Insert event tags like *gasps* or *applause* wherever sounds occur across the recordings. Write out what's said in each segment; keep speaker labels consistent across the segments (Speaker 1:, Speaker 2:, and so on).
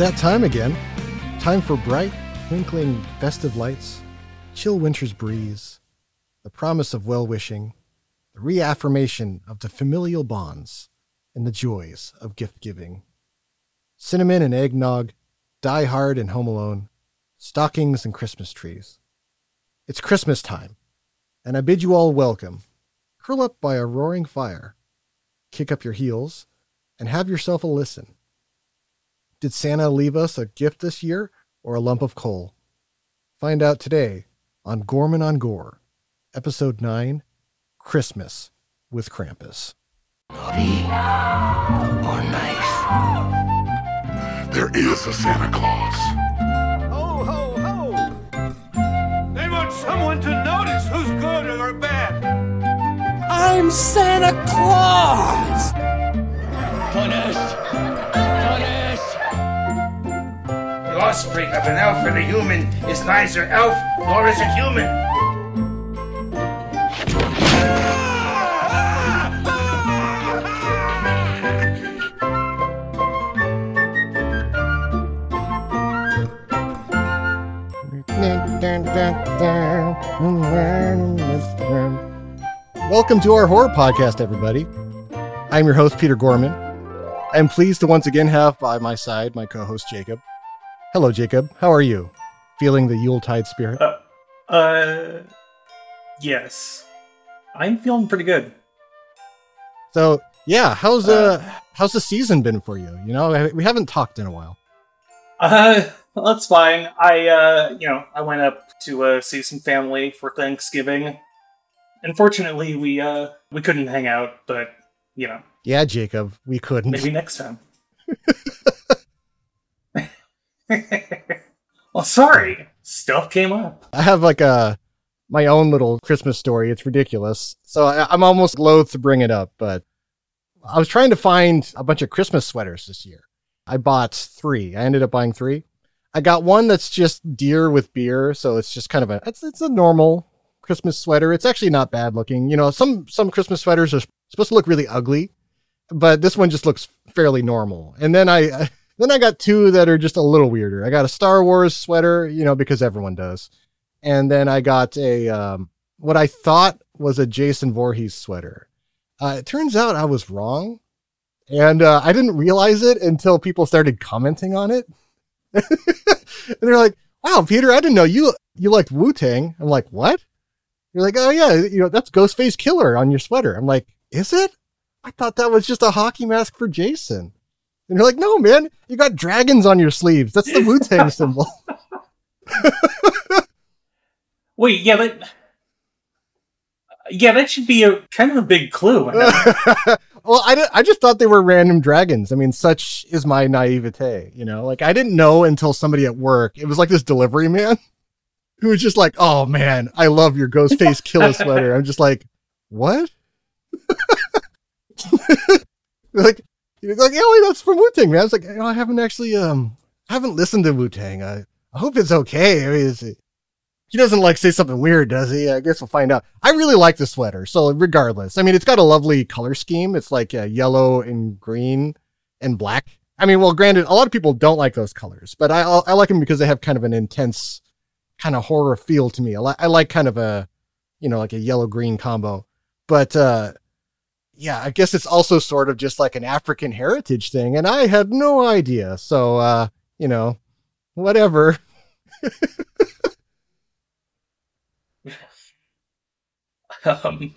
Speaker 1: It's that time again. Time for bright, twinkling festive lights, chill winter's breeze, the promise of well wishing, the reaffirmation of the familial bonds, and the joys of gift giving. Cinnamon and eggnog, Die Hard and Home Alone, stockings and Christmas trees. It's Christmas time, and I bid you all welcome. Curl up by a roaring fire, kick up your heels, and have yourself a listen. Did Santa leave us a gift this year or a lump of coal? Find out today on Gorman on Gore, Episode 9 Christmas with Krampus.
Speaker 2: Naughty or nice?
Speaker 3: There is a Santa Claus.
Speaker 4: Ho, ho, ho! They want someone to notice who's good or bad.
Speaker 5: I'm Santa Claus!
Speaker 6: Punish! Punish!
Speaker 7: Offspring of an elf and a human is neither elf nor is it human.
Speaker 1: Welcome to our horror podcast, everybody. I'm your host, Peter Gorman. I'm pleased to once again have by my side my co host, Jacob. Hello, Jacob. How are you? Feeling the Yuletide spirit?
Speaker 8: Uh, uh, yes. I'm feeling pretty good.
Speaker 1: So, yeah, how's uh, how's the season been for you? You know, we haven't talked in a while.
Speaker 8: Uh, well, that's fine. I, uh, you know, I went up to, uh, see some family for Thanksgiving. Unfortunately, we, uh, we couldn't hang out, but, you know,
Speaker 1: Yeah, Jacob, we couldn't.
Speaker 8: maybe next time. *laughs* *laughs* well, sorry. Stuff came up.
Speaker 1: I have like a my own little Christmas story. It's ridiculous. So I, I'm almost loath to bring it up, but I was trying to find a bunch of Christmas sweaters this year. I bought three. I ended up buying three. I got one that's just deer with beer, so it's just kind of a it's it's a normal Christmas sweater. It's actually not bad looking. You know, some some Christmas sweaters are supposed to look really ugly, but this one just looks fairly normal. And then I *laughs* then I got two that are just a little weirder. I got a Star Wars sweater, you know, because everyone does. And then I got a um, what I thought was a Jason Voorhees sweater. Uh, it turns out I was wrong, and uh, I didn't realize it until people started commenting on it. *laughs* and they're like, "Wow, Peter, I didn't know you you liked Wu Tang." I'm like, "What?" You're like, "Oh yeah, you know that's Ghostface Killah on your sweater." I'm like, "Is it?" I thought that was just a hockey mask for Jason. And you're like, "No, man, you got dragons on your sleeves. That's the Wu Tang *laughs* symbol." *laughs*
Speaker 8: Wait, yeah, that. Yeah, that should be a kind of a big clue. *laughs*
Speaker 1: well, I, I just thought they were random dragons. I mean, such is my naivete, you know? Like, I didn't know until somebody at work, it was like this delivery man who was just like, oh man, I love your Ghostface Killah sweater. I'm just like, what? like, he was like, yeah, wait, that's from Wu Tang, man. I was like, I haven't actually, um, I haven't listened to Wu Tang. I, I hope it's okay. I mean, he doesn't like say something weird, does he? I guess we'll find out. I really like the sweater. So regardless, I mean, it's got a lovely color scheme. It's like uh, yellow and green and black. I mean, well, granted, a lot of people don't like those colors, but I, I like them because they have kind of an intense kind of horror feel to me. I, li- I like kind of a, you know, like a yellow green combo, but, uh, yeah, I guess it's also sort of just like an African heritage thing. And I had no idea. So, uh, you know, whatever.
Speaker 8: um,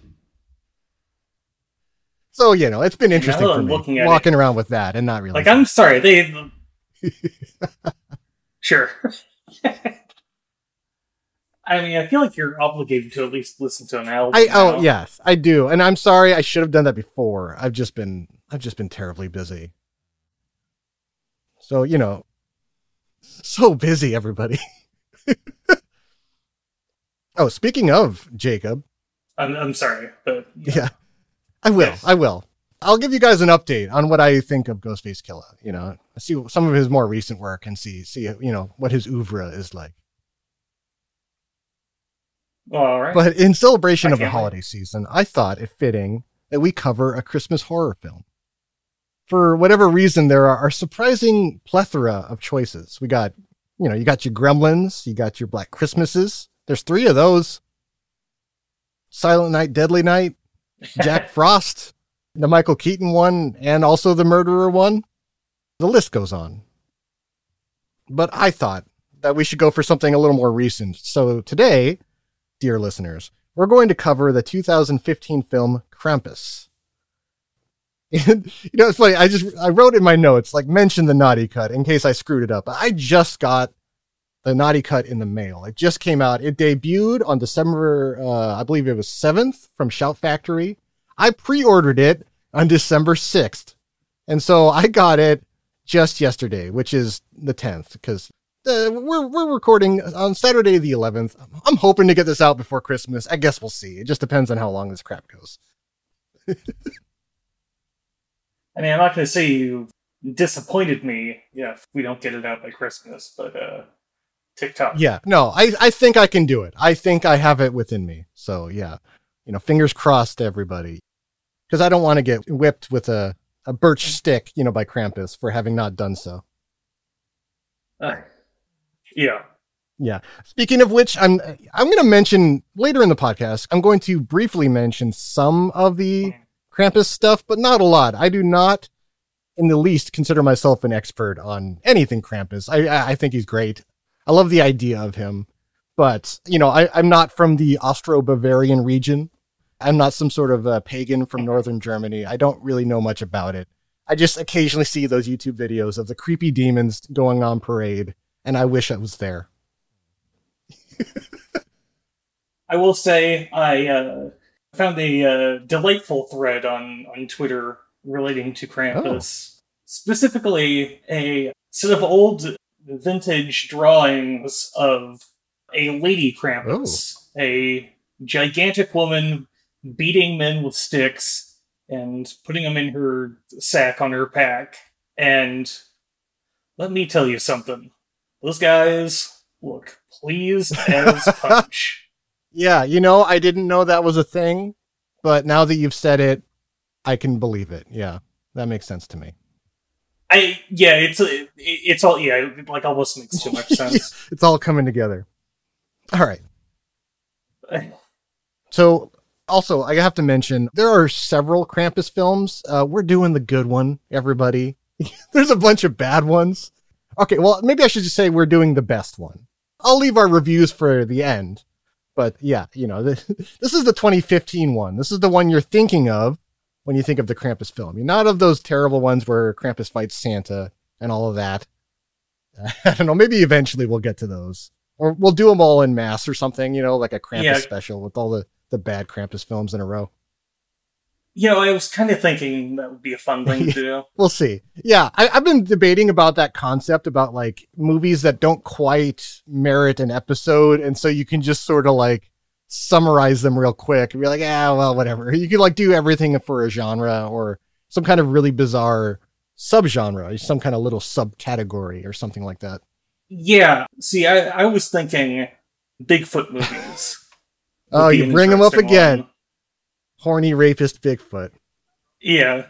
Speaker 1: So you know, it's been interesting for me walking around with that and not really.
Speaker 8: like, I'm sorry, they. *laughs* sure. *laughs* I mean, I feel like you're obligated to at least listen to an album.
Speaker 1: I oh yes, I do, and I'm sorry. I should have done that before. I've just been I've just been terribly busy. So you know, so busy, everybody. *laughs* oh, speaking of Jacob,
Speaker 8: I'm, I'm sorry, but
Speaker 1: yeah, I will.
Speaker 8: Yes.
Speaker 1: I will. I'll give you guys an update on what I think of Ghostface Killah. You know, see some of his more recent work and see see you know what his oeuvre is like.
Speaker 8: All right.
Speaker 1: But in celebration of the
Speaker 8: wait.
Speaker 1: holiday season, I thought it fitting that we cover a Christmas horror film. for whatever reason, there are a surprising plethora of choices. We got, you know, you got your Gremlins, you got your Black Christmases. There's three of those. Silent Night, Deadly Night, Jack *laughs* Frost, the Michael Keaton one, and also the Murderer one. The list goes on. But I thought that we should go for something a little more recent. So today, dear listeners, we're going to cover the 2015 film Krampus. *laughs* And, you know, it's funny. I just I wrote in my notes like mention the naughty cut in case I screwed it up. I just got the naughty cut in the mail. It just came out. It debuted on December, uh, I believe it was seventh from Shout Factory. I pre-ordered it on December sixth, and so I got it just yesterday, which is the tenth, because uh, we're we're recording on Saturday the eleventh. I'm hoping to get this out before Christmas. I guess we'll see. It just depends on how long this crap goes. *laughs*
Speaker 8: I mean, I'm not going to say you disappointed me yeah, if we don't get it out by Christmas, but uh, TikTok.
Speaker 1: Yeah, no, I, I think I can do it. I think I have it within me. So yeah, you know, fingers crossed everybody. Because I don't want to get whipped with a, a birch stick, you know, by Krampus for having not done so.
Speaker 8: Uh, yeah.
Speaker 1: Yeah. Speaking of which, I'm I'm going to mention later in the podcast. I'm going to briefly mention some of the Krampus stuff, but not a lot. I do not, in the least, consider myself an expert on anything Krampus. I I think he's great. I love the idea of him, but you know, I, I'm not from the Austro-Bavarian region. I'm not some sort of uh, pagan from northern Germany. I don't really know much about it. I just occasionally see those YouTube videos of the creepy demons going on parade, and I wish I was there. *laughs*
Speaker 8: I will say I uh, found a uh, delightful thread on, on Twitter relating to Krampus. Specifically, a set of old vintage drawings of a lady Krampus, a gigantic woman beating men with sticks and putting them in her sack on her pack. And let me tell you something. Those guys look pleased as *laughs* punch.
Speaker 1: Yeah, you know, I didn't know that was a thing, but now that you've said it, I can believe it. Yeah, that makes sense to me.
Speaker 8: I yeah, it's it, it's all yeah, it, like almost makes too much *laughs* sense.
Speaker 1: it's all coming together. All right. *sighs* So, also, I have to mention there are several Krampus films. Uh, we're doing the good one, everybody. *laughs* There's a bunch of bad ones. Okay, well, maybe I should just say we're doing the best one. I'll leave our reviews for the end. But yeah, you know, *laughs* this, this is the 2015 one. This is the one you're thinking of when you think of the Krampus film. You're not of those terrible ones where Krampus fights Santa and all of that. *laughs* I don't know. Maybe eventually we'll get to those, or we'll do them all in mass or something. You know, like a Krampus
Speaker 8: Yeah.
Speaker 1: special with all the the bad Krampus films in a row.
Speaker 8: You know, I was kind of thinking that would be a fun thing to *laughs* do.
Speaker 1: We'll see. Yeah, I, I've been debating about that concept about like movies that don't quite merit an episode, and so you can just sort of like summarize them real quick and be like, yeah, well, whatever. You can like do everything for a genre or some kind of really bizarre subgenre, some kind of little subcategory or something like that.
Speaker 8: Yeah. See, I, I was thinking Bigfoot movies. *laughs*
Speaker 1: Oh, you bring them up again.
Speaker 8: One.
Speaker 1: Horny rapist Bigfoot.
Speaker 8: Yeah.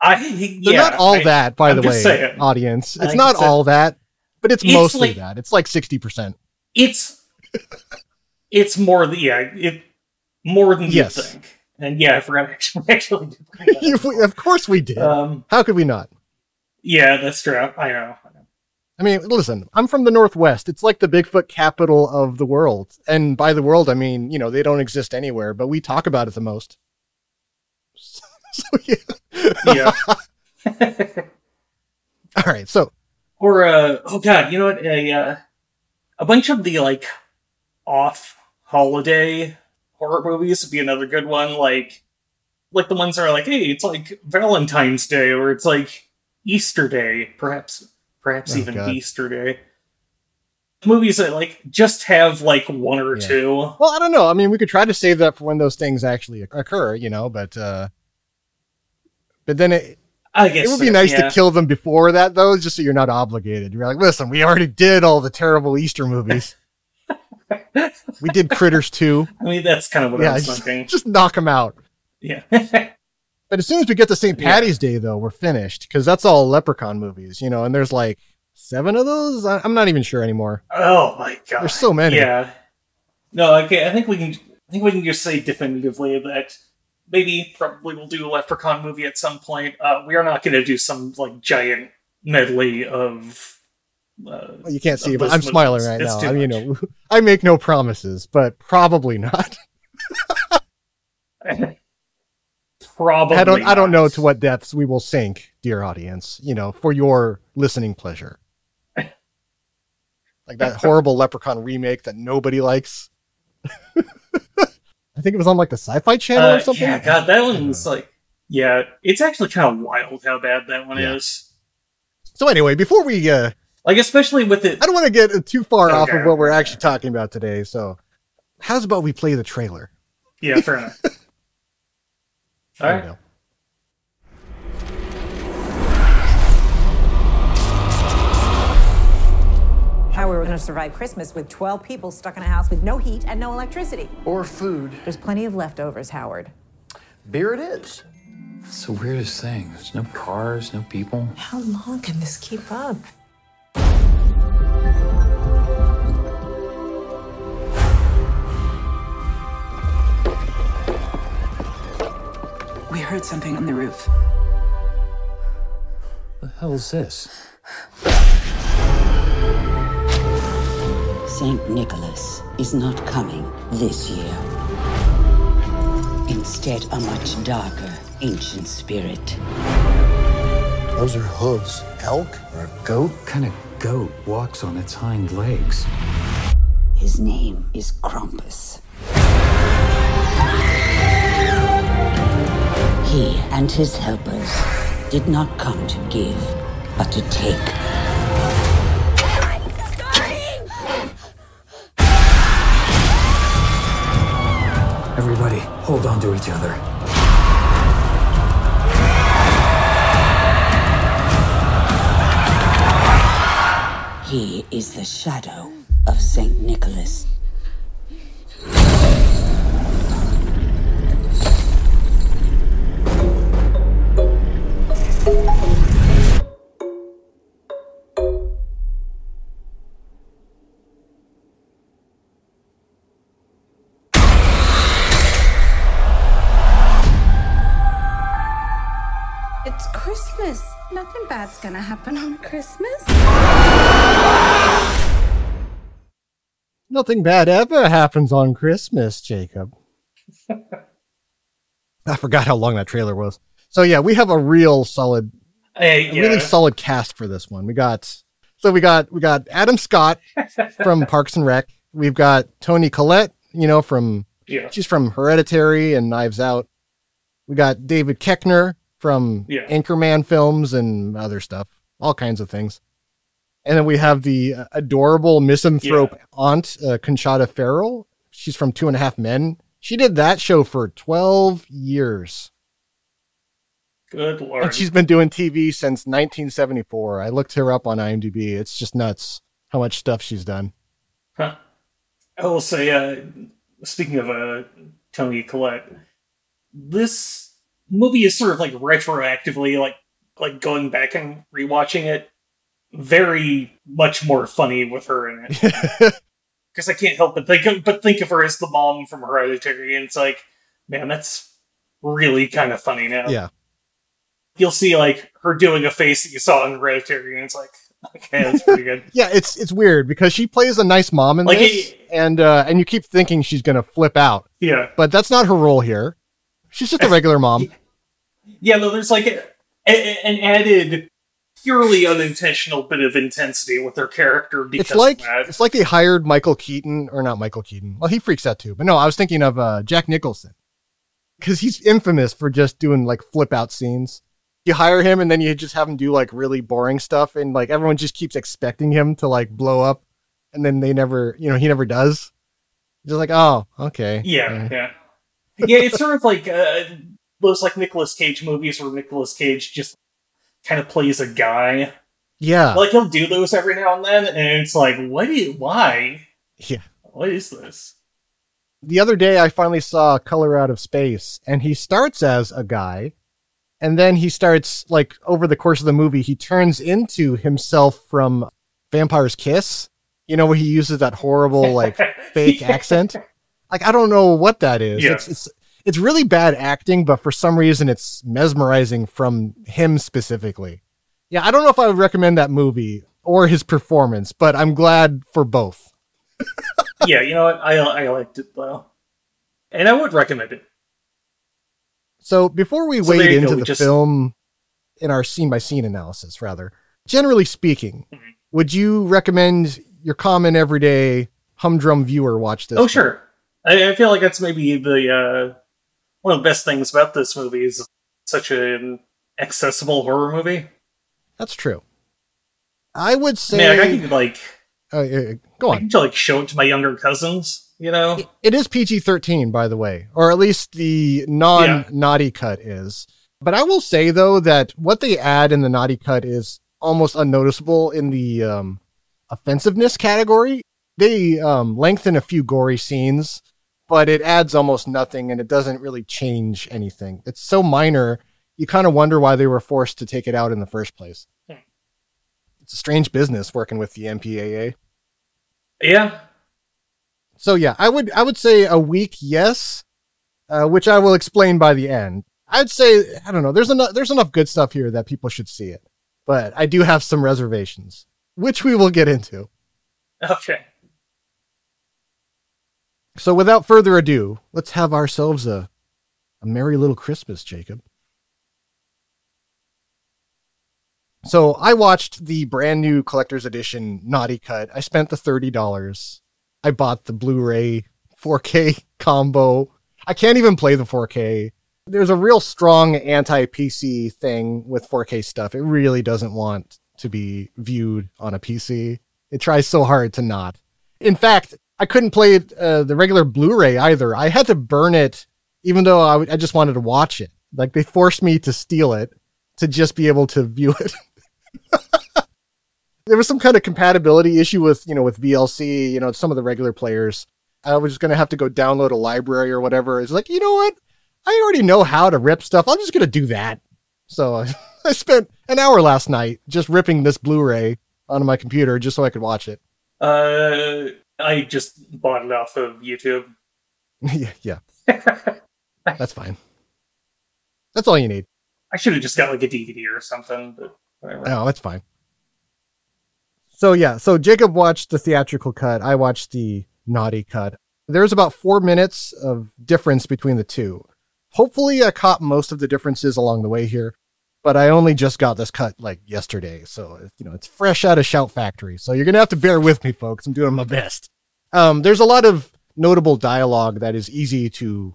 Speaker 8: I
Speaker 1: They're
Speaker 8: yeah,
Speaker 1: not all
Speaker 8: I-
Speaker 1: that, by
Speaker 8: I'm
Speaker 1: the way,
Speaker 8: saying.
Speaker 1: audience. It's
Speaker 8: Like
Speaker 1: not
Speaker 8: I said-
Speaker 1: all that, but it's,
Speaker 8: It's
Speaker 1: mostly
Speaker 8: like-
Speaker 1: that. It's like 60%.
Speaker 8: It's it's more than yeah, it more than
Speaker 1: Yes.
Speaker 8: you think. And yeah, I forgot *laughs* actually actually did bring that
Speaker 1: If we- of course we did.
Speaker 8: um
Speaker 1: How could we not?
Speaker 8: yeah, that's true. I know. I
Speaker 1: mean, listen, I'm from the Northwest. It's like the Bigfoot capital of the world. And by the world, I mean, you know, they don't exist anywhere, but we talk about it the most. *laughs* So, yeah.
Speaker 8: Yeah. *laughs* *laughs*
Speaker 1: All right. So,
Speaker 8: or uh oh god, you know what? A uh, a bunch of the like off holiday horror movies would be another good one. Like like the ones that are like, hey, it's like Valentine's Day or it's like Easter Day, perhaps perhaps
Speaker 1: Oh,
Speaker 8: even
Speaker 1: God.
Speaker 8: Easter Day. Movies that like just have like one or
Speaker 1: Yeah.
Speaker 8: two.
Speaker 1: well, I don't know. I mean, we could try to save that for when those things actually occur, you know, but, uh, but then it,
Speaker 8: I guess
Speaker 1: it would be
Speaker 8: so,
Speaker 1: nice
Speaker 8: yeah.
Speaker 1: to kill them before that, though, just so you're not obligated. You're like, listen, we already did all the terrible Easter movies. *laughs* we did Critters too.
Speaker 8: I mean, that's kind of what I
Speaker 1: Yeah,
Speaker 8: was
Speaker 1: just,
Speaker 8: thinking.
Speaker 1: just knock them out.
Speaker 8: Yeah. *laughs*
Speaker 1: But as soon as we get to St.
Speaker 8: Yeah.
Speaker 1: Patty's Day, though, we're finished because that's all Leprechaun movies, you know. And there's like seven of those. I- I'm not even sure anymore.
Speaker 8: Oh my god.
Speaker 1: There's so many.
Speaker 8: Yeah. No, okay, I think we can I think we can just say definitively that maybe probably we'll do a Leprechaun movie at some point. Uh, we are not gonna do some like giant medley of uh,
Speaker 1: Well, you can't see, but I'm smiling right
Speaker 8: It's
Speaker 1: now. I mean, you know, *laughs* I make no promises, but probably not. *laughs*
Speaker 8: probably
Speaker 1: I don't. I don't know to what depths we will sink, dear audience. You know, for your listening pleasure. *laughs* like that horrible Leprechaun remake that nobody likes. *laughs* I think it was on like the Sci-Fi Channel
Speaker 8: Uh,
Speaker 1: or something.
Speaker 8: Yeah, God, that one's like yeah, it's actually kind of wild how bad that one
Speaker 1: Yeah.
Speaker 8: is.
Speaker 1: So anyway, before we, uh,
Speaker 8: Like especially with it
Speaker 1: I don't want to get too far off of what we're actually talking about today. So, how's about we play the trailer?
Speaker 8: Yeah, fair *laughs* enough.
Speaker 1: There we
Speaker 8: Alright.
Speaker 1: go.
Speaker 9: How we were going to survive Christmas with 12 people stuck in a house with no heat and no electricity.
Speaker 10: Or food.
Speaker 9: There's plenty of leftovers, Howard.
Speaker 10: Beer it is.
Speaker 11: It's the weirdest thing. There's no cars, no people.
Speaker 9: How long can this keep up?
Speaker 12: Heard something on the roof.
Speaker 11: The hell's this?
Speaker 13: Saint Nicholas is not coming this year. Instead, a much darker ancient spirit.
Speaker 10: Those are hooves. Elk or a goat?
Speaker 11: What kind of goat walks on its hind legs?
Speaker 13: His name is Krampus. He and his helpers did not come to give, but to take.
Speaker 11: Everybody, hold on to each other.
Speaker 13: He is the shadow of Saint Nicholas.
Speaker 12: Nothing bad's gonna happen on Christmas.
Speaker 1: Nothing bad ever happens on Christmas, Jacob. *laughs* I forgot how long that trailer was. So yeah, we have a real solid, uh,
Speaker 8: Hey,
Speaker 1: a really solid cast for this one. We got so we got we got Adam Scott *laughs* from Parks and Rec. We've got Toni Collette, you know, from
Speaker 8: Yeah.
Speaker 1: she's from Hereditary and Knives Out. We got David Koechner from
Speaker 8: Yeah.
Speaker 1: Anchorman films and other stuff, all kinds of things. And then we have the uh, adorable misanthrope aunt, uh, Conchata Ferrell. She's from Two and a Half Men. She did that show for 12 years.
Speaker 8: Good lord.
Speaker 1: And she's been doing TV since 1974. I looked her up on IMDb. It's just nuts how much stuff she's done.
Speaker 8: Huh. I will say, uh, speaking of uh, Toni Collette, this movie is sort of like retroactively, like like going back and rewatching it, very much more funny with her in it. *laughs* Because I can't help but think of, but think of her as the mom from Hereditary, and it's like, man, that's really kind of funny now.
Speaker 1: Yeah.
Speaker 8: You'll see like her doing a face that you saw in Hereditary, and it's like, okay, that's pretty good. *laughs*
Speaker 1: Yeah, it's it's weird because she plays a nice mom in
Speaker 8: Like,
Speaker 1: this, and uh, and you keep thinking she's gonna flip out,
Speaker 8: yeah.
Speaker 1: but that's not her role here. She's just a *laughs* regular mom.
Speaker 8: Yeah, no, there's like a, a, an added, purely unintentional bit of intensity with their character because
Speaker 1: It's like it's like they hired Michael Keaton or not Michael Keaton. Well, he freaks out too, but no, I was thinking of uh, Jack Nicholson because he's infamous for just doing like flip out scenes. You hire him and then you just have him do like really boring stuff, and like everyone just keeps expecting him to like blow up, and then they never, you know, he never does. Just like, oh, okay,
Speaker 8: Yeah, yeah, yeah. It's sort of like uh, those like Nicolas Cage movies where Nicolas Cage just kind of plays a guy.
Speaker 1: yeah,
Speaker 8: Like he'll do those every now and then, and it's like, what? Do you, why?
Speaker 1: yeah.
Speaker 8: What is this?
Speaker 1: the other day I finally saw Color Out of Space, and he starts as a guy, And then he starts like over the course of the movie, he turns into himself from Vampire's Kiss. You know, where he uses that horrible like *laughs* fake
Speaker 8: Yeah.
Speaker 1: accent. Like I don't know what that is.
Speaker 8: Yeah.
Speaker 1: It's it's it's really bad acting, but for some reason it's mesmerizing from him specifically. Yeah, I don't know if I would recommend that movie or his performance, but I'm glad for both. *laughs*
Speaker 8: yeah, you know what? I I liked it though, and I would recommend it.
Speaker 1: So before we
Speaker 8: So
Speaker 1: wade
Speaker 8: go,
Speaker 1: into
Speaker 8: we
Speaker 1: the
Speaker 8: just-
Speaker 1: film in our scene by scene analysis, rather, generally speaking,
Speaker 8: Mm-hmm.
Speaker 1: would you recommend your common everyday humdrum viewer watch this?
Speaker 8: oh sure, I, I feel like that's maybe the uh, one of the best things about this movie is such an accessible horror movie.
Speaker 1: That's true. I would
Speaker 8: I
Speaker 1: say.
Speaker 8: like, I could like
Speaker 1: Uh, uh, go
Speaker 8: I
Speaker 1: on.
Speaker 8: could like show it to my younger cousins. You know,
Speaker 1: It is PG 13, by the way, or at least the non naughty cut is. But I will say, though, that what they add in the naughty cut is almost unnoticeable in the um, offensiveness category. They um, lengthen a few gory scenes, but it adds almost nothing and it doesn't really change anything. It's so minor, you kind of wonder why they were forced to take it out in the first place.
Speaker 8: Hmm.
Speaker 1: It's a strange business working with the MPAA.
Speaker 8: yeah,
Speaker 1: So yeah, I would I would say a week, yes, uh, which I will explain by the end. I'd say I don't know. There's enough there's enough good stuff here that people should see it, but I do have some reservations, which we will get into.
Speaker 8: okay.
Speaker 1: So without further ado, let's have ourselves a a merry little Christmas, Jacob. So I watched the brand new collector's edition Naughty Cut. I spent the thirty dollars. I bought the Blu-ray 4K *laughs* combo. I can't even play the 4K. There's a real strong anti-PC thing with 4K stuff. It really doesn't want to be viewed on a PC. It tries so hard to not. In fact, I couldn't play uh, the regular Blu-ray either. I had to burn it, even though I, w- I just wanted to watch it. Like they forced me to steal it to just be able to view it. *laughs* there was some kind of compatibility issue with you know with VLC. You know, some of the regular players. I was just gonna have to go download a library or whatever. It's like you know what? I already know how to rip stuff. I'm just gonna do that. So *laughs* I spent an hour last night just ripping this Blu-ray onto my computer just so I could watch it.
Speaker 8: Uh, I just bought it off of YouTube. *laughs*
Speaker 1: yeah, yeah. That's fine. That's all you need.
Speaker 8: I should have just got like a DVD or something, but whatever.
Speaker 1: No, that's fine. So yeah, so Jacob watched the theatrical cut. I watched the naughty cut. There's about four minutes of difference between the two. Hopefully, I caught most of the differences along the way here, but I only just got this cut like yesterday, so you know it's fresh out of Shout Factory. So you're gonna have to bear with me, folks. I'm doing my best. Um, there's a lot of notable dialogue that is easy to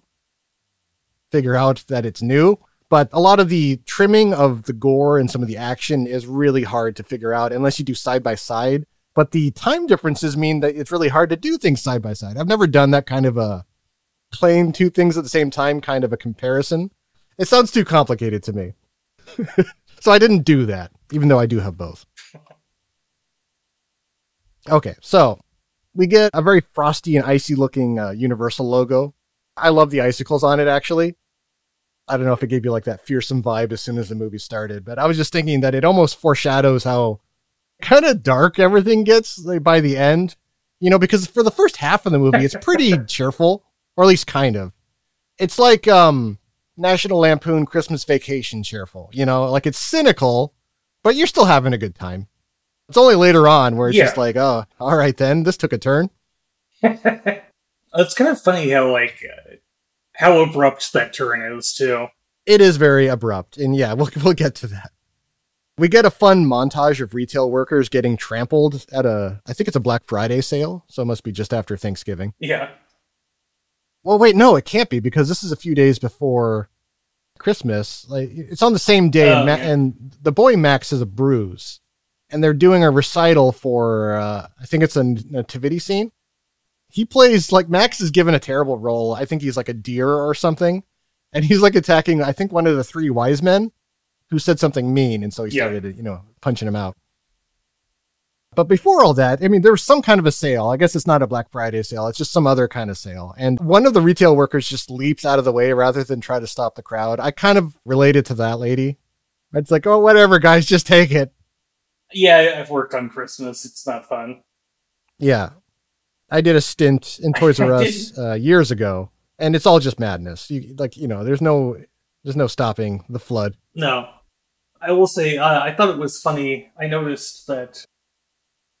Speaker 1: figure out that it's new but a lot of the trimming of the gore and some of the action is really hard to figure out unless you do side by side. But the time differences mean that it's really hard to do things side by side. I've never done that kind of a playing two things at the same time kind of a comparison. It sounds too complicated to me. *laughs* so I didn't do that, even though I do have both. Okay, so we get a very frosty and icy looking uh, Universal logo. I love the icicles on it actually. I don't know if it gave you like that fearsome vibe as soon as the movie started, but I was just thinking that it almost foreshadows how kind of dark everything gets like, by the end. You know, because for the first half of the movie, it's pretty *laughs* cheerful, or at least kind of. It's like um National Lampoon Christmas Vacation cheerful. You know, like it's cynical, but you're still having a good time. It's only later on where it's just like, oh, all right then, this took a turn. *laughs*
Speaker 8: It's kind of funny how like uh, how abrupt that turn is too.
Speaker 1: it is very abrupt and yeah *laughs* we'll, we'll get to that we get a fun montage of retail workers getting trampled at a i think it's a black friday sale so it must be just after thanksgiving
Speaker 8: Yeah.
Speaker 1: Well wait no it can't be because this is a few days before christmas like it's on the same day
Speaker 8: Oh,
Speaker 1: and, Ma-
Speaker 8: yeah.
Speaker 1: and the boy max is a bruise and they're doing a recital for uh, i think it's a nativity scene he plays like max is given a terrible role i think he's like a deer or something and he's like attacking i think one of the three wise men who said something mean and so he
Speaker 8: Yeah.
Speaker 1: started you know punching him out But before all that, I mean, there was some kind of a sale. I guess it's not a Black Friday sale. It's just some other kind of sale. And one of the retail workers just leaps out of the way rather than try to stop the crowd. I kind of related to that lady. It's like, oh, whatever, guys, just take it.
Speaker 8: Yeah, I've worked on Christmas. It's not fun.
Speaker 1: Yeah. I did a stint in Toys R *laughs* Us uh, years ago, and it's all just madness. You, like, you know, there's no, there's no stopping the flood.
Speaker 8: No. I will say, uh, I thought it was funny. I noticed that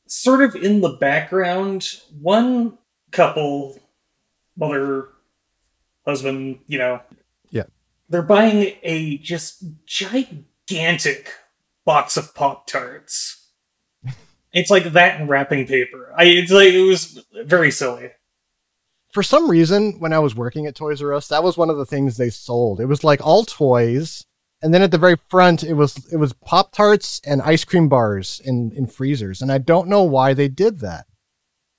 Speaker 8: sort of in the background, one couple, mother, husband, you know,
Speaker 1: Yeah.
Speaker 8: they're buying a just gigantic box of Pop Tarts. *laughs* it's like that in wrapping paper. I it's like it was very silly.
Speaker 1: For some reason, when I was working at Toys R Us, that was one of the things they sold. It was like all toys, and then at the very front, it was it was Pop Tarts and ice cream bars in in freezers, and I don't know why they did that.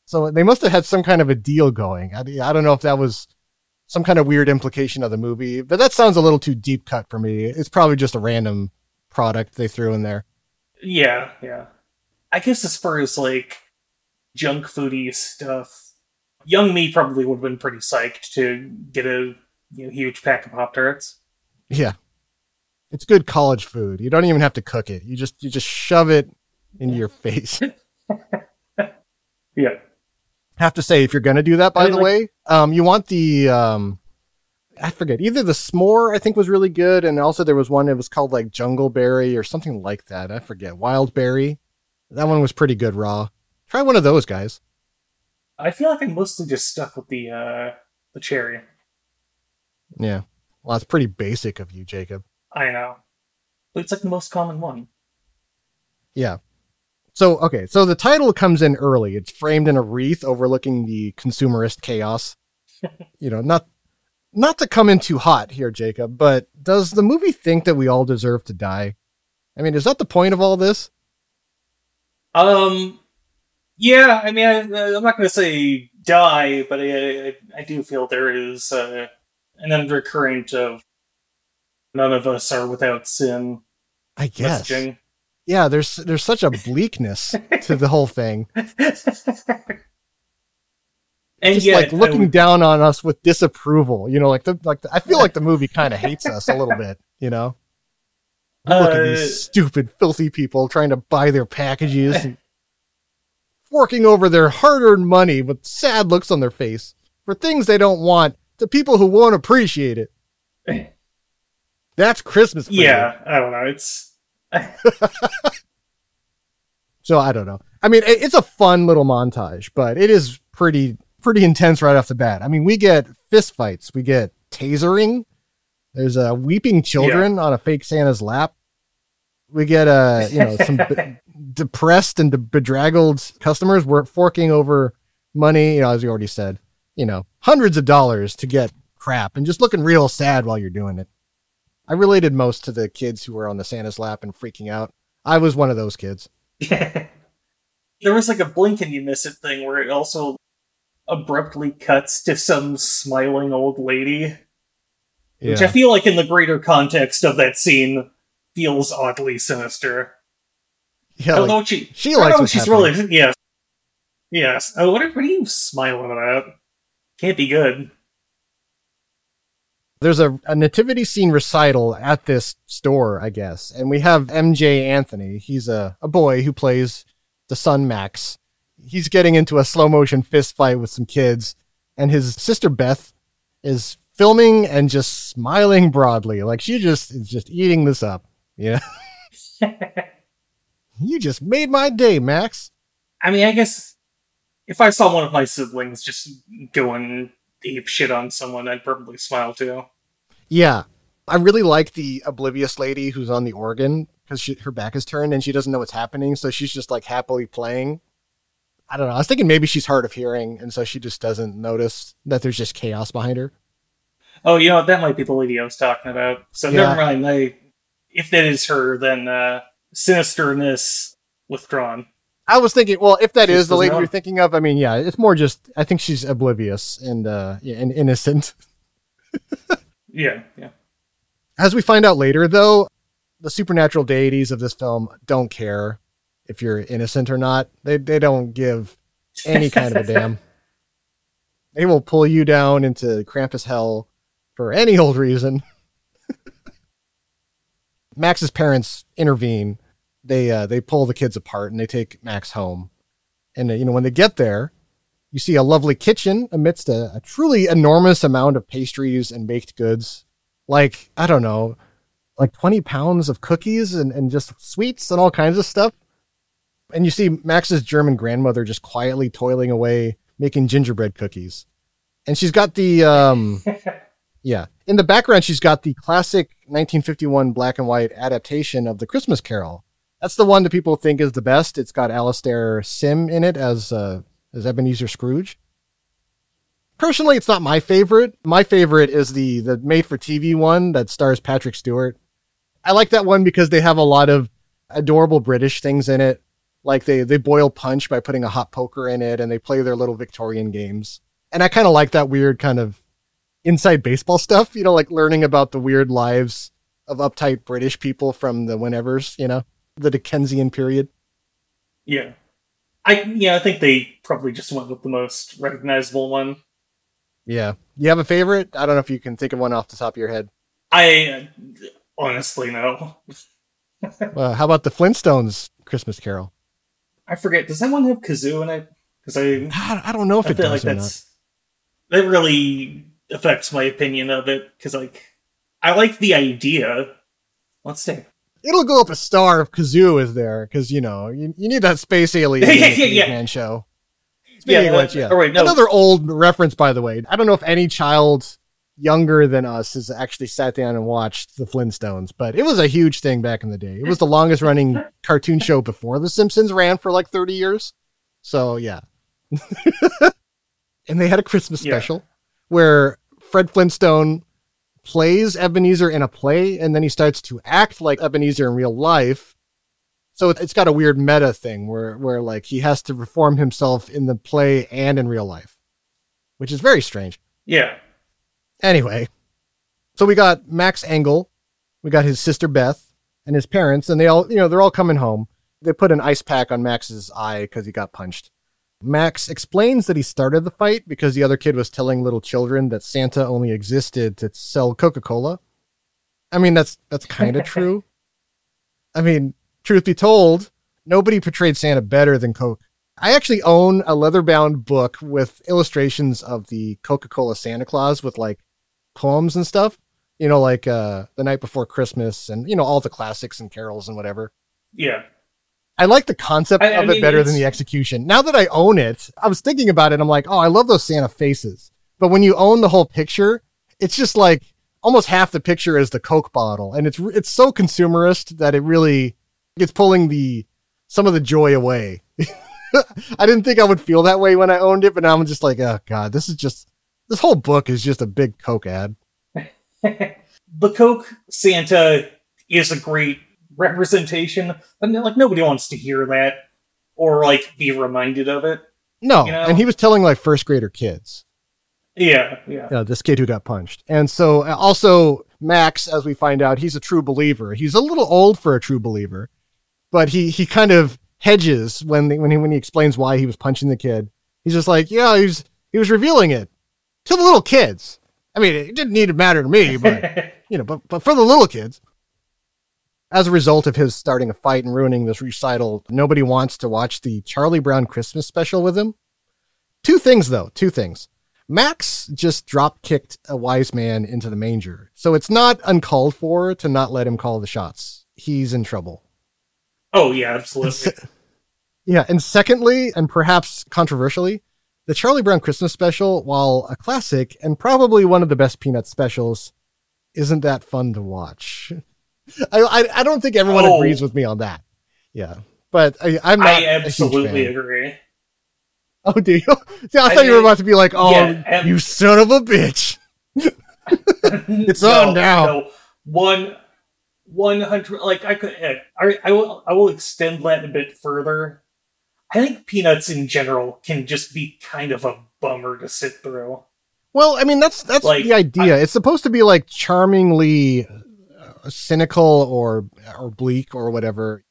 Speaker 1: So they must have had some kind of a deal going. I, I don't know if that was some kind of weird implication of the movie, but that sounds a little too deep cut for me. It's probably just a random product they threw in there.
Speaker 8: Yeah, yeah. I guess as far as like junk foodie stuff, young me probably would have been pretty psyched to get a you know, huge pack of Pop Tarts.
Speaker 1: Yeah. It's good college food. You don't even have to cook it. You just you just shove it into your face. *laughs*
Speaker 8: Yeah.
Speaker 1: Have to say if you're going to do that by
Speaker 8: I mean,
Speaker 1: the
Speaker 8: like-
Speaker 1: way, um you want the um I forget. Either the s'more I think was really good and also there was one that was called like jungle berry or something like that. I forget. Wild berry. That one was pretty good raw. Try one of those guys.
Speaker 8: I feel like I mostly just stuck with the uh the cherry.
Speaker 1: Yeah. Well, that's pretty basic of you, Jacob.
Speaker 8: I know. But it's like the most common one.
Speaker 1: Yeah. So, okay, so the title comes in early. It's framed in a wreath overlooking the consumerist chaos. *laughs* you know, not not to come in too hot here, Jacob, but does the movie think that we all deserve to die? I mean, is that the point of all this?
Speaker 8: Um, yeah, I mean, I, I'm not going to say die, but I, I, I do feel there is uh, an undercurrent of none of us are without sin.
Speaker 1: I guess.
Speaker 8: messaging.
Speaker 1: Yeah, there's there's such a bleakness to the whole thing. *laughs*
Speaker 8: And
Speaker 1: Just
Speaker 8: yet,
Speaker 1: like looking
Speaker 8: would-
Speaker 1: down on us with disapproval. You know, like the like the, I feel like the movie kind of hates us a little bit. You know, look at
Speaker 8: Uh,
Speaker 1: these stupid, filthy people trying to buy their packages, and forking over their hard-earned money with sad looks on their face for things they don't want to people who won't appreciate it. *laughs* That's Christmas. For you.
Speaker 8: yeah, I don't know. It's *laughs*
Speaker 1: So I don't know. I mean, it's a fun little montage, but it is pretty pretty intense right off the bat. I mean, we get fist fights, we get tasering. There's uh, weeping children on a fake Santa's lap. We get uh, you know, some *laughs* depressed and bedraggled customers. We're forking over money, you know, as you already said, you know, hundreds of dollars to get crap and just looking real sad while you're doing it. I related most to the kids who were on the Santa's lap and freaking out. I was one of those kids. *laughs*
Speaker 8: there was like a blink and you miss it thing where it also abruptly cuts to some smiling old lady, which I feel like in the greater context of that scene feels oddly sinister.
Speaker 1: Yeah,
Speaker 8: I don't
Speaker 1: like,
Speaker 8: know what she.
Speaker 1: she likes
Speaker 8: what she's
Speaker 1: happening.
Speaker 8: really. Yes. Yes. Oh, what, are, what are you smiling about? Can't be good.
Speaker 1: There's a, a nativity scene recital at this store, I guess, and we have Emjay Anthony. He's a, a boy who plays the son Max. He's getting into a slow motion fist fight with some kids, and his sister Beth is filming and just smiling broadly, like she just is just eating this up. Yeah, *laughs* you just made my day, Max.
Speaker 8: I mean, I guess if I saw one of my siblings just going ape shit on someone, I'd probably smile too.
Speaker 1: Yeah. I really like the oblivious lady who's on the organ because her back is turned and she doesn't know what's happening. So she's just like happily playing. I don't know. I was thinking maybe she's hard of hearing and so she just doesn't notice that there's just chaos behind her.
Speaker 8: Oh, you know, that might be the lady I was talking about. So
Speaker 1: Yeah.
Speaker 8: never mind. I, if that is her, then uh, sinisterness withdrawn.
Speaker 1: I was thinking, well, if that
Speaker 8: She
Speaker 1: is the lady
Speaker 8: know.
Speaker 1: you're thinking of, I mean, yeah, it's more just, I think she's oblivious and, uh, yeah, and innocent. *laughs*
Speaker 8: Yeah, yeah.
Speaker 1: As we find out later, though, the supernatural deities of this film don't care. if you're innocent or not. They they don't give any kind of a damn. *laughs* They will pull you down into Krampus hell for any old reason. *laughs* Max's parents intervene. They uh, they pull the kids apart and they take Max home. And uh, you know when they get there, you see a lovely kitchen amidst a, a truly enormous amount of pastries and baked goods. Like I don't know, like twenty pounds of cookies and, and just sweets and all kinds of stuff. And you see Max's German grandmother just quietly toiling away making gingerbread cookies. And she's got the um *laughs* yeah. In the background she's got the classic 1951 black and white adaptation of the Christmas Carol. That's the one that people think is the best. It's got Alastair Sim in it as uh, as Ebenezer Scrooge. Personally, it's not my favorite. My favorite is the the made for TV one that stars Patrick Stewart. I like that one because they have a lot of adorable British things in it. Like they they boil punch by putting a hot poker in it and they play their little Victorian games. And I kind of like that weird kind of inside baseball stuff, you know, like learning about the weird lives of uptight British people from the whenevers, you know, the Dickensian period.
Speaker 8: Yeah. I yeah, I think they probably just went with the most recognizable one.
Speaker 1: Yeah. You have a favorite? I don't know if you can think of one off the top of your head.
Speaker 8: I uh, honestly no. *laughs*
Speaker 1: uh, how about the Flintstones Christmas Carol?
Speaker 8: I forget. Does that one have Gazoo in it? Because I,
Speaker 1: I don't know if
Speaker 8: I
Speaker 1: it
Speaker 8: feel
Speaker 1: does
Speaker 8: like
Speaker 1: or
Speaker 8: that's that really affects my opinion of it. Because like I like the idea. Let's see.
Speaker 1: It'll go up a star if Gazoo is there, because you know you, you need that space alien *laughs*
Speaker 8: Yeah, yeah, yeah.
Speaker 1: man show.
Speaker 8: Yeah,
Speaker 1: of which, yeah.
Speaker 8: wait, no.
Speaker 1: Another old reference, by the way. I don't know if any child younger than us has actually sat down and watched the Flintstones, but it was a huge thing back in the day. It was the longest running cartoon show before The Simpsons ran for like 30 years. So, yeah. *laughs* and they had a Christmas
Speaker 8: Yeah.
Speaker 1: special where Fred Flintstone plays Ebenezer in a play and then he starts to act like Ebenezer in real life. So it- it's got a weird meta thing where where like he has to reform himself in the play and in real life, which is very strange.
Speaker 8: Yeah.
Speaker 1: Anyway, so we got Max Engel, we got his sister Beth and his parents, and they all, you know, they're all coming home. They put an ice pack on Max's eye because he got punched. Max explains that he started the fight because the other kid was telling little children that Santa only existed to sell Coca-Cola. I mean, that's that's kind of *laughs* true. I mean, truth be told, nobody portrayed Santa better than Coke. I actually own a leather-bound book with illustrations of the Coca-Cola Santa Claus with like poems and stuff. You know, like uh, the night before Christmas, and you know all the classics and carols and whatever.
Speaker 8: Yeah.
Speaker 1: I like the concept
Speaker 8: I- I
Speaker 1: of it
Speaker 8: mean,
Speaker 1: better than the execution. Now that I own it, I was thinking about it. I'm like, oh, I love those Santa faces. But when you own the whole picture, it's just like almost half the picture is the Coke bottle, and it's it's so consumerist that it really it's pulling the some of the joy away. *laughs* I didn't think I would feel that way when I owned it, but now I'm just like, oh god, this is just this whole book is just a big Coke ad. *laughs*
Speaker 8: the Coke Santa is a great representation, but like nobody wants to hear that or like be reminded of it.
Speaker 1: No,
Speaker 8: You know?
Speaker 1: and he was telling like first grader kids.
Speaker 8: Yeah, yeah.
Speaker 1: uh, this kid who got punched. And so uh, also Max, as we find out, he's a true believer. He's a little old for a true believer, but he he kind of hedges when the, when he when he explains why he was punching the kid. He's just like, yeah, he was he was revealing it to the little kids. I mean, it didn't need to matter to me, but *laughs* you know, but but for the little kids. As a result of his starting a fight and ruining this recital, nobody wants to watch the Charlie Brown Christmas special with him. Two things though, two things. Max just drop kicked a wise man into the manger. So it's not uncalled for to not let him call the shots. He's in trouble.
Speaker 8: Oh yeah, absolutely. *laughs*
Speaker 1: Yeah, and secondly, and perhaps controversially, the Charlie Brown Christmas special, while a classic and probably one of the best Peanut specials, isn't that fun to watch. I I, I don't think everyone
Speaker 8: Oh.
Speaker 1: agrees with me on that. Yeah, but I, I'm not.
Speaker 8: I absolutely agree.
Speaker 1: Oh, do you? *laughs* See, I
Speaker 8: I
Speaker 1: thought you were about to be like, "Oh,
Speaker 8: yeah,
Speaker 1: you son of a bitch!" *laughs* it's
Speaker 8: No,
Speaker 1: on now.
Speaker 8: No, one, one hundred. Like I could, eh, I, I will, I will extend that a bit further. I think peanuts in general can just be kind of a bummer to sit through.
Speaker 1: Well, I mean, that's that's
Speaker 8: Like,
Speaker 1: the idea. it's supposed to be like charmingly cynical or or bleak or whatever.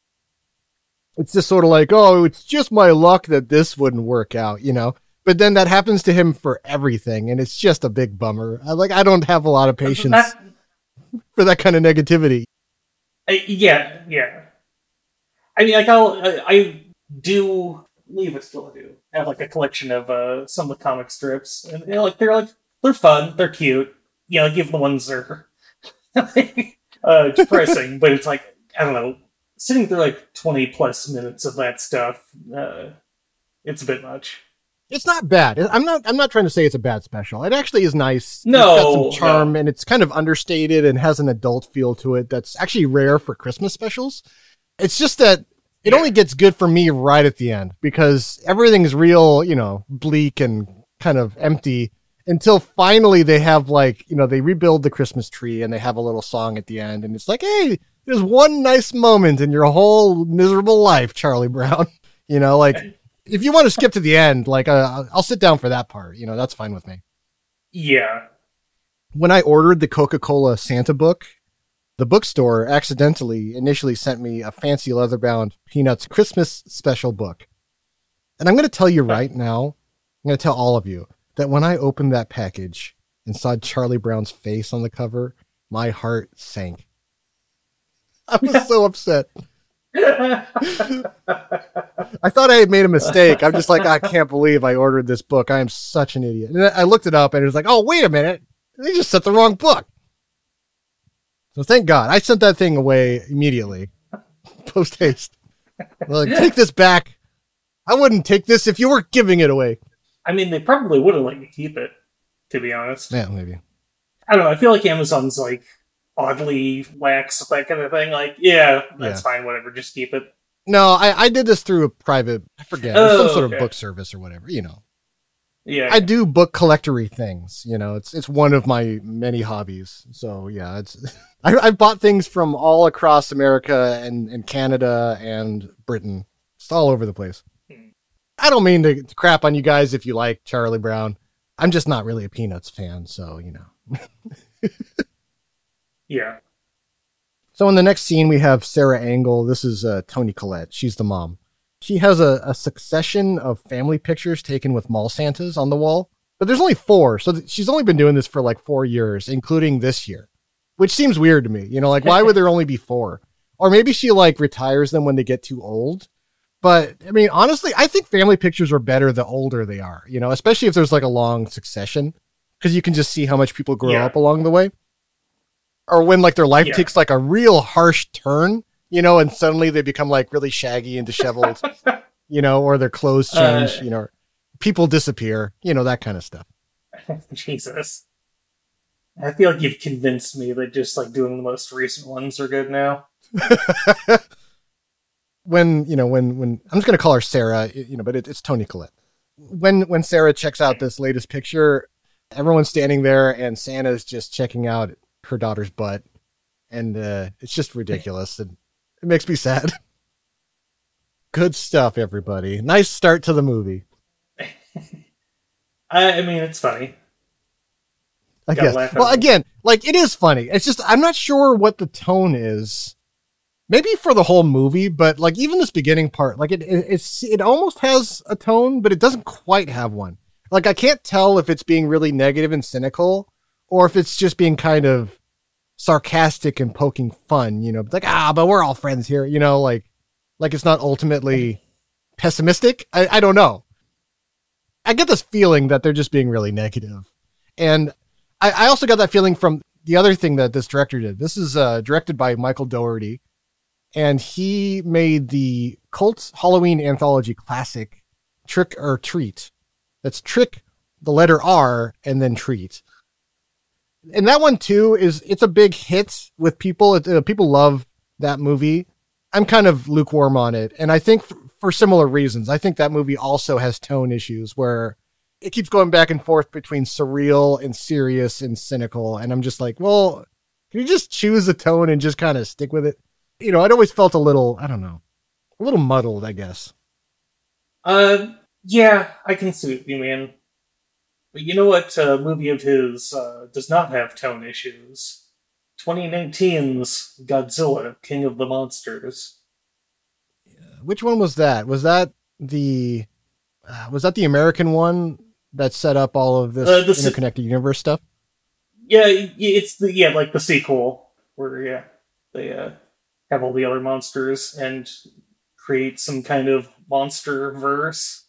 Speaker 1: it's just sort of like, oh, it's just my luck that this wouldn't work out, you know. But then that happens to him for everything, and it's just a big bummer. I, like I don't have a lot of patience
Speaker 8: That-
Speaker 1: for that kind of negativity.
Speaker 8: I, yeah, yeah. I mean, like I'll, I, I do leave it still I do have like a collection of uh some of the comic strips, and you know, like they're like they're fun, they're cute. You know, give the ones that are *laughs* uh depressing, but it's like I don't know, sitting through like twenty plus minutes of that stuff, uh, it's a bit much.
Speaker 1: It's not bad. I'm not. I'm not trying to say it's a bad special. It actually is nice.
Speaker 8: No,
Speaker 1: it's got some charm, and it's kind of understated and has an adult feel to it. That's actually rare for Christmas specials. It's just that it only gets good for me right at the end because everything's real, you know, bleak and kind of empty until finally they have like, you know, they rebuild the Christmas tree and they have a little song at the end, and it's like, hey, there's one nice moment in your whole miserable life, Charlie Brown. *laughs* You know, like if you want to skip to the end, like uh, I'll sit down for that part. You know, that's fine with me.
Speaker 8: Yeah,
Speaker 1: When I ordered the Coca Cola Santa book, the bookstore accidentally initially sent me a fancy leather bound Peanuts Christmas special book. And I'm going to tell you right now, I'm going to tell all of you that when I opened that package and saw Charlie Brown's face on the cover, my heart sank. I was so upset. I thought I had made a mistake. I'm just like, I can't believe I ordered this book. I am such an idiot. And I looked it up and it was like, oh, wait a minute. They just sent the wrong book. So thank God. I sent that thing away immediately, *laughs* post haste. Like, take this back. I wouldn't take this if you were giving it away.
Speaker 8: I mean, they probably wouldn't let you keep it, to be honest.
Speaker 1: Yeah, maybe.
Speaker 8: I don't know. I feel like Amazon's like oddly lax that kind of thing. Like, yeah, that's
Speaker 1: Yeah.
Speaker 8: fine, whatever, just keep it.
Speaker 1: No, I, I did this through a private, I forget, was some
Speaker 8: Oh,
Speaker 1: sort
Speaker 8: okay.
Speaker 1: of book service or whatever, you know.
Speaker 8: Yeah,
Speaker 1: I do book collectory things. You know, it's it's one of my many hobbies. So yeah, it's *laughs* I, I've bought things from all across America and, and Canada and Britain, It's all over the place. I don't mean to, to crap on you guys if you like Charlie Brown. I'm just not really a Peanuts fan, so you know. *laughs*
Speaker 8: yeah.
Speaker 1: So in the next scene, we have Sarah Engel. This is uh, Toni Collette. She's the mom. She has a, a succession of family pictures taken with mall Santas on the wall, but there's only four. So th- she's only been doing this for like four years, including this year, which seems weird to me. You know, like why would there only be four? Or maybe she like retires them when they get too old. But I mean, honestly, I think family pictures are better the older they are, you know, especially if there's like a long succession because you can just see how much people grow
Speaker 8: Yeah.
Speaker 1: up along the way. Or when like their life
Speaker 8: Yeah.
Speaker 1: takes like a real harsh turn, you know, and suddenly they become like really shaggy and disheveled, *laughs* you know, or their clothes change,
Speaker 8: Uh,
Speaker 1: you know, people disappear, you know, that kind of stuff. *laughs*
Speaker 8: Jesus. I feel like you've convinced me that just like doing the most recent ones are good now. *laughs*
Speaker 1: when you know when when I'm just gonna call her Sarah, you know, but it, it's Toni Collette. When when Sarah checks out this latest picture, everyone's standing there and Santa's just checking out her daughter's butt, and uh, it's just ridiculous and it makes me sad. *laughs* Good stuff, everybody. Nice start to the movie. *laughs*
Speaker 8: I, I mean, it's funny.
Speaker 1: I guess. Well, again, like it is funny. It's just I'm not sure what the tone is. Maybe for the whole movie, but like even this beginning part, like it, it it's it almost has a tone, but it doesn't quite have one. Like I can't tell if it's being really negative and cynical, or if it's just being kind of sarcastic and poking fun. You know, like ah, but we're all friends here. You know, like like it's not ultimately pessimistic. I, I don't know. I get this feeling that they're just being really negative. And I, I also got that feeling from the other thing that this director did. This is uh, directed by Michael Dougherty, and he made the cult Halloween anthology classic Trick 'r Treat. That's Trick, the letter R, and then Treat. And that one too is it's a big hit with people. It, uh, people love that movie. I'm kind of lukewarm on it, and I think f- for similar reasons. I think that movie also has tone issues where it keeps going back and forth between surreal and serious and cynical. And I'm just like, well, can you just choose a tone and just kind of stick with it? You know, I'd always felt a little, I don't know, a little muddled, I guess.
Speaker 8: Uh, yeah, I can see what you mean. But you know what uh, movie of his uh, does not have tone issues? 2019's Godzilla, King of the Monsters.
Speaker 1: which one was that? Was that the uh, was that the American one that set up all of this
Speaker 8: Uh, the se-
Speaker 1: interconnected universe stuff?
Speaker 8: Yeah, it's the yeah, like the sequel where yeah they uh, have all the other monsters and create some kind of monster verse.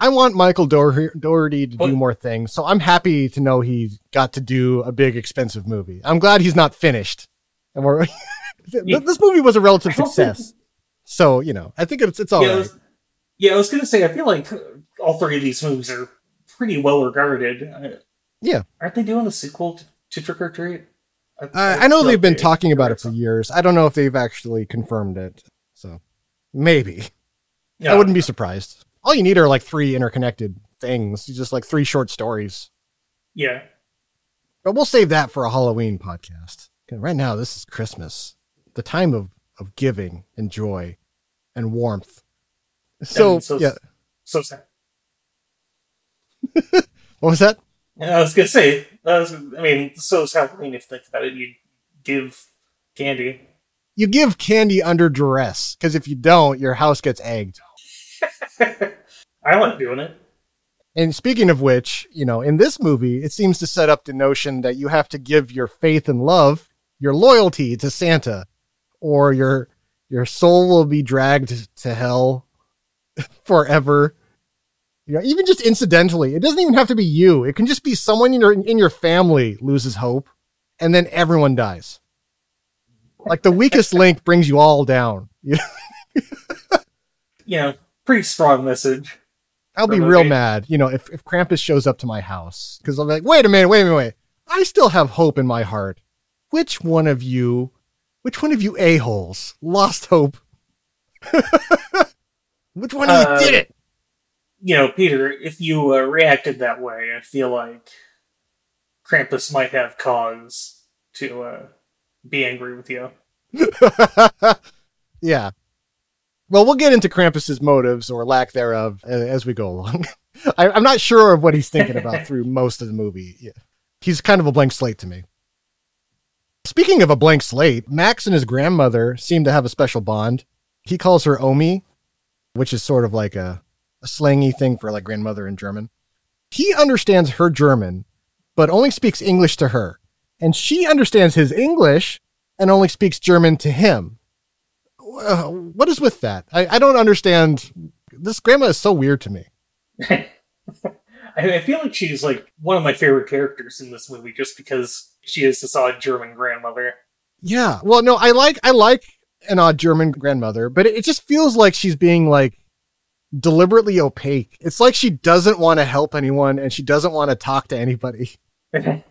Speaker 1: I want Michael Doher- Dougherty to
Speaker 8: What?
Speaker 1: do more things, so I'm happy to know he got to do a big, expensive movie. I'm glad he's not finished. And we're *laughs*
Speaker 8: Yeah.
Speaker 1: this movie was a relative success, so you know I think it's it's all
Speaker 8: yeah, I was, yeah, I was gonna say I feel like all three of these movies are pretty well regarded.
Speaker 1: Yeah.
Speaker 8: aren't they doing a sequel to, to Trick 'r Treat? I,
Speaker 1: Uh, I know they've been talking about it for years. I don't know if they've actually confirmed it, so maybe.
Speaker 8: Yeah.
Speaker 1: I wouldn't be surprised. All you need are like three interconnected things, just like three short stories.
Speaker 8: Yeah,
Speaker 1: But we'll save that for a Halloween podcast. Right now, this is Christmas, the time of, of giving and joy and warmth. So,
Speaker 8: And so
Speaker 1: yeah,
Speaker 8: so sad. *laughs*
Speaker 1: what was that?
Speaker 8: I was gonna say, that was, I mean, so is Halloween. If you think about it, you give candy.
Speaker 1: You give candy under duress because if you don't, your house gets egged. *laughs*
Speaker 8: I like doing it.
Speaker 1: And speaking of which, you know, in this movie, it seems to set up the notion that you have to give your faith and love, your loyalty to Santa, or your your soul will be dragged to hell *laughs* forever. You know, even just incidentally, it doesn't even have to be you. It can just be someone in your in your family loses hope, and then everyone dies. Like the weakest *laughs* link brings you all down. You know?
Speaker 8: You know, pretty strong message.
Speaker 1: I'll be real mad, you know, if, if Krampus shows up to my house because I'm like, wait a minute, wait a minute, wait. I still have hope in my heart. Which one of you, which one of you a holes lost hope? *laughs* which one of
Speaker 8: Uh,
Speaker 1: you did it?
Speaker 8: You know, Peter, if you uh, reacted that way, I feel like Krampus might have cause to uh, be angry with you. *laughs*
Speaker 1: yeah. Well, we'll get into Krampus's motives or lack thereof as we go along. *laughs* I, I'm not sure of what he's thinking about *laughs* through most of the movie. Yeah. He's kind of a blank slate to me. Speaking of a blank slate, Max and his grandmother seem to have a special bond. He calls her Omi, which is sort of like a, a slangy thing for like grandmother in German. He understands her German, but only speaks English to her. And she understands his English and only speaks German to him. Uh, what is with that? I, I don't understand. This grandma is so weird to me. *laughs*
Speaker 8: I, feel like she's like one of my favorite characters in this movie just because she is this odd German grandmother.
Speaker 1: Yeah. Well, no, I like I like an odd German grandmother, but it, it just feels like she's being like deliberately opaque. It's like she doesn't want to help anyone and she doesn't want to talk to anybody. *laughs*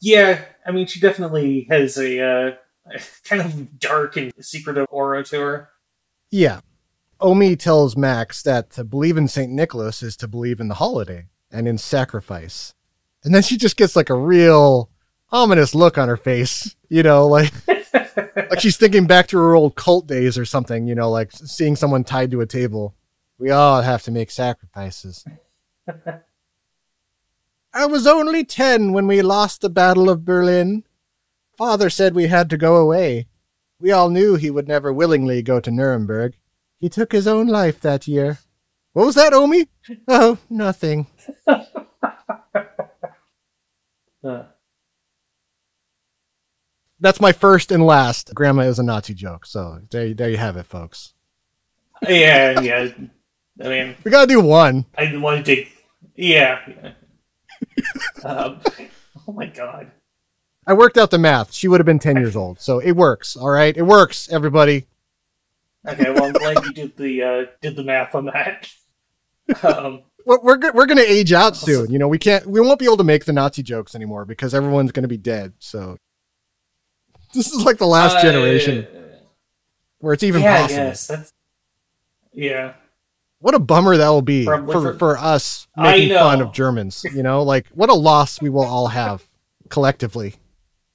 Speaker 8: Yeah, I mean, she definitely has a uh, *laughs* kind of dark and secretive aura to her.
Speaker 1: Yeah. Omi tells Max that to believe in St. Nicholas is to believe in the holiday and in sacrifice. And then she just gets like a real ominous look on her face, you know, like *laughs* like she's thinking back to her old cult days or something, you know, like seeing someone tied to a table. We all have to make sacrifices. *laughs* I was only 10 when we lost the Battle of Berlin. Father said we had to go away. We all knew he would never willingly go to Nuremberg. He took his own life that year. What was that, Omi? *laughs* Oh, nothing. *laughs*
Speaker 8: Uh,
Speaker 1: That's my first and last. Grandma is a Nazi joke. So there, there you have it, folks.
Speaker 8: yeah, yeah. I mean,
Speaker 1: We gotta do one.
Speaker 8: I wanted to. Yeah. yeah. um, *laughs* oh my god.
Speaker 1: I worked out the math. She would have been 10 years old. So it works. All right. It works, everybody.
Speaker 8: Okay, well, I'm glad you did the uh, did the math on that. Um,
Speaker 1: We're, we're, go- we're going to age out soon. You know, we can't, we won't be able to make the Nazi jokes anymore because everyone's going to be dead. So this is like the last
Speaker 8: uh,
Speaker 1: generation where it's even
Speaker 8: yeah,
Speaker 1: possible.
Speaker 8: yes, that's yeah.
Speaker 1: What a bummer that will be
Speaker 8: Probably
Speaker 1: for,
Speaker 8: for-
Speaker 1: for us making fun of Germans. You know, like what a loss we will all have collectively.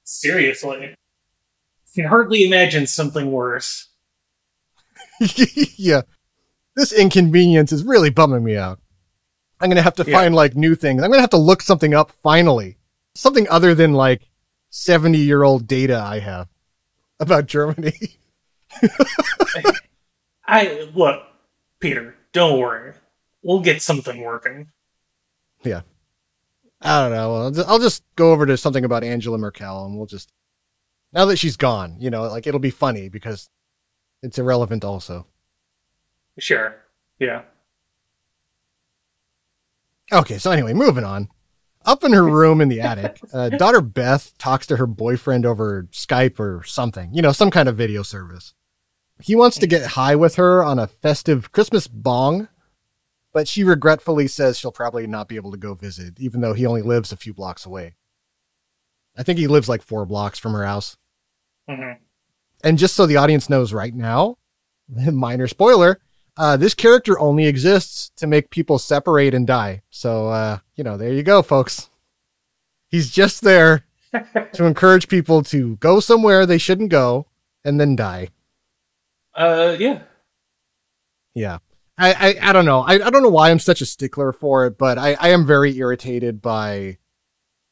Speaker 8: Seriously, can hardly imagine something worse. *laughs*
Speaker 1: yeah. This inconvenience is really bumming me out. I'm going to have to
Speaker 8: Yeah.
Speaker 1: find like new things. I'm going to have to look something up finally. Something other than like 70 year old data I have about Germany. *laughs*
Speaker 8: I look, Peter. Don't worry. We'll get something working.
Speaker 1: Yeah. I don't know. I'll just, I'll just go over to something about Angela Merkel and we'll just, now that she's gone, you know, like it'll be funny because it's irrelevant also.
Speaker 8: Sure. Yeah.
Speaker 1: Okay, so anyway, moving on. Up in her *laughs* room in the attic, uh, daughter Beth talks to her boyfriend over Skype or something, you know, some kind of video service. He wants to get high with her on a festive Christmas bong, but she regretfully says she'll probably not be able to go visit, even though he only lives a few blocks away. I think he lives like four blocks from her house.
Speaker 8: Mm-hmm.
Speaker 1: And just so the audience knows right now, *laughs* minor spoiler, uh, this character only exists to make people separate and die. So, uh, you know, there you go, folks. He's just there *laughs* to encourage people to go somewhere they shouldn't go and then die.
Speaker 8: Uh, yeah.
Speaker 1: Yeah. I, I, I don't know. I, I don't know why I'm such a stickler for it, but I, I am very irritated by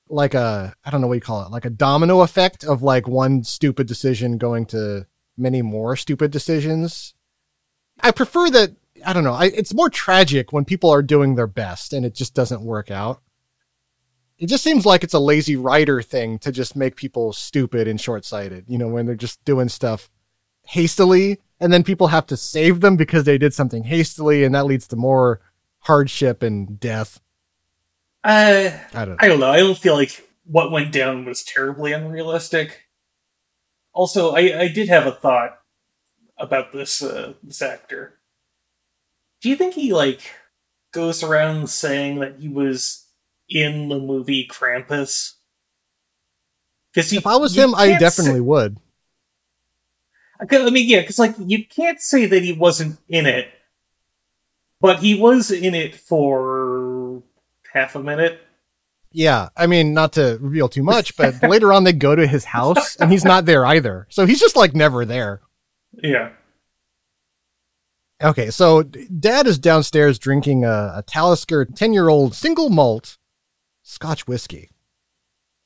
Speaker 1: like a, I don't know what you call it, like a domino effect of like one stupid decision going to many more stupid decisions. I prefer that, I don't know. I, it's more tragic when people are doing their best and it just doesn't work out. It just seems like it's a lazy writer thing to just make people stupid and short sighted, you know, when they're just doing stuff hastily and then people have to save them because they did something hastily and that leads to more hardship and death.
Speaker 8: Uh,
Speaker 1: I don't
Speaker 8: I don't know. I don't feel like what went down was terribly unrealistic. Also, I, I did have a thought about this uh, this actor. Do you think he like goes around saying that he was in the movie Krampus? Because
Speaker 1: if I was him, I definitely
Speaker 8: say-
Speaker 1: would.
Speaker 8: I mean, yeah, because like you can't say that he wasn't in it, but he was in it for half a minute.
Speaker 1: Yeah, I mean, not to reveal too much, but later on they go to his house and he's not there either. So he's just like never there.
Speaker 8: Yeah.
Speaker 1: Okay, so dad is downstairs drinking a, a Talisker 10 year old single malt scotch whiskey.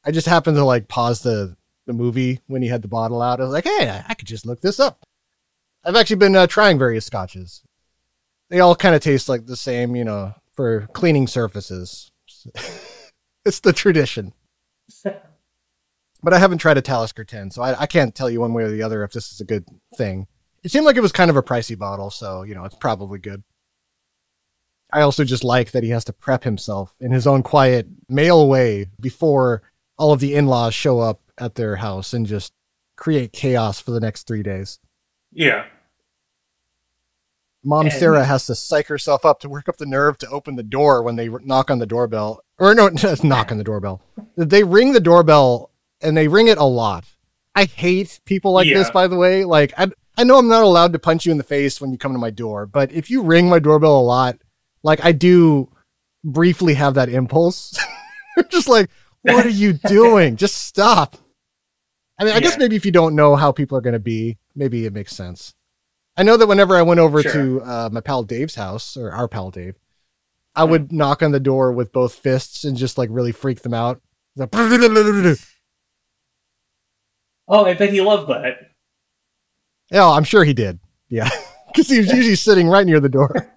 Speaker 1: I just happened to like pause the, the movie when he had the bottle out. I was like, hey, I, I could just look this up. I've actually been uh, trying various scotches. They all kind of taste like the same, you know, for cleaning surfaces. *laughs* it's the tradition. *laughs* but I haven't tried a Talisker 10, so I, I can't tell you one way or the other if this is a good thing. It seemed like it was kind of a pricey bottle, so, you know, it's probably good. I also just like that he has to prep himself in his own quiet male way before all of the in laws show up at their house and just create chaos for the next three days.
Speaker 8: Yeah.
Speaker 1: Mom
Speaker 8: And-
Speaker 1: Sarah has to psych herself up to work up the nerve to open the door when they knock on the doorbell. Or no, it's *laughs* knock on the doorbell. They ring the doorbell and they ring it a lot. I hate people like this, by the way. Like, I, I know I'm not allowed to punch you in the face when you come to my door, but if you ring my doorbell a lot, like, I do briefly have that impulse. *laughs* Just like, what are you *laughs* doing? Just stop. I mean, I guess maybe if you don't know how people are going to be, maybe it makes sense. I know that whenever I went over
Speaker 8: Sure.
Speaker 1: to uh, my pal Dave's house, or our pal Dave, I would knock on the door with both fists and just like really freak them out. Like,
Speaker 8: Oh, I bet he loved that.
Speaker 1: Yeah, I'm sure he did. Yeah, *laughs* because he was usually sitting right near the door.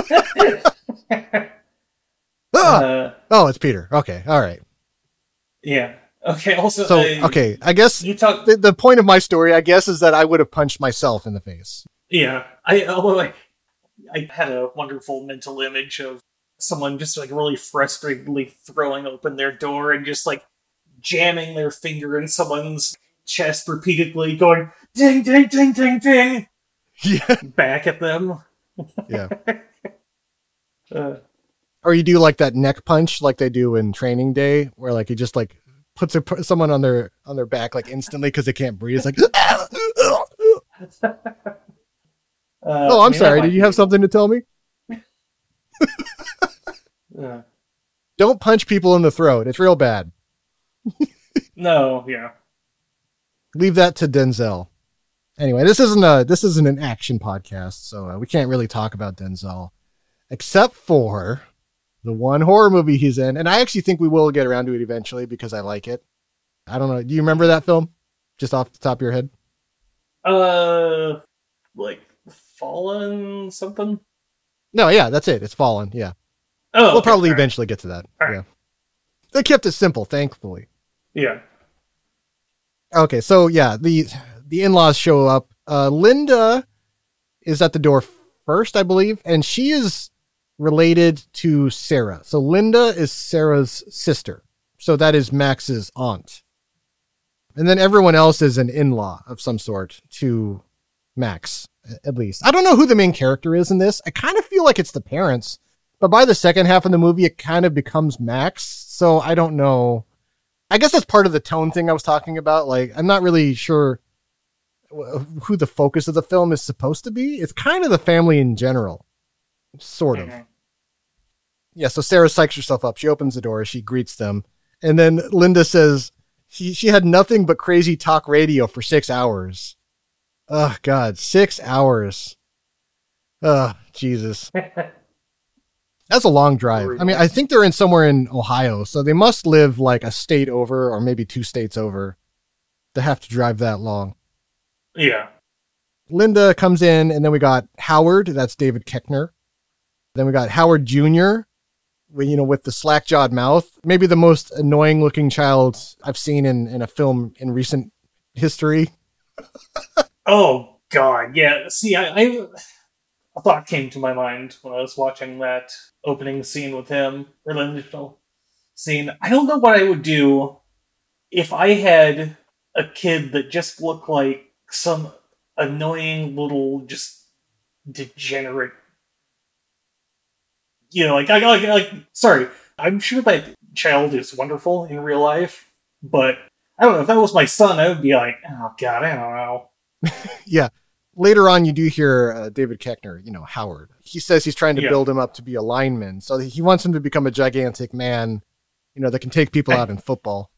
Speaker 1: *laughs* Ah!
Speaker 8: Uh,
Speaker 1: oh, it's Peter. Okay, all right.
Speaker 8: yeah. Okay. Also,
Speaker 1: So,
Speaker 8: uh,
Speaker 1: okay, I guess
Speaker 8: You talk.
Speaker 1: the, the point of my story, I guess, is that I would have punched myself in the face.
Speaker 8: Yeah. I although I, I had a wonderful mental image of someone just like really frustratedly throwing open their door and just like jamming their finger in someone's chest repeatedly, going ding ding ding ding ding
Speaker 1: Yeah,
Speaker 8: back at them. *laughs*
Speaker 1: yeah. *laughs*
Speaker 8: Uh,
Speaker 1: Or you do like that neck punch, like they do in Training Day, where like he just like puts a, someone on their on their back like instantly because they can't breathe. It's like, *laughs*
Speaker 8: uh,
Speaker 1: oh, I'm sorry. Did you have something to tell me?
Speaker 8: uh,
Speaker 1: Don't punch people in the throat. It's real bad.
Speaker 8: No, yeah.
Speaker 1: leave that to Denzel. Anyway, this isn't a this isn't an action podcast, so uh, we can't really talk about Denzel, except for the one horror movie he's in, and I actually think we will get around to it eventually because I like it. I don't know. Do you remember that film? Just off the top of your head?
Speaker 8: Uh, like Fallen something.
Speaker 1: No, yeah, that's it. It's Fallen. Yeah.
Speaker 8: Oh,
Speaker 1: we'll
Speaker 8: okay,
Speaker 1: probably
Speaker 8: all right.
Speaker 1: eventually get to that. Yeah. They kept it simple, thankfully.
Speaker 8: Yeah.
Speaker 1: Okay, so yeah, the the in-laws show up. Uh Linda is at the door first, I believe, and she is related to Sarah. So Linda is Sarah's sister. So that is Max's aunt. And then everyone else is an in-law of some sort to Max, at least. I don't know who the main character is in this. I kind of feel like it's the parents, but by the second half of the movie, it kind of becomes Max. So I don't know. I guess that's part of the tone thing I was talking about. Like, I'm not really sure who the focus of the film is supposed to be. It's kind of the family in general, sort of. Mm-hmm. Yeah, so Sarah psychs herself up. She opens the door, she greets them, and then Linda says she she had nothing but crazy talk radio for six hours. Oh God, six hours. Oh Jesus, *laughs* that's a long drive. I mean, I think they're in somewhere in Ohio, so they must live like a state over, or maybe two states over, to have to drive that long.
Speaker 8: Yeah.
Speaker 1: Linda comes in, and then we got Howard. That's David Koechner. Then we got Howard Jr. You know, with the slack jawed mouth, maybe the most annoying looking child I've seen in in a film in recent history. *laughs*
Speaker 8: Oh God, yeah. See, I, I a thought came to my mind when I was watching that opening scene with him, or the initial scene. I don't know what I would do if I had a kid that just looked like some annoying little just degenerate. You know, like I like, like sorry, I'm sure that child is wonderful in real life, but I don't know if that was my son, I would be like, oh god, I don't know. *laughs*
Speaker 1: yeah. Later on, you do hear uh, David Koechner, you know, Howard. He says he's trying to
Speaker 8: Yeah.
Speaker 1: build him up to be a lineman. So he wants him to become a gigantic man, you know, that can take people out in football.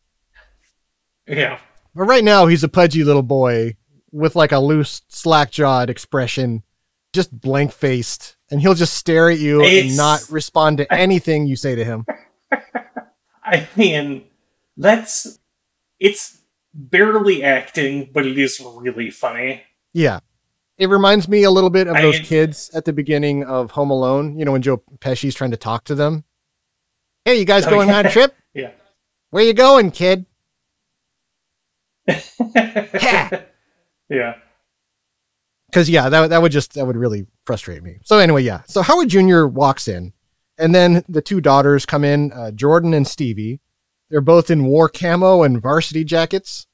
Speaker 8: Yeah.
Speaker 1: But right now, he's a pudgy little boy with like a loose, slack jawed expression, just blank faced. And he'll just stare at you
Speaker 8: It's-
Speaker 1: and not respond to anything you say to him. *laughs*
Speaker 8: I mean, that's it's barely acting, but it is really funny.
Speaker 1: Yeah. It reminds me a little bit of
Speaker 8: I-
Speaker 1: those kids at the beginning of Home Alone, you know, when Joe Pesci's trying to talk to them. Hey, you guys
Speaker 8: Oh,
Speaker 1: going
Speaker 8: yeah.
Speaker 1: on a trip? *laughs*
Speaker 8: Yeah.
Speaker 1: Where you going, kid? *laughs*
Speaker 8: Yeah.
Speaker 1: Because yeah, that that would just that would really frustrate me. So anyway, yeah. So Howard Jr. walks in, and then the two daughters come in, uh, Jordan and Stevie. They're both in war camo and varsity jackets.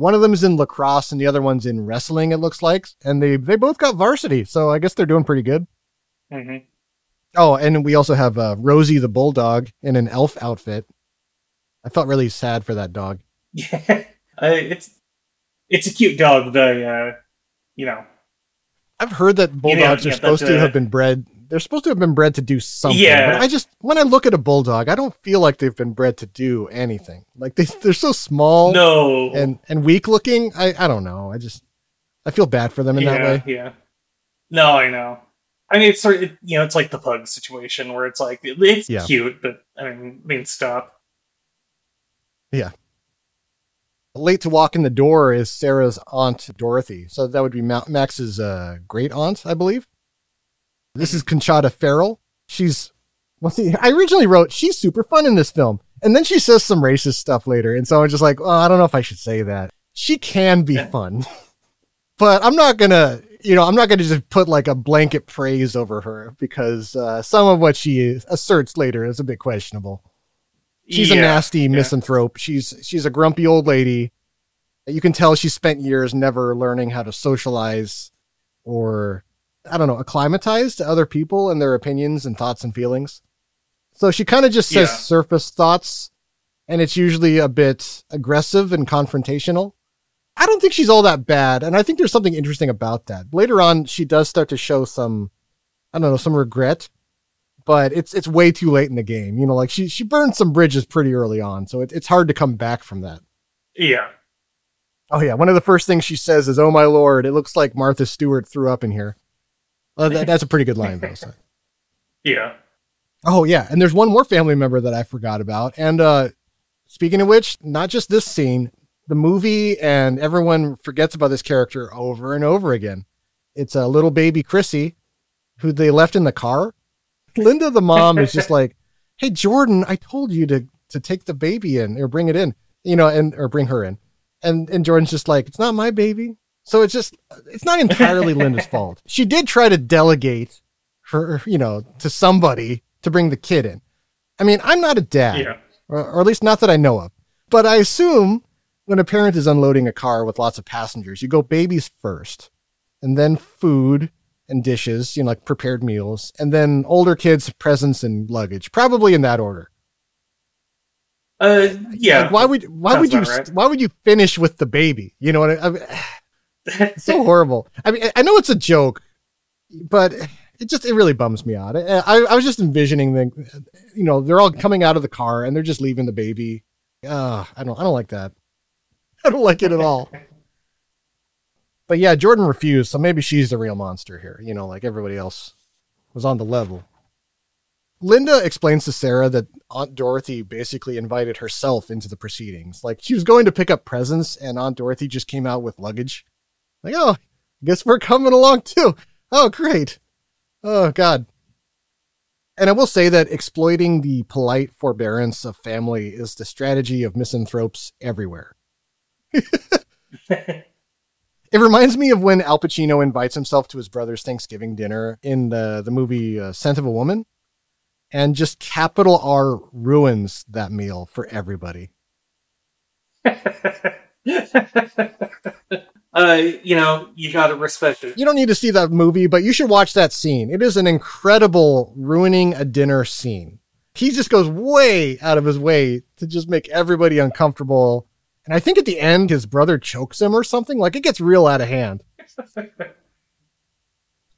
Speaker 1: One of them is in lacrosse, and the other one's in wrestling. It looks like, and they they both got varsity, so I guess they're doing pretty good.
Speaker 8: hmm
Speaker 1: Oh, and we also have uh, Rosie the bulldog in an elf outfit. I felt really sad for that dog. *laughs*
Speaker 8: Yeah. Uh, it's it's a cute dog, but uh, you know,
Speaker 1: I've heard that bulldogs
Speaker 8: yeah,
Speaker 1: are supposed to have been bred. They're supposed to have been bred to do something.
Speaker 8: Yeah.
Speaker 1: But I just when I look at a bulldog, I don't feel like they've been bred to do anything. Like they they're so small,
Speaker 8: no,
Speaker 1: and and weak looking. I I don't know. I just I feel bad for them in
Speaker 8: yeah,
Speaker 1: that way.
Speaker 8: yeah. No, I know. I mean, it's sort of, you know, it's like the pug situation where it's like it's
Speaker 1: Yeah.
Speaker 8: cute, but I mean, I mean, stop.
Speaker 1: Yeah. Late to walk in the door is Sarah's aunt Dorothy. So that would be Ma- Max's uh, great aunt, I believe. This is Conchata Ferrell. She's well. See, I originally wrote she's super fun in this film, and then she says some racist stuff later, and so I'm just like, oh, I don't know if I should say that. She can be fun, *laughs* but I'm not gonna, you know, I'm not gonna just put like a blanket praise over her because uh, some of what she asserts later is a bit questionable. She's a nasty
Speaker 8: yeah.
Speaker 1: misanthrope. She's she's a grumpy old lady. You can tell she spent years never learning how to socialize or I don't know, acclimatized to other people and their opinions and thoughts and feelings. So she kind of just says
Speaker 8: Yeah.
Speaker 1: surface thoughts and it's usually a bit aggressive and confrontational. I don't think she's all that bad and I think there's something interesting about that. Later on she does start to show some I don't know, some regret but it's it's way too late in the game. You know, like she she burned some bridges pretty early on, so it, it's hard to come back from that.
Speaker 8: Yeah.
Speaker 1: Oh yeah, one of the first things she says is, "Oh my lord, it looks like Martha Stewart threw up in here." Well, that, that's a pretty good line though. So. *laughs*
Speaker 8: Yeah.
Speaker 1: Oh yeah, and there's one more family member that I forgot about. And uh speaking of which, not just this scene, the movie and everyone forgets about this character over and over again. It's a little baby Chrissy who they left in the car. Linda, the mom, is just *laughs* like, Hey, Jordan, I told you to, to take the baby in or bring it in, you know, and, or bring her in. And, and Jordan's just like, it's not my baby. So it's just, it's not entirely Linda's *laughs* fault. She did try to delegate her, you know, to somebody to bring the kid in. I mean, I'm not a dad,
Speaker 8: Yeah.
Speaker 1: or, or at least not that I know of. But I assume when a parent is unloading a car with lots of passengers, you go babies first, and then food and dishes, you know, like prepared meals, and then older kids, presents and luggage, probably in that order.
Speaker 8: Uh, yeah.
Speaker 1: Like, why would why
Speaker 8: Sounds
Speaker 1: would you
Speaker 8: right.
Speaker 1: why would you finish with the baby? You know what I, I mean? *laughs* so horrible. I mean, I know it's a joke, but it just it really bums me out. I, I, was just envisioning the, you know, they're all coming out of the car and they're just leaving the baby. Uh, I don't I don't like that. *laughs* I don't like it at all. But yeah, Jordan refused, so maybe she's the real monster here. You know, like everybody else was on the level. Linda explains to Sarah that Aunt Dorothy basically invited herself into the proceedings. Like she was going to pick up presents, and Aunt Dorothy just came out with luggage. Like, oh, guess we're coming along too. Oh, great. Oh, God. And I will say that exploiting the polite forbearance of family is the strategy of misanthropes everywhere. *laughs* it reminds me of when Al Pacino invites himself to his brother's Thanksgiving dinner in the, the movie uh, Scent of a Woman and just capital R ruins that meal for everybody. *laughs*
Speaker 8: uh, you know, you gotta respect it.
Speaker 1: You don't need to see that movie, but you should watch that scene. It is an incredible ruining a dinner scene. He just goes way out of his way to just make everybody uncomfortable. And I think at the end, his brother chokes him or something. Like it gets real out of hand. *laughs*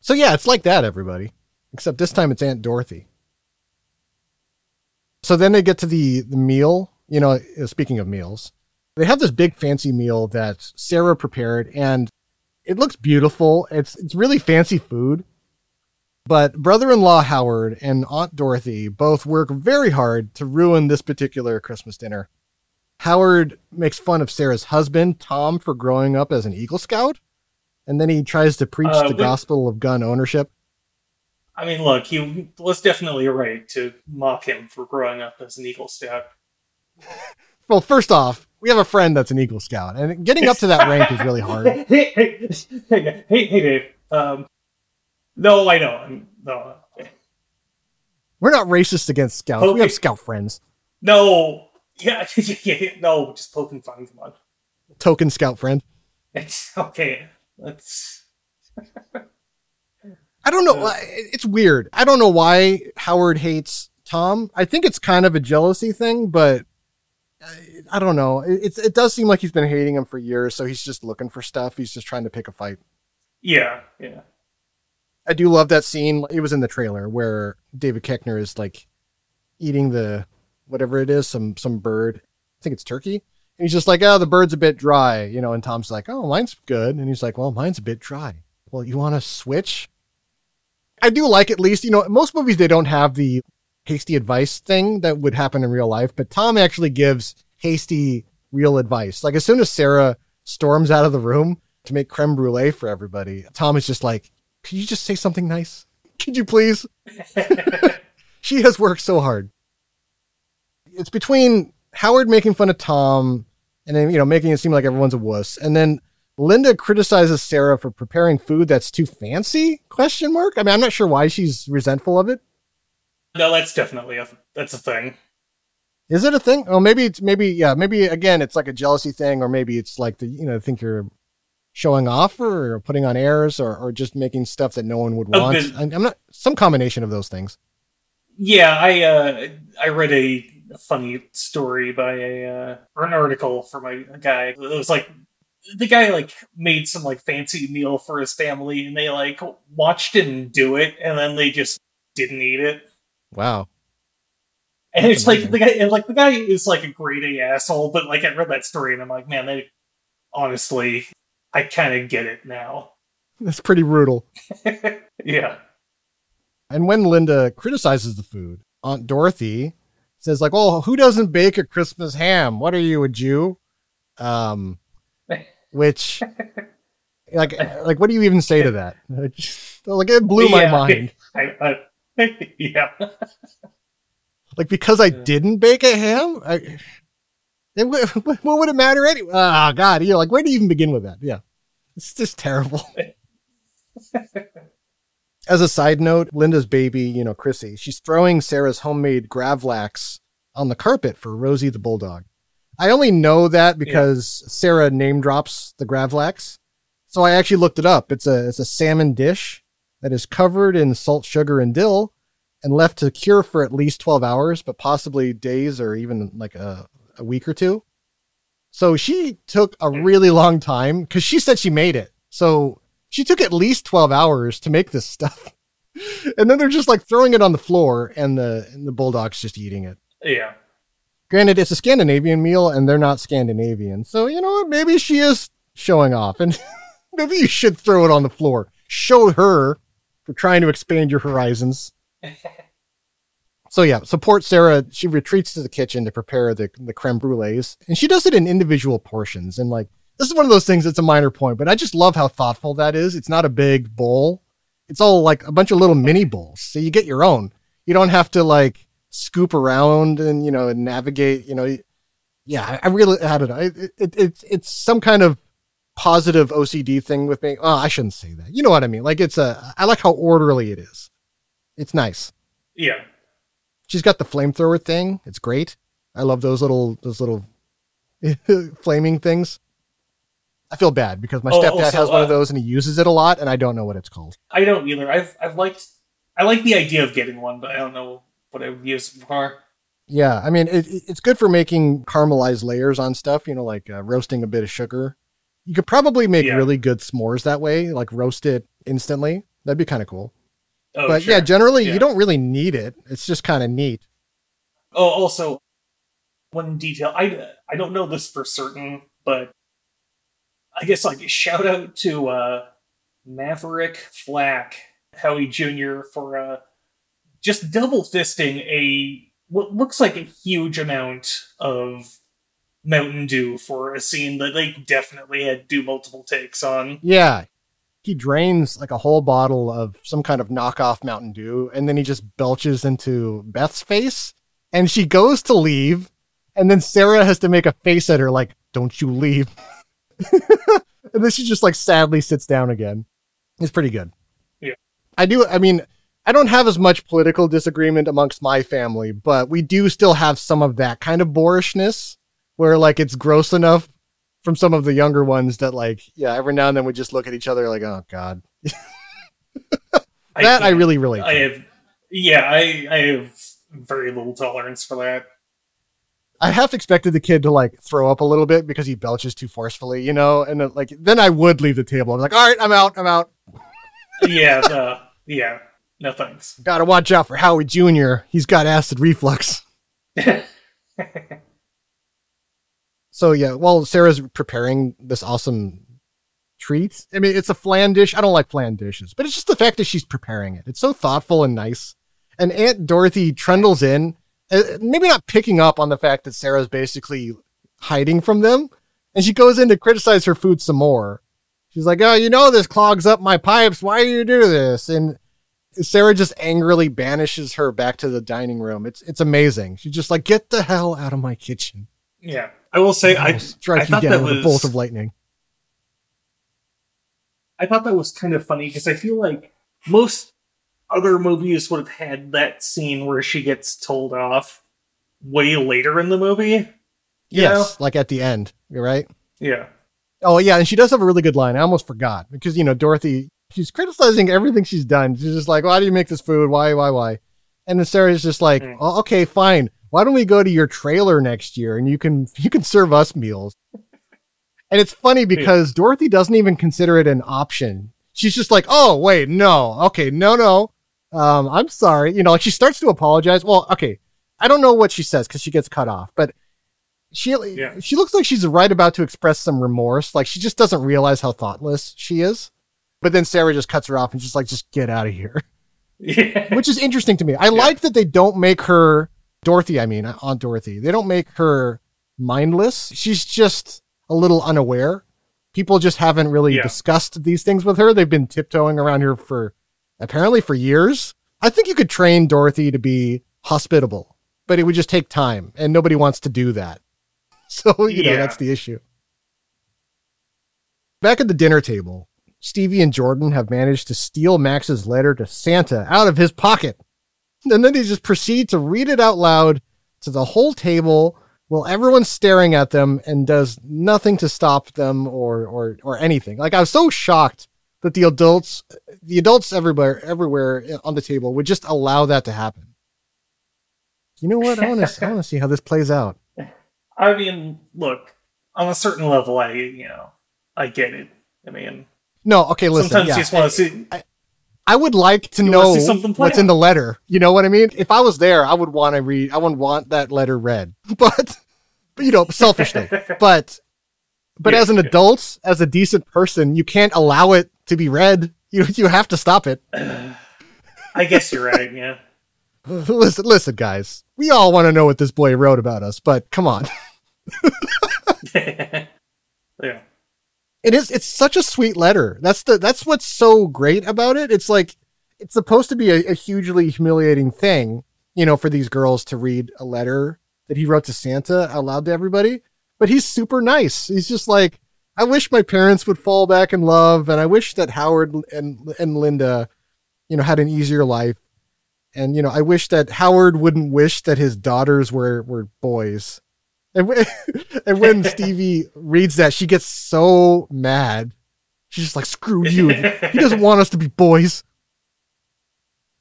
Speaker 1: So yeah, it's like that, everybody. Except this time it's Aunt Dorothy. So then they get to the the meal. You know, uh, speaking of meals, they have this big fancy meal that Sarah prepared, and it looks beautiful. It's it's really fancy food. But brother-in-law Howard and Aunt Dorothy both work very hard to ruin this particular Christmas dinner. Howard makes fun of Sarah's husband, Tom, for growing up as an Eagle Scout, and then he tries to preach
Speaker 8: Uh,
Speaker 1: the
Speaker 8: but-
Speaker 1: gospel of gun ownership.
Speaker 8: I mean, look, he was definitely right to mock him for growing up as an Eagle Scout. *laughs*
Speaker 1: Well, first off, we have a friend that's an Eagle Scout, and getting up to that rank is really hard. *laughs*
Speaker 8: hey, hey, hey, hey, Dave. Um, no, I know. No,
Speaker 1: We're not racist against scouts. We have scout friends.
Speaker 8: no, yeah, *laughs* yeah, no, just poking fun. Come on.
Speaker 1: Token scout friend.
Speaker 8: It's okay. Let's. *laughs*
Speaker 1: I don't know. It's weird. I don't know why Howard hates Tom. I think it's kind of a jealousy thing, but I- don't know. It, it's, it does seem like he's been hating him for years, so he's just looking for stuff. He's just trying to pick a fight.
Speaker 8: Yeah, yeah.
Speaker 1: I do love that scene. It was in the trailer where David Koechner is like eating the whatever it is, some some bird. I think it's turkey. And he's just like, oh, the bird's a bit dry, you know. And Tom's like, oh, mine's good. And he's like, well, mine's a bit dry. Well, you want to switch? I do like at least, you know, most movies they don't have the hasty advice thing that would happen in real life, but Tom actually gives hasty real advice. Like as soon as Sarah storms out of the room to make creme brulee for everybody, Tom is just like, could you just say something nice? Could you please? *laughs* she has worked so hard. It's between Howard making fun of Tom and then, you know, making it seem like everyone's a wuss. And then Linda criticizes Sarah for preparing food that's too fancy? Question mark. I mean, I'm not sure why she's resentful of it.
Speaker 8: No, that's definitely a that's a thing.
Speaker 1: Is it a thing? Oh, maybe it's maybe yeah, maybe again it's like a jealousy thing, or maybe it's like the you know think you're showing off or, putting on airs or, or just making stuff that no one would
Speaker 8: A
Speaker 1: want. I'm not some combination of those things.
Speaker 8: Yeah, I uh, I read a funny story by a uh, or an article from a, a guy. It was like the guy like made some like fancy meal for his family, and they like watched him do it, and then they just didn't eat it.
Speaker 1: Wow.
Speaker 8: And it's like the guy, and like the guy is like a greedy asshole, but like I read that story and I'm like, man, they honestly, I kind of get it now. *laughs*
Speaker 1: That's pretty brutal. *laughs*
Speaker 8: Yeah.
Speaker 1: And when Linda criticizes the food, Aunt Dorothy says like, "Oh, who doesn't bake a Christmas ham? What are you, a Jew?" Um, *laughs* which Like, like, what do you even say to that? Like, it blew my
Speaker 8: Yeah.
Speaker 1: mind.
Speaker 8: I, I, yeah.
Speaker 1: Like, because I didn't bake a ham, I, it, *laughs* what would it matter anyway? Oh God, you're like, where do you even begin with that? Yeah, it's just terrible. *laughs* As a side note, Linda's baby, you know, Chrissy, she's throwing Sarah's homemade Gravlax on the carpet for Rosie the bulldog. I only know that because Sarah name drops the Gravlax. So I actually looked it up. It's a it's a salmon dish that is covered in salt, sugar, and dill and left to cure for at least 12 hours, but possibly days or even like a, a week or two. So she took a hmm. really long time because she said she made it. So she took at least 12 hours to make this *laughs* stuff. and then they're just like throwing it on the floor and the and the bulldog's just eating it.
Speaker 8: Yeah.
Speaker 1: Granted, it's a Scandinavian meal and they're not Scandinavian. So, you know what? Maybe she is showing off and *laughs* maybe you should throw it on the floor. Show her for trying to expand your horizons. So yeah, support Sarah. She retreats to the kitchen to prepare the, the creme brulees and she does it in individual portions. And like, this is one of those things that's a minor point, but I just love how thoughtful that is. It's not a big bowl. It's all like a bunch of little mini bowls. So you get your own. You don't have to like scoop around and, you know, and navigate, you know. Yeah, I really, I don't know. It, it, it's, it's some kind of positive OCD thing with me. Oh, I shouldn't say that. You know what I mean? Like it's a, I like how orderly it is. It's nice.
Speaker 8: Yeah.
Speaker 1: She's got the flamethrower thing. It's great. I love those little, those little *laughs* flaming things. I feel bad because my
Speaker 8: Oh,
Speaker 1: stepdad
Speaker 8: also,
Speaker 1: has one of
Speaker 8: uh,
Speaker 1: those and he uses it a lot and I don't know what it's called.
Speaker 8: I don't either. I've I've liked I like the idea of getting one, but I don't know what I would use it for.
Speaker 1: Yeah, I mean, it, it- it's good for making caramelized layers on stuff, you know, like uh, roasting a bit of sugar. You could probably make
Speaker 8: Yeah.
Speaker 1: really good s'mores that way, like roast it instantly. That'd be kind of cool.
Speaker 8: Oh,
Speaker 1: but
Speaker 8: sure.
Speaker 1: yeah, generally,
Speaker 8: Yeah.
Speaker 1: you don't really need it. It's just kind of neat.
Speaker 8: Oh, also, one detail. I I don't know this for certain, but I guess like shout out to uh, Maverick Flack, Howie Jr. for uh, just double fisting a what looks like a huge amount of Mountain Dew for a scene that they definitely had to do multiple takes on.
Speaker 1: Yeah. He drains like a whole bottle of some kind of knockoff Mountain Dew and then he just belches into Beth's face and she goes to leave and then Sarah has to make a face at her like, don't you leave. *laughs* and then she just like sadly sits down again. It's pretty good.
Speaker 8: Yeah.
Speaker 1: I do, I mean, I don't have as much political disagreement amongst my family, but we do still have some of that kind of boorishness where like it's gross enough from some of the younger ones that like, yeah, every now and then we just look at each other like, oh God. *laughs* that I,
Speaker 8: can't-
Speaker 1: really relate
Speaker 8: I
Speaker 1: to.
Speaker 8: have, yeah, I I have very little tolerance for that.
Speaker 1: I half expected the kid to like throw up a little bit because he belches too forcefully, you know, and then, like then I would leave the table. I'm like, all right, I'm out, I'm out. *laughs*
Speaker 8: yeah, yeah, no thanks.
Speaker 1: Gotta watch out for Howie Jr. He's got acid reflux. *laughs* So yeah, while Sarah's preparing this awesome treat, I mean, it's a flan dish. I don't like flan dishes, but it's just the fact that she's preparing it. It's so thoughtful and nice. And Aunt Dorothy trundles in, uh, maybe not picking up on the fact that Sarah's basically hiding from them, and she goes in to criticize her food some more. She's like, "Oh, you know this clogs up my pipes. Why do you do this?" And Sarah just angrily banishes her back to the dining room. It's it's amazing. She's just like, "Get the hell out of my kitchen."
Speaker 8: Yeah, I will say I,
Speaker 1: strike
Speaker 8: I
Speaker 1: you
Speaker 8: thought
Speaker 1: down
Speaker 8: that
Speaker 1: with
Speaker 8: was
Speaker 1: a bolt of lightning.
Speaker 8: I thought that was kind of funny because I feel like most other movies would have had that scene where she gets told off way later in the movie.
Speaker 1: Yes, like at the end. Right.
Speaker 8: Yeah.
Speaker 1: Oh yeah, and she does have a really good line. I almost forgot because you know Dorothy, she's criticizing everything she's done. She's just like, "Why do you make this food? Why, why, why?" And then Sarah's just like,
Speaker 8: Mm.
Speaker 1: oh, "Okay, fine. Why don't we go to your trailer next year and you can you can serve us meals?" And it's funny because Dorothy doesn't even consider it an option. She's just like, "Oh wait, no, okay, no, no, um, I'm sorry." You know, like she starts to apologize. Well, okay, I don't know what she says because she gets cut off, but she
Speaker 8: Yeah.
Speaker 1: she looks like she's right about to express some remorse. Like she just doesn't realize how thoughtless she is. But then Sarah just cuts her off and just like, just get out of here. *laughs*
Speaker 8: Yeah.
Speaker 1: Which is interesting to me. I like that they don't make her Dorothy, I mean, Aunt Dorothy. They don't make her mindless. She's just a little unaware. People just haven't really
Speaker 8: Yeah.
Speaker 1: discussed these things with her. They've been tiptoeing around here for apparently for years. I think you could train Dorothy to be hospitable, but it would just take time, and nobody wants to do that. *laughs* So, you know, that's the issue. Back at the dinner table, Stevie and Jordan have managed to steal Max's letter to Santa out of his pocket. And then they just proceed to read it out loud to the whole table while everyone's staring at them and does nothing to stop them or or or anything. Like I was so shocked that the adults the adults everywhere everywhere on the table would just allow that to happen. You know what? I want to I want to see how this plays out.
Speaker 8: I mean, look, on a certain level, I you know, I get it. I mean,
Speaker 1: No, okay, listen.
Speaker 8: sometimes
Speaker 1: yeah,
Speaker 8: you just want to see.
Speaker 1: I would like to
Speaker 8: You
Speaker 1: know
Speaker 8: play
Speaker 1: what's in the letter. You know what I mean? If I was there, I would want to read. I would want that letter read. *laughs* But, but you know, selfishly. *laughs* but, but
Speaker 8: Yeah,
Speaker 1: as an
Speaker 8: yeah.
Speaker 1: adult, as a decent person, you can't allow it to be read. You you have to stop it. *sighs*
Speaker 8: I guess you're right. Yeah. *laughs*
Speaker 1: listen, listen, guys. We all want to know what this boy wrote about us, but come on.
Speaker 8: yeah.
Speaker 1: It is. It's such a sweet letter. That's the. That's what's so great about it. It's like it's supposed to be a, a hugely humiliating thing, you know, for these girls to read a letter that he wrote to Santa out loud to everybody. But he's super nice. He's just like, I wish my parents would fall back in love, and I wish that Howard and and Linda, you know, had an easier life. And you know, I wish that Howard wouldn't wish that his daughters were were boys. And when, *laughs* and when Stevie reads that, she gets so mad. She's just like, "Screw *laughs* you! He doesn't want us to be boys."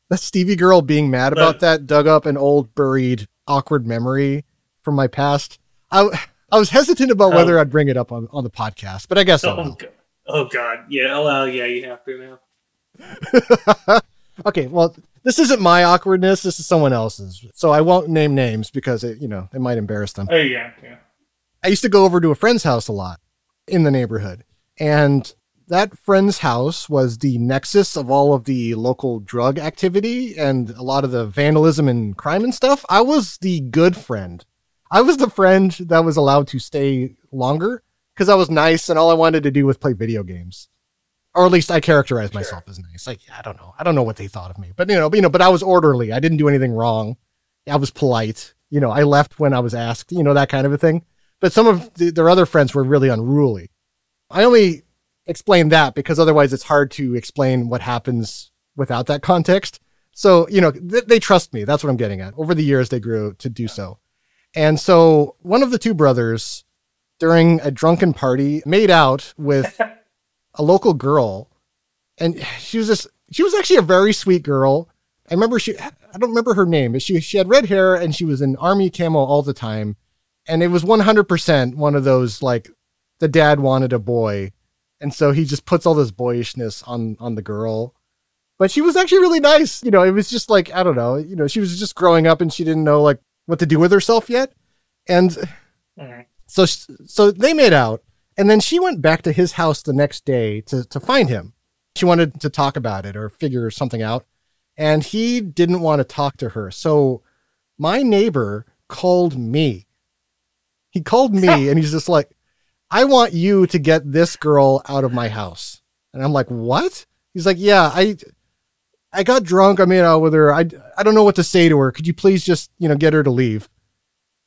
Speaker 1: That Stevie girl being mad about that dug up an old buried awkward memory from my past. I I was hesitant about whether oh. I'd bring it up on, on the podcast, but I guess I
Speaker 8: Oh,
Speaker 1: will.
Speaker 8: go- oh God. Yeah. Oh, well, yeah. You have to now. *laughs*
Speaker 1: okay, well, this isn't my awkwardness. This is someone else's. So I won't name names because it, you know, it might embarrass them.
Speaker 8: Oh yeah. Yeah.
Speaker 1: I used to go over to a friend's house a lot in the neighborhood. And that friend's house was the nexus of all of the local drug activity and a lot of the vandalism and crime and stuff. I was the good friend. I was the friend that was allowed to stay longer because I was nice and all I wanted to do was play video games. Or at least I characterized myself as nice. Like, I don't know. I don't know what they thought of me. But you know, but, you know, but I was orderly. I didn't do anything wrong. I was polite. You know, I left when I was asked, you know, that kind of a thing but some of the, their other friends were really unruly. I only explain that because otherwise it's hard to explain what happens without that context. So, you know, th- they trust me. That's what I'm getting at. Over the years, they grew to do so. And so one of the two brothers during a drunken party made out with *laughs* a local girl. And she was this, she was actually a very sweet girl. I remember she, I don't remember her name, but she, she had red hair and she was in army camo all the time. And it was 100% one of those like the dad wanted a boy. And so he just puts all this boyishness on on the girl. But she was actually really nice. You know it was just like i don't know you know she was just growing up and she didn't know like what to do with herself yet. And so so they made out and then she went back to his house the next day to to find him she wanted to talk about it or figure something out and he didn't want to talk to her so my neighbor called me he called me *laughs* and he's just like, I want you to get this girl out of my house. And I'm like, what? He's like, yeah, I, I got drunk. I made out with her. I, I don't know what to say to her. Could you please just, you know, get her to leave?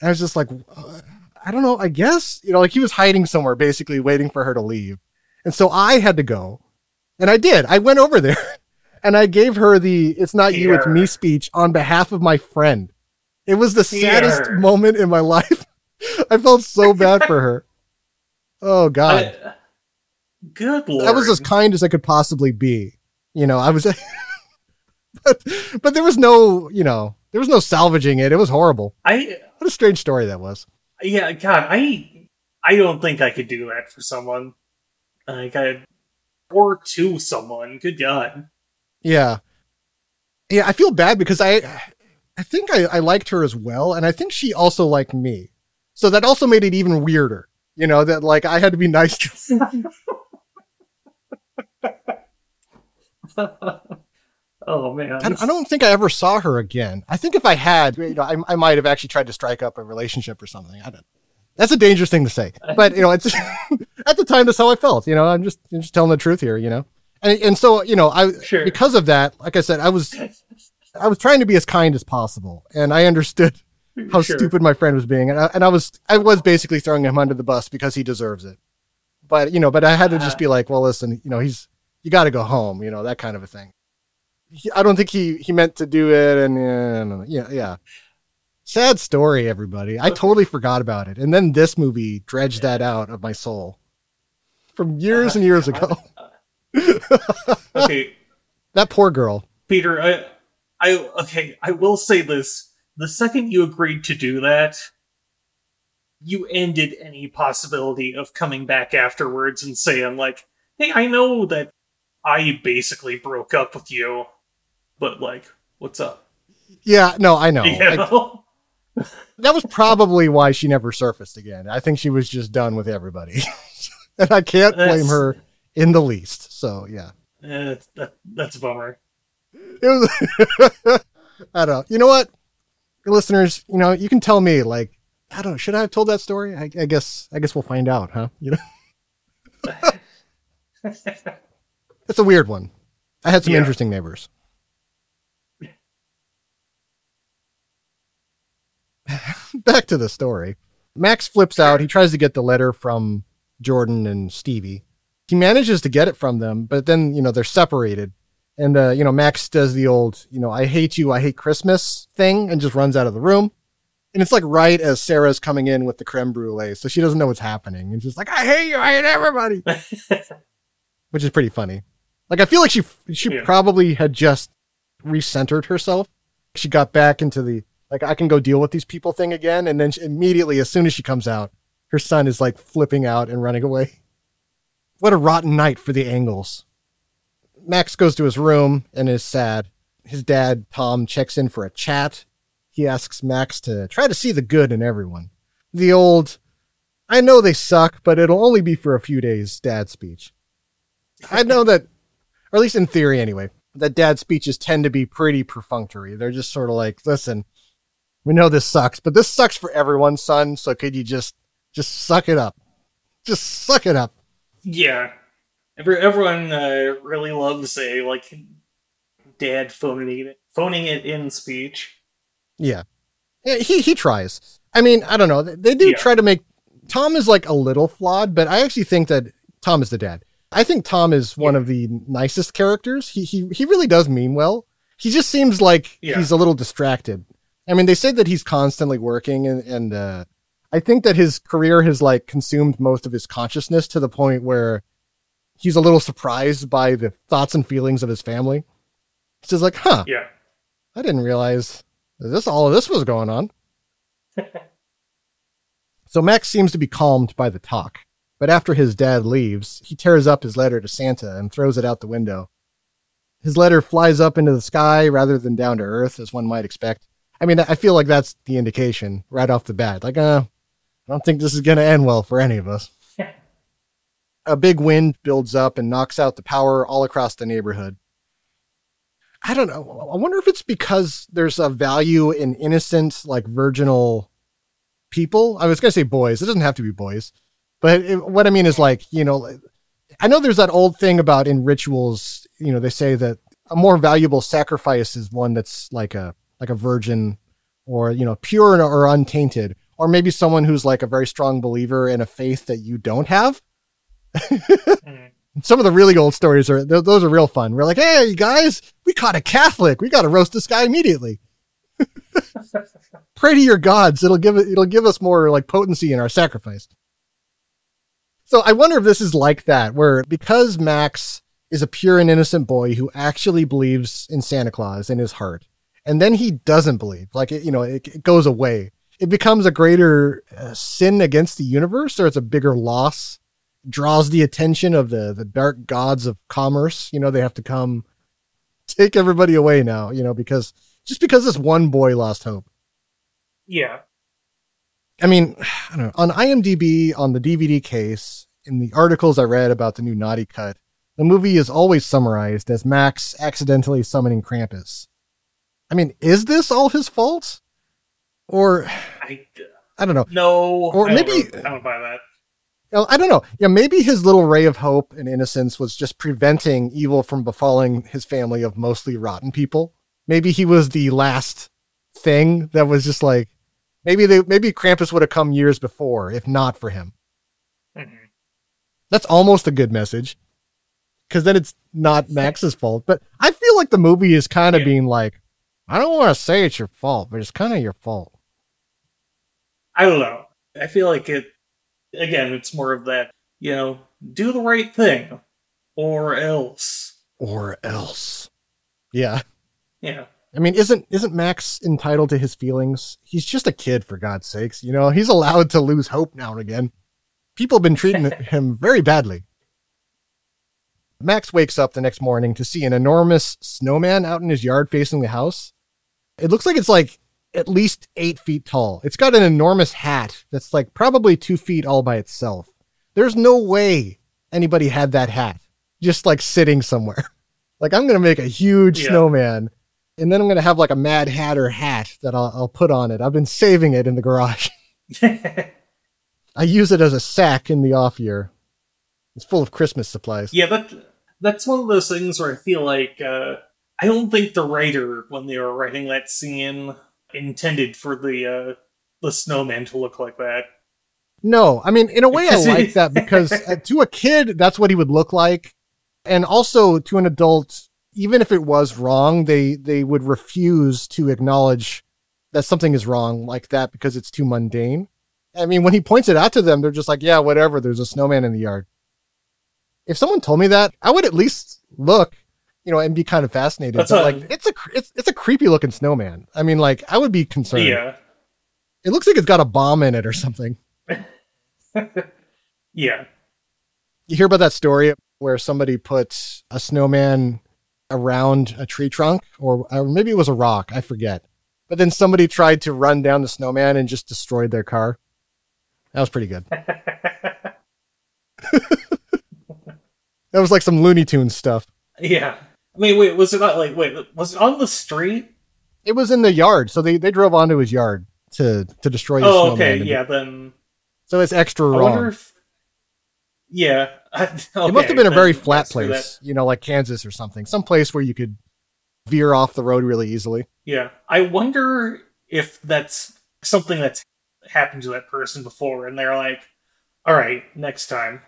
Speaker 1: And I was just like, "Uh, I don't know. I guess, you know, like he was hiding somewhere, basically waiting for her to leave. And so I had to go and I did. I went over there *laughs* and I gave her the, it's not you, it's me speech on behalf of my friend. It was the saddest moment in my *laughs* life. I felt so bad for her. Oh *laughs* God,
Speaker 8: I- good lord.
Speaker 1: I was as kind as I could possibly be. You know, I was, but but there was no, you know, there was no salvaging it. It was horrible.
Speaker 8: I
Speaker 1: What a strange story that was.
Speaker 8: Yeah. God, I I don't think I could do that for someone. Like I or to someone. Good God.
Speaker 1: Yeah, yeah. I feel bad because I, I think I, I liked her as well, and I think she also liked me. So that also made it even weirder. You know that like I had to be nice to. *laughs* *laughs* *laughs*
Speaker 8: oh man.
Speaker 1: I, I don't think I ever saw her again. I think if I had, you know, I, I might have actually tried to strike up a relationship or something. I don't. That's a dangerous thing to say, but you know, it's *laughs* at the time that's how I felt. You know, I'm just I'm just telling the truth here. You know, and and so you know, I
Speaker 8: Sure.
Speaker 1: because of that, like I said, I was I was trying to be as kind as possible, and I understood *laughs* how
Speaker 8: Sure.
Speaker 1: stupid my friend was being, and I, and I was I was basically throwing him under the bus because he deserves it. But you know, but I had to just uh-huh. be like, well, listen, you know, he's you got to go home, you know, that kind of a thing. He, I don't think he he meant to do it, and uh, yeah, yeah. Sad story, everybody. I totally forgot about it, and then this movie dredged that out of my soul from years and years ago. *laughs*
Speaker 8: Okay,
Speaker 1: that poor girl.
Speaker 8: Peter, I, I, okay, I will say this: the second you agreed to do that, you ended any possibility of coming back afterwards and saying like, "Hey, I know that I basically broke up with you, but like, what's up?"
Speaker 1: Yeah, no, I know. *laughs*
Speaker 8: You
Speaker 1: I- *laughs* that was probably why she never surfaced again. I think she was just done with everybody. *laughs* and I can't blame
Speaker 8: That's-
Speaker 1: her in the least. So, yeah.
Speaker 8: Eh, that, that's a bummer.
Speaker 1: It was I don't know. You know what? Listeners, you know, you can tell me like I don't know, should I have told that story? I, I guess I guess we'll find out, huh? You know. it's a weird one. I had some
Speaker 8: Yeah.
Speaker 1: interesting neighbors. Back to the story. Max flips out. He tries to get the letter from Jordan and Stevie. He manages to get it from them, but then, you know, they're separated. And, uh, you know, Max does the old, you know, I hate you, I hate Christmas thing and just runs out of the room. And it's like right as Sarah's coming in with the creme brulee. So she doesn't know what's happening. And she's like, I hate you, I hate everybody. *laughs* Which is pretty funny. Like, I feel like she, she
Speaker 8: Yeah.
Speaker 1: probably had just recentered herself. She got back into the, like, I can go deal with these people thing again. And then she, immediately, as soon as she comes out, her son is like flipping out and running away. What a rotten night for the Engels. Max goes to his room and is sad. His dad, Tom, checks in for a chat. He asks Max to try to see the good in everyone. The old, I know they suck, but it'll only be for a few days dad speech. I know that, or at least in theory anyway, that dad speeches tend to be pretty perfunctory. They're just sort of like, listen, we know this sucks, but this sucks for everyone, son. So could you just, just suck it up? Just suck it up.
Speaker 8: Yeah, Every, everyone uh, really loves a like dad phoning it, phoning it in speech.
Speaker 1: Yeah. yeah he, he tries. I mean, I don't know. They, they do
Speaker 8: Yeah.
Speaker 1: try to make Tom is like a little flawed, but I actually think that Tom is the dad. I think Tom is one of the nicest characters. He, he, he really does mean well. He just seems like
Speaker 8: Yeah.
Speaker 1: he's a little distracted. I mean, they say that he's constantly working and, and, uh, I think that his career has like consumed most of his consciousness to the point where he's a little surprised by the thoughts and feelings of his family. He's just like, huh,
Speaker 8: Yeah.
Speaker 1: I didn't realize this all of this was going on. *laughs* so Max seems to be calmed by the talk, but after his dad leaves, he tears up his letter to Santa and throws it out the window. His letter flies up into the sky rather than down to earth, as one might expect. I mean, I feel like that's the indication right off the bat. Like, uh, I don't think this is going to end well for any of us. *laughs* A big wind builds up and knocks out the power all across the neighborhood. I don't know. I wonder if it's because there's a value in innocent, like virginal people. I was going to say boys. It doesn't have to be boys. But it, what I mean is like, you know, I know there's that old thing about in rituals, you know, they say that a more valuable sacrifice is one that's like a like a virgin or, you know, pure or untainted, or maybe someone who's like a very strong believer in a faith that you don't have. Mm-hmm. *laughs* Some of the really old stories are th- those are real fun. We're like, hey, you guys, we caught a Catholic. We got to roast this guy immediately. *laughs* Pray to your gods. It'll give it. It'll give us more like potency in our sacrifice. So I wonder if this is like that, where because Max is a pure and innocent boy who actually believes in Santa Claus in his heart, and then he doesn't believe, like it, you know, it, it goes away. It becomes a greater uh, sin against the universe, or it's a bigger loss draws the attention of the the dark gods of commerce. You know, they have to come take everybody away now, you know, because just because this one boy lost hope.
Speaker 8: Yeah.
Speaker 1: I mean, *sighs* I don't know. On IMDb, on the DVD case, in the articles I read about the new Naughty Cut, the movie is always summarized as Max accidentally summoning Krampus. I mean, is this all his fault? Or
Speaker 8: I,
Speaker 1: I don't know.
Speaker 8: No,
Speaker 1: Or
Speaker 8: I don't
Speaker 1: maybe-
Speaker 8: know- I don't buy that.
Speaker 1: I don't know. Yeah, maybe his little ray of hope and innocence was just preventing evil from befalling his family of mostly rotten people. Maybe he was the last thing that was just like maybe they maybe Krampus would have come years before if not for him.
Speaker 8: Mhm.
Speaker 1: That's almost a good message. Cause then it's not Max's fault. But I feel like the movie is kind of
Speaker 8: Yeah.
Speaker 1: being like, I don't want to say it's your fault, but it's kind of your fault.
Speaker 8: I don't know. I feel like it. Again, it's more of that. You know, do the right thing, or else.
Speaker 1: Or else. Yeah.
Speaker 8: Yeah.
Speaker 1: I mean, isn't isn't Max entitled to his feelings? He's just a kid, for God's sakes. You know, he's allowed to lose hope now and again. People have been treating *laughs* him very badly. Max wakes up the next morning to see an enormous snowman out in his yard facing the house. It looks like it's like at least eight feet tall. It's got an enormous hat that's like probably two feet all by itself. There's no way anybody had that hat just like sitting somewhere. *laughs* Like, I'm going to make a huge
Speaker 8: Yeah.
Speaker 1: snowman and then I'm going to have like a Mad Hatter hat that I'll, I'll put on it. I've been saving it in the garage. *laughs* *laughs* I use it as a sack in the off year. It's full of Christmas supplies.
Speaker 8: Yeah, that that's one of those things where I feel like uh, I don't think the writer, when they were writing that scene, intended for the uh, the snowman to look like that.
Speaker 1: No, I mean, in a way, I *laughs* like that because uh, to a kid, that's what he would look like, and also to an adult, even if it was wrong, they they would refuse to acknowledge that something is wrong like that because it's too mundane. I mean, when he points it out to them, they're just like, "Yeah, whatever." There's a snowman in the yard. If someone told me that, I would at least look, you know, and be kind of fascinated.
Speaker 8: That's
Speaker 1: but,
Speaker 8: what-
Speaker 1: like, it's a it's it's a creepy looking snowman. I mean, like, I would be concerned.
Speaker 8: Yeah,
Speaker 1: It looks like it's got a bomb in it or something. *laughs*
Speaker 8: yeah,
Speaker 1: you hear about that story where somebody put a snowman around a tree trunk or, or maybe it was a rock i forget but then somebody tried to run down the snowman and just destroyed their car that was pretty good *laughs* *laughs* that was like some looney tunes stuff
Speaker 8: yeah. I mean, wait, was it not like wait, was it on the street?
Speaker 1: it was in the yard so they, they drove onto his yard to to destroy the
Speaker 8: Oh, okay, yeah. Then
Speaker 1: so it's extra
Speaker 8: I
Speaker 1: wrong
Speaker 8: if. Yeah, *laughs* I,
Speaker 1: it must have been a very flat
Speaker 8: place.
Speaker 1: place you know like kansas or something some place where you could veer off the road really easily
Speaker 8: Yeah, I wonder if that's something that's happened to that person before, and they're like, "All right, next time."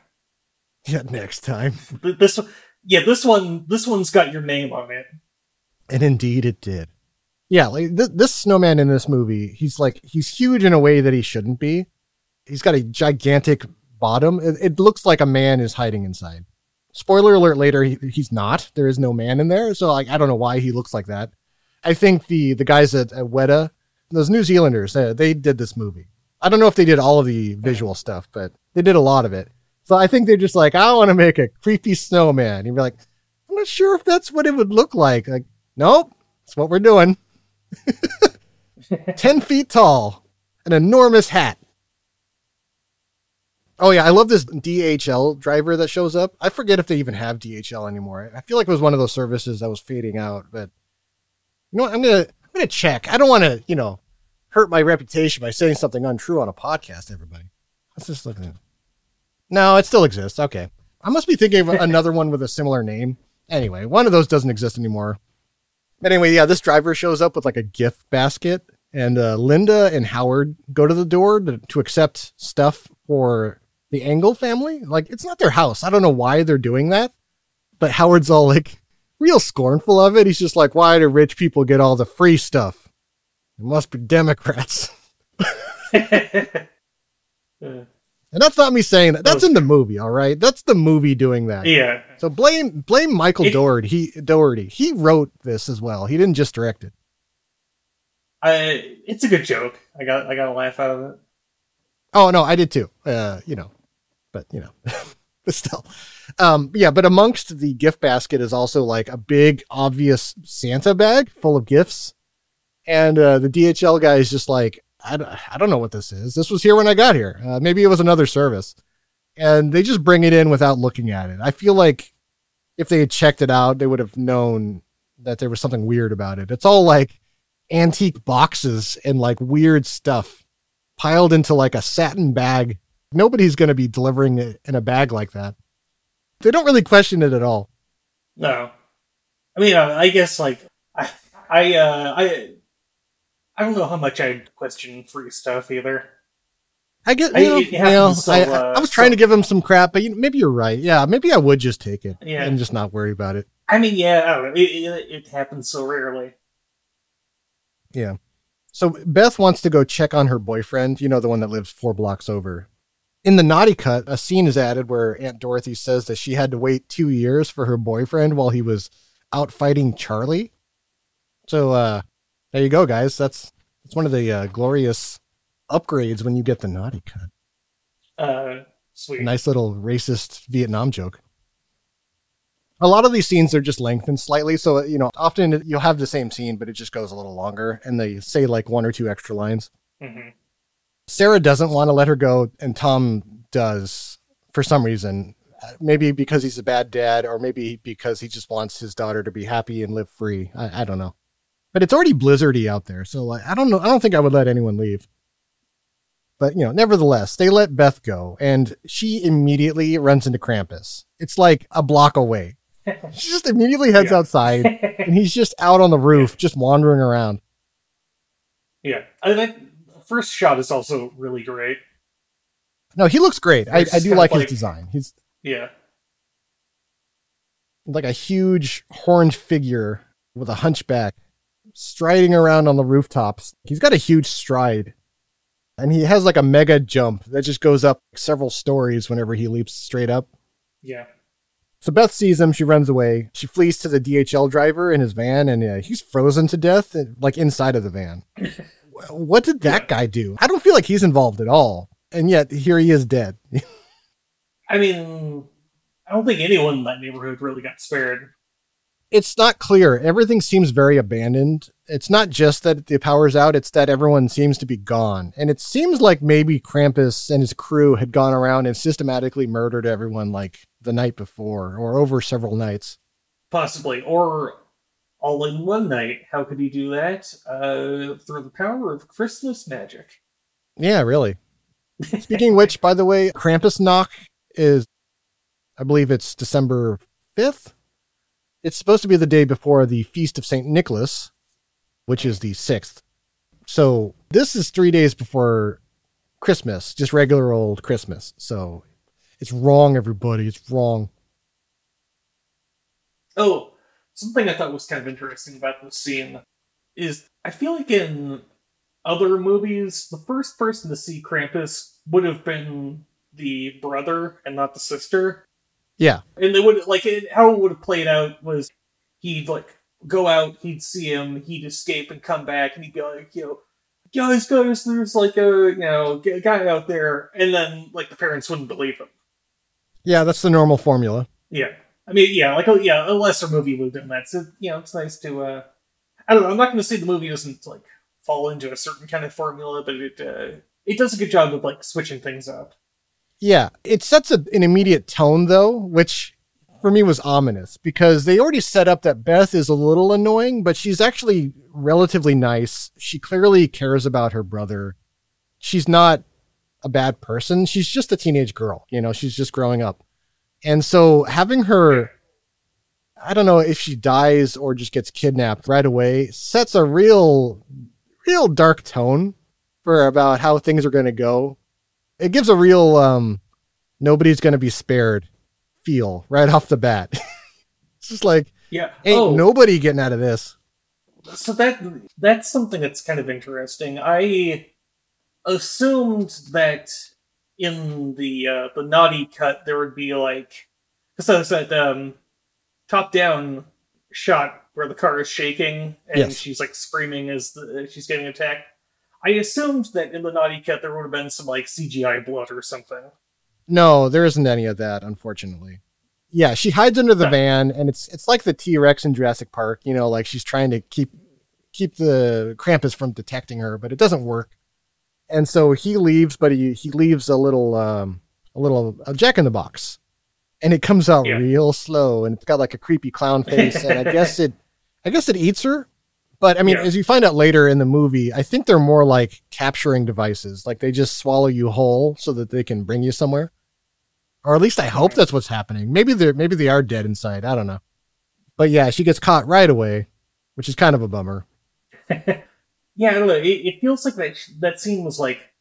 Speaker 8: *laughs*
Speaker 1: yeah next time
Speaker 8: This, yeah, this one, this one's got your name on it.
Speaker 1: And indeed it did. Yeah, like th- this snowman in this movie, he's like he's huge in a way that he shouldn't be. He's got a gigantic bottom. It, it looks like a man is hiding inside. Spoiler alert later, he, he's not. There is no man in there, so like I don't know why he looks like that. I think the the guys at, at Weta, those New Zealanders, uh, they did this movie. I don't know if they did all of the visual stuff, but they did a lot of it. So I think they're just like, I want to make a creepy snowman. You're like, I'm not sure if that's what it would look like. Like, nope, that's what we're doing. *laughs* 10 feet tall, an enormous hat. Oh, yeah, I love this DHL driver that shows up. I forget if they even have DHL anymore. I feel like it was one of those services that was fading out, but you know what? I'm going to I'm to check. I don't want to, you know, hurt my reputation by saying something untrue on a podcast, everybody. Let's just look at it. No, it still exists. Okay. I must be thinking of another one with a similar name. Anyway, one of those doesn't exist anymore. But anyway, yeah, this driver shows up with like a gift basket, and uh, Linda and Howard go to the door to, to accept stuff for the Engel family. Like, it's not their house. I don't know why they're doing that, but Howard's all like real scornful of it. He's just like, why do rich people get all the free stuff? It must be Democrats. *laughs* *laughs* And that's not me saying that. That's in the movie, all right? That's the movie doing that.
Speaker 8: Yeah.
Speaker 1: So blame blame Michael
Speaker 8: It-
Speaker 1: Dougherty. He Dougherty. He wrote this as well. He didn't just direct it.
Speaker 8: I, it's a good joke. I got, I got a laugh out of it.
Speaker 1: Oh no, I did too. Uh, you know, but you know, *laughs* but still, um, yeah. But amongst the gift basket is also like a big, obvious Santa bag full of gifts, and uh, the DHL guy is just like, I don't, I don't know what this is. This was here when I got here. Uh, maybe it was another service, and they just bring it in without looking at it. I feel like if they had checked it out, they would have known that there was something weird about it. It's all like antique boxes and like weird stuff piled into like a satin bag. Nobody's going to be delivering it in a bag like that. They don't really question it at all.
Speaker 8: No, I mean, uh, I guess like I, I, uh, I, I don't know how much I'd question free stuff either.
Speaker 1: I get,
Speaker 8: I-
Speaker 1: you know,
Speaker 8: it
Speaker 1: you know,
Speaker 8: so,
Speaker 1: I,
Speaker 8: uh,
Speaker 1: I was trying
Speaker 8: so-
Speaker 1: to give him some crap, but you, maybe you're right. Yeah, maybe I would just take it
Speaker 8: Yeah.
Speaker 1: and just not worry about it.
Speaker 8: I mean, yeah, I don't know. It, it, it happens so rarely.
Speaker 1: Yeah. So Beth wants to go check on her boyfriend, you know, the one that lives four blocks over. In the naughty cut, a scene is added where Aunt Dorothy says that she had to wait two years for her boyfriend while he was out fighting Charlie. So uh there you go, guys. That's that's one of the uh, glorious upgrades when you get the naughty cut.
Speaker 8: Uh, sweet.
Speaker 1: Nice little racist Vietnam joke. A lot of these scenes are just lengthened slightly, so you know, often you'll have the same scene, but it just goes a little longer, and they say like one or two extra lines.
Speaker 8: Mhm.
Speaker 1: Sarah doesn't want to let her go, and Tom does for some reason. Uh, Maybe because he's a bad dad, or maybe because he just wants his daughter to be happy and live free. I, I don't know. But it's already blizzardy out there, so like, I don't know. I don't think I would let anyone leave. But you know, nevertheless, they let Beth go, and she immediately runs into Krampus. It's like a block away. *laughs* She just immediately heads
Speaker 8: Yeah.
Speaker 1: outside, *laughs* and he's just out on the roof, just wandering around.
Speaker 8: Yeah, I mean, that first shot is also really great.
Speaker 1: No, he looks great. I, I do
Speaker 8: of
Speaker 1: like his design. He's
Speaker 8: Yeah,
Speaker 1: like a huge horned figure with a hunchback striding around on the rooftops. He's got a huge stride. And he has like a mega jump that just goes up several stories whenever he leaps straight up.
Speaker 8: yeah.
Speaker 1: So Beth sees him, she runs away. She flees to the DHL driver in his van, and uh, he's frozen to death, uh, like inside of the van. *laughs* what did that guy do? I don't feel like he's involved at all. And yet, here he is dead. *laughs*
Speaker 8: I mean, I don't think anyone in that neighborhood really got spared.
Speaker 1: It's not clear. Everything seems very abandoned. It's not just that the power's out, it's that everyone seems to be gone. And it seems like maybe Krampus and his crew had gone around and systematically murdered everyone like the night before or over several nights.
Speaker 8: Possibly. Or all in one night. How could he do that? Uh, through the power of Christmas magic.
Speaker 1: Yeah, really. Speaking of which, by the way, Krampusnacht is, I believe it's December 5th. It's supposed to be the day before the Feast of St. Nicholas, which is the 6th. So this is three days before Christmas, just regular old Christmas. So it's wrong, everybody. It's wrong.
Speaker 8: Oh, something I thought was kind of interesting about this scene is I feel like in other movies, the first person to see Krampus would have been the brother and not the sister.
Speaker 1: Yeah.
Speaker 8: And they would like it, how it would have played out was he'd like go out, he'd see him, he'd escape and come back, and he'd be like, you know, guys, guys, there's like a you know guy out there, and then like the parents wouldn't believe him.
Speaker 1: Yeah, that's the normal formula.
Speaker 8: Yeah, I mean, yeah, like a, yeah, a lesser movie would have done that. So you know, it's nice to. uh I don't know. I'm not going to say the movie doesn't like fall into a certain kind of formula, but it uh, it does a good job of like switching things up.
Speaker 1: Yeah, it sets a, an immediate tone though, which for me was ominous because they already set up that Beth is a little annoying, but she's actually relatively nice. She clearly cares about her brother. She's not a bad person. She's just a teenage girl, you know, she's just growing up. And so having her I don't know if she dies or just gets kidnapped right away sets a real real dark tone for about how things are going to go it gives a real um nobody's gonna be spared feel right *laughs* off the bat. *laughs* it's just like
Speaker 8: Yeah.
Speaker 1: ain't
Speaker 8: oh,
Speaker 1: nobody getting out of this.
Speaker 8: so that that's something that's kind of interesting. I assumed that in the uh, the naughty cut there would be like because there's that um, top down shot where the car is shaking and
Speaker 1: Yes.
Speaker 8: she's like screaming as the, she's getting attacked. I assumed that in the naughty cut there would have been some like CGI blood or something.
Speaker 1: No, there isn't any of that, unfortunately. Yeah, she hides under the van and it's it's like the T Rex in Jurassic Park, you know, like she's trying to keep keep the Krampus from detecting her, but it doesn't work. And so he leaves, but he he leaves a little um a little a jack in the box. And it comes out
Speaker 8: Yeah.
Speaker 1: real slow and it's got like a creepy clown face and I guess *laughs* it I guess it eats her, But I mean,
Speaker 8: Yeah.
Speaker 1: as you find out later in the movie, I think they're more like capturing devices. Like they just swallow you whole so that they can bring you somewhere. Or at least I hope that's what's happening. Maybe they're maybe they are dead inside. I don't know. But yeah, she gets caught right away, which is kind of a bummer. *laughs*
Speaker 8: Yeah, I don't know. It, it feels like that that scene was like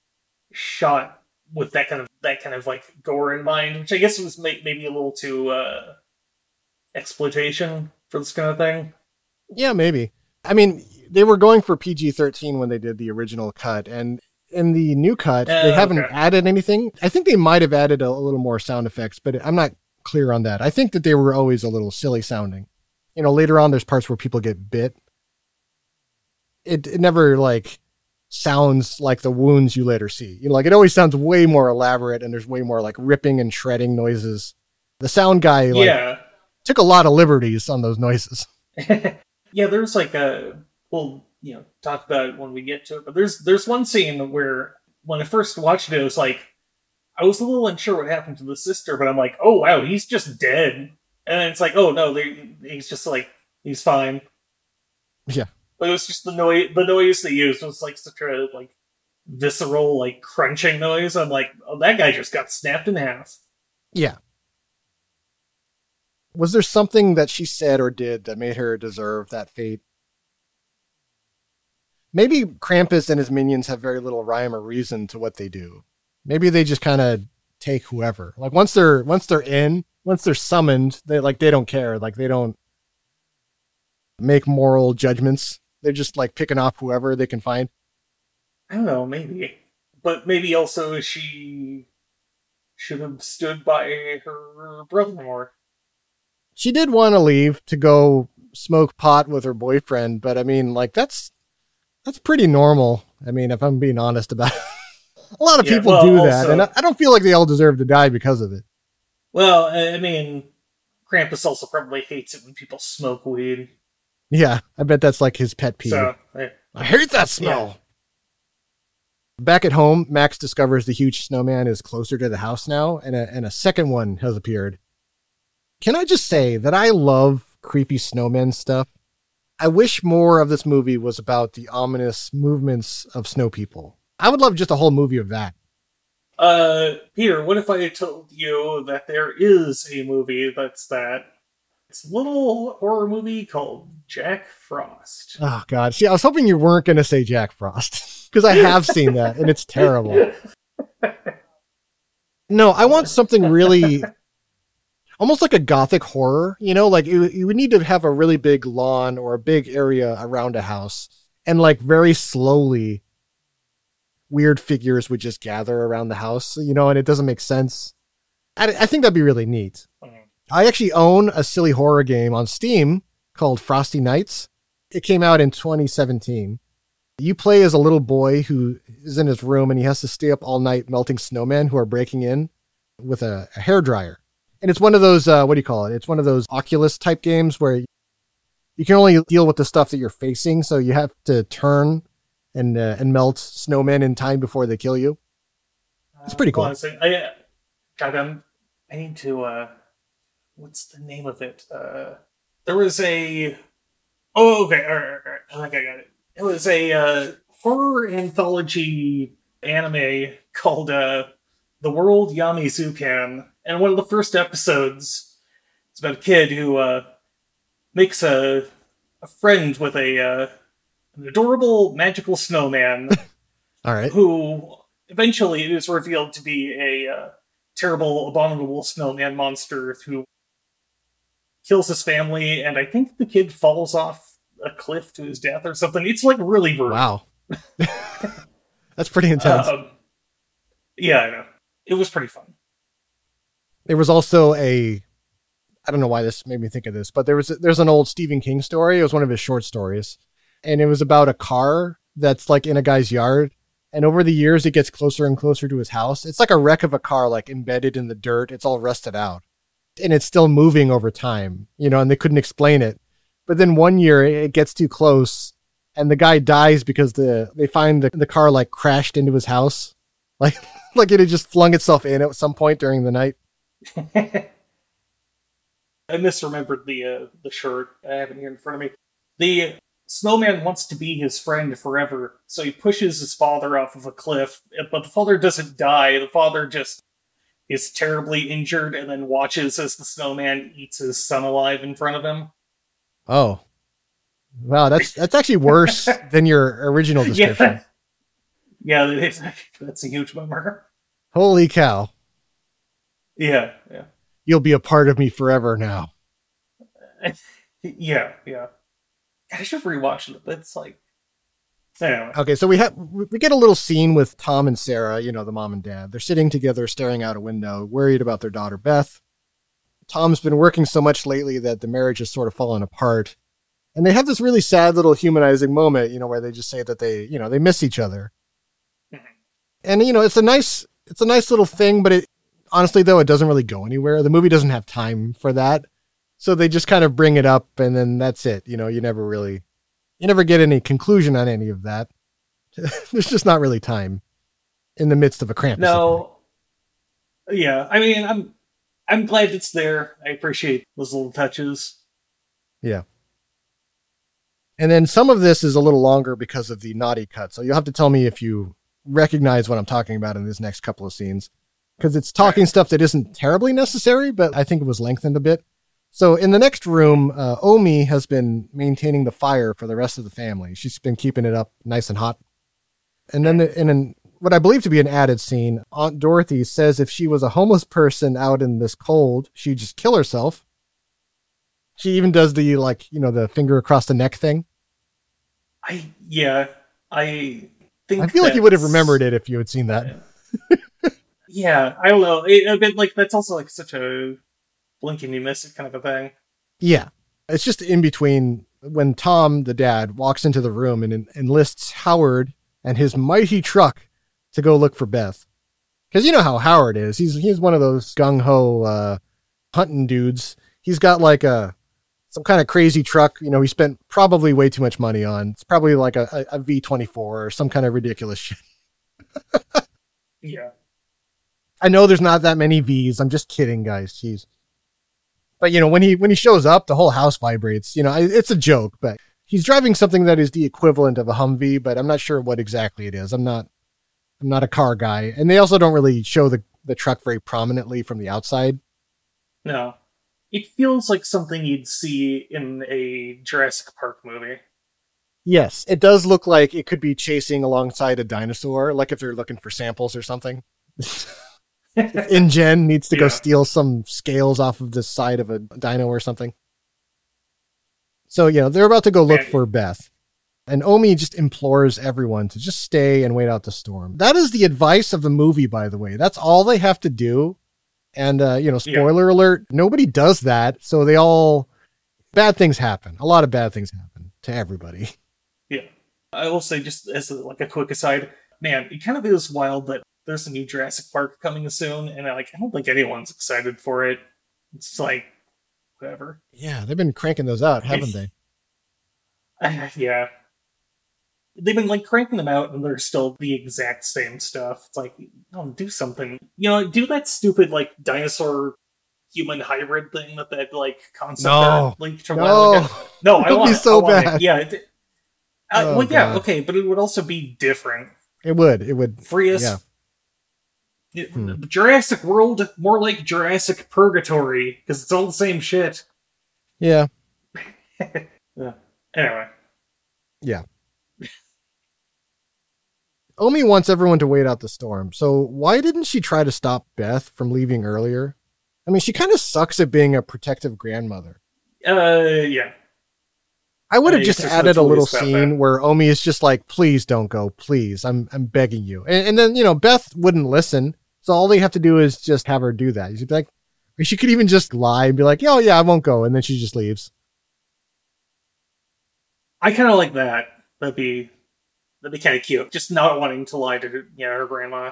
Speaker 8: shot with that kind of that kind of like gore in mind, which I guess was may, maybe a little too uh exploitation for this kind of thing.
Speaker 1: Yeah, maybe. I mean, they were going for PG 13 when they did the original cut. And in the new cut, they
Speaker 8: Oh,
Speaker 1: haven't
Speaker 8: okay.
Speaker 1: added anything. I think they might have added a, a little more sound effects, but I'm not clear on that. I think that they were always a little silly sounding. You know, later on, there's parts where people get bit. It, it never like sounds like the wounds you later see. You know, like it always sounds way more elaborate and there's way more like ripping and shredding noises. The sound guy like
Speaker 8: yeah,
Speaker 1: took a lot of liberties on those noises. *laughs*
Speaker 8: yeah. There's like a we'll you know talk about it when we get to it, but there's there's one scene where when I first watched it, it was like I was a little unsure what happened to the sister, but I'm like, oh wow, he's just dead, and then it's like, oh no, he's just like he's fine.
Speaker 1: Yeah.
Speaker 8: But it was just the noise. The noise they used was like such a like visceral, like crunching noise. I'm like, oh, that guy just got snapped in half.
Speaker 1: Yeah. Was there something that she said or did that made her deserve that fate? Maybe Krampus and his minions have very little rhyme or reason to what they do. Maybe they just kind of take whoever. Like once they're once they're in, once they're summoned, they like they don't care. Like they don't make moral judgments. They're just like picking off whoever they can find.
Speaker 8: I don't know, maybe, but maybe also she should have stood by her brother more.
Speaker 1: She did want to leave to go smoke pot with her boyfriend, but I mean, like that's that's pretty normal. I mean, if I'm being honest about it. *laughs* a lot of
Speaker 8: Yeah,
Speaker 1: people
Speaker 8: well,
Speaker 1: do that,
Speaker 8: also-
Speaker 1: and I I don't feel like they all deserve to die because of it.
Speaker 8: Well, I I mean, Krampus also probably hates it when people smoke weed.
Speaker 1: Yeah, I bet that's like his pet peeve.
Speaker 8: So, eh,
Speaker 1: I hate that smell. Back at home, Max discovers the huge snowman is closer to the house now, and a, and a second one has appeared. Can I just say that I love creepy snowman stuff? I wish more of this movie was about the ominous movements of snow people. I would love just a whole movie of that.
Speaker 8: Uh, Peter, what if I told you that there is a movie that's that? It's a little horror movie called Jack Frost.
Speaker 1: Oh God! See, I was hoping you weren't going to say Jack Frost *laughs* because I have seen that and it's terrible. *laughs* No, I want something really, almost like a gothic horror. You know, like you, you would need to have a really big lawn or a big area around a house, and like very slowly, weird figures would just gather around the house. You know, and it doesn't make sense. I, I think that'd be really neat. Mm-hmm. I actually own a silly horror game on Steam called Frosty Nights. It came out in 2017. You play as a little boy who is in his room and he has to stay up all night melting snowmen who are breaking in with a, a hair dryer. And it's one of those, uh, what do you call it? It's one of those Oculus type games where you can only deal with the stuff that you're facing. So you have to turn and, uh, and melt snowmen in time before they kill you. It's pretty cool.
Speaker 8: On. I, uh, God, I'm, I need to, uh, what's the name of it? Uh, there was a, oh, okay, all right, all right, all right. I think I got it. It was a, uh, horror anthology anime called, uh, The World Yami Zukan. And one of the first episodes, it's about a kid who, uh, makes a, a friend with a, uh, an adorable magical snowman *laughs*
Speaker 1: All right.
Speaker 8: who eventually it is revealed to be a uh, terrible, abominable snowman monster who kills his family, and I think the kid falls off a cliff to his death or something. It's like really brutal.
Speaker 1: Wow. *laughs* That's pretty intense.
Speaker 8: Um, yeah, I know. It was pretty fun.
Speaker 1: There was also a I don't know why this made me think of this, but there was there's an old Stephen King story. It was one of his short stories, and it was about a car that's like in a guy's yard. And over the years, it gets closer and closer to his house. It's like a wreck of a car, like embedded in the dirt. It's all rusted out, and it's still moving over time. You know, and they couldn't explain it. But then one year, it gets too close, and the guy dies because the they find the, the car like crashed into his house, *laughs* like like it had just flung itself in at some point during the night. *laughs*
Speaker 8: I misremembered the uh, the shirt. I have it here in front of me. The Snowman wants to be his friend forever, so he pushes his father off of a cliff, but the father doesn't die. The father just is terribly injured and then watches as the snowman eats his son alive in front of him.
Speaker 1: Oh. Wow, that's that's actually worse *laughs* than your original description.
Speaker 8: Yeah, yeah that's, *laughs* that's a huge bummer.
Speaker 1: Holy cow.
Speaker 8: Yeah, yeah.
Speaker 1: You'll be a part of me forever now. *laughs*
Speaker 8: yeah, yeah. I should rewatch it. It's like anyway.
Speaker 1: Okay, so we have we get a little scene with Tom and Sarah, you know, the mom and dad. They're sitting together, staring out a window, worried about their daughter Beth. Tom's been working so much lately that the marriage has sort of fallen apart. And they have this really sad little humanizing moment, you know, where they just say that they, you know, they miss each other. Mm-hmm. And you know, it's a nice it's a nice little thing, but it honestly though it doesn't really go anywhere. The movie doesn't have time for that. So they just kind of bring it up and then that's it. You know, you never really you never get any conclusion on any of that. *laughs* There's just not really time in the midst of a cramp.
Speaker 8: No. Yeah, I mean, I'm I'm glad it's there. I appreciate those little touches.
Speaker 1: Yeah. And then some of this is a little longer because of the naughty cut. So you'll have to tell me if you recognize what I'm talking about in these next couple of scenes. Because it's talking stuff that isn't terribly necessary, but I think it was lengthened a bit. So in the next room, uh, Omi has been maintaining the fire for the rest of the family. She's been keeping it up nice and hot. And then in an, what I believe to be an added scene, Aunt Dorothy says if she was a homeless person out in this cold, she'd just kill herself. She even does the like, you know, the finger across the neck thing.
Speaker 8: I yeah, I think
Speaker 1: I feel like you would have remembered it if you had seen that.
Speaker 8: yeah, I don't know. It, a bit like that's also like such a blink and you miss it kind of a thing.
Speaker 1: Yeah, it's just in between when Tom, the dad, walks into the room and en- enlists Howard and his mighty truck to go look for Beth. Because you know how Howard is. He's he's one of those gung ho uh, hunting dudes. He's got like a some kind of crazy truck. You know, he spent probably way too much money on. It's probably like a a V twenty four or some kind of ridiculous shit. *laughs*
Speaker 8: yeah.
Speaker 1: I know there's not that many V's. I'm just kidding, guys. Jeez. But you know, when he when he shows up, the whole house vibrates. You know, it's a joke, but he's driving something that is the equivalent of a Humvee, but I'm not sure what exactly it is. I'm not I'm not a car guy, and they also don't really show the the truck very prominently from the outside.
Speaker 8: No, it feels like something you'd see in a Jurassic Park movie.
Speaker 1: Yes, it does look like it could be chasing alongside a dinosaur, like if they're looking for samples or something. *laughs* InGen needs to yeah. go steal some scales off of the side of a dino or something. So, you know, they're about to go look for Beth. And Omi just implores everyone to just stay and wait out the storm. That is the advice of the movie, by the way. That's all they have to do. And, uh, you know, spoiler yeah. alert, nobody does that. So they all, bad things happen. A lot of bad things happen to everybody.
Speaker 8: Yeah. I will say, just as a, like a quick aside, man, it kind of is wild that there's a new Jurassic Park coming soon, and I like I don't think anyone's excited for it. It's like whatever.
Speaker 1: Yeah, they've been cranking those out, haven't they?
Speaker 8: Uh, *laughs* yeah. They've been like cranking them out, and they're still the exact same stuff. It's like, oh, do something. You know, do that stupid like dinosaur human hybrid thing that that like concept
Speaker 1: no.
Speaker 8: linked a while ago. No, *laughs* I want
Speaker 1: be so
Speaker 8: want
Speaker 1: bad.
Speaker 8: It. Yeah. It, uh, oh, well, yeah, God. okay, but it would also be different.
Speaker 1: It would. It would
Speaker 8: free us
Speaker 1: yeah.
Speaker 8: Hmm. Jurassic World, more like Jurassic Purgatory, because it's all the same shit.
Speaker 1: Yeah. *laughs*
Speaker 8: yeah. Anyway.
Speaker 1: Yeah. Omi wants everyone to wait out the storm, so why didn't she try to stop Beth from leaving earlier? I mean, she kind of sucks at being a protective grandmother.
Speaker 8: Uh, yeah.
Speaker 1: I would have just added a little scene that. where Omi is just like, "Please don't go, please. I'm I'm begging you." And, and, then you know Beth wouldn't listen, so all they have to do is just have her do that. She'd be like, she could even just lie and be like, "Oh yeah, I won't go," and then she just leaves.
Speaker 8: I kind of like that. That'd be that'd be kind of cute. Just not wanting to lie to you know, her grandma.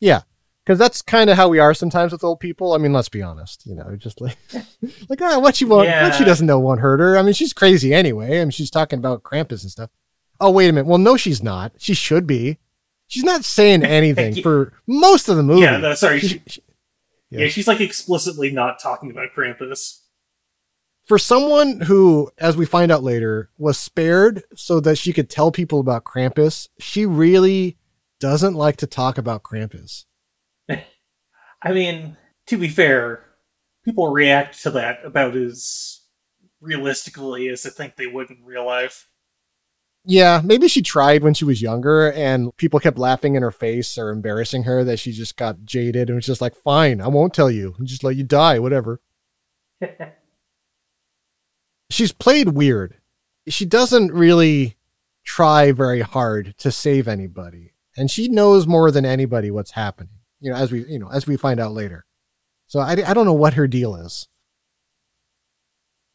Speaker 1: Yeah, because that's kind of how we are sometimes with old people. I mean, let's be honest. You know, just like *laughs* like ah, what she want, yeah. what she doesn't know won't hurt her. I mean, she's crazy anyway. I mean, she's talking about Krampus and stuff. Oh wait a minute. Well, no, she's not. She should be. She's not saying *laughs* anything for most of the movie.
Speaker 8: Yeah, no, sorry. She, she, yeah. yeah. she's like explicitly not talking about Krampus.
Speaker 1: For someone who, as we find out later, was spared so that she could tell people about Krampus, she really doesn't like to talk about Krampus. *laughs*
Speaker 8: I mean, to be fair, people react to that about as realistically as I think they would in real life.
Speaker 1: Yeah, maybe she tried when she was younger and people kept laughing in her face or embarrassing her that she just got jaded and was just like, fine, I won't tell you. I'll just let you die, whatever. *laughs* She's played weird. She doesn't really try very hard to save anybody. And she knows more than anybody what's happening, you know, as we, you know, as we find out later. So I, I don't know what her deal is.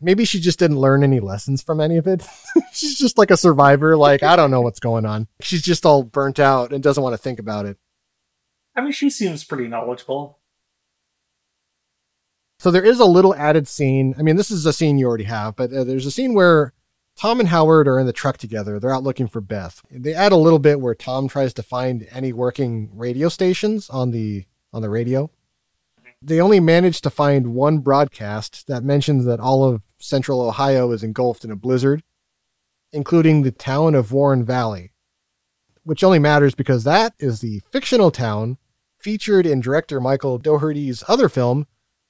Speaker 1: Maybe she just didn't learn any lessons from any of it. *laughs* She's just like a survivor. Like, I don't know what's going on. She's just all burnt out and doesn't want to think about it.
Speaker 8: I mean, she seems pretty knowledgeable.
Speaker 1: So there is a little added scene. I mean, this is a scene you already have, but uh, there's a scene where Tom and Howard are in the truck together. They're out looking for Beth. They add a little bit where Tom tries to find any working radio stations on the on the radio. They only managed to find one broadcast that mentions that all of central Ohio is engulfed in a blizzard, including the town of Warren Valley, which only matters because that is the fictional town featured in director Michael Dougherty's other film,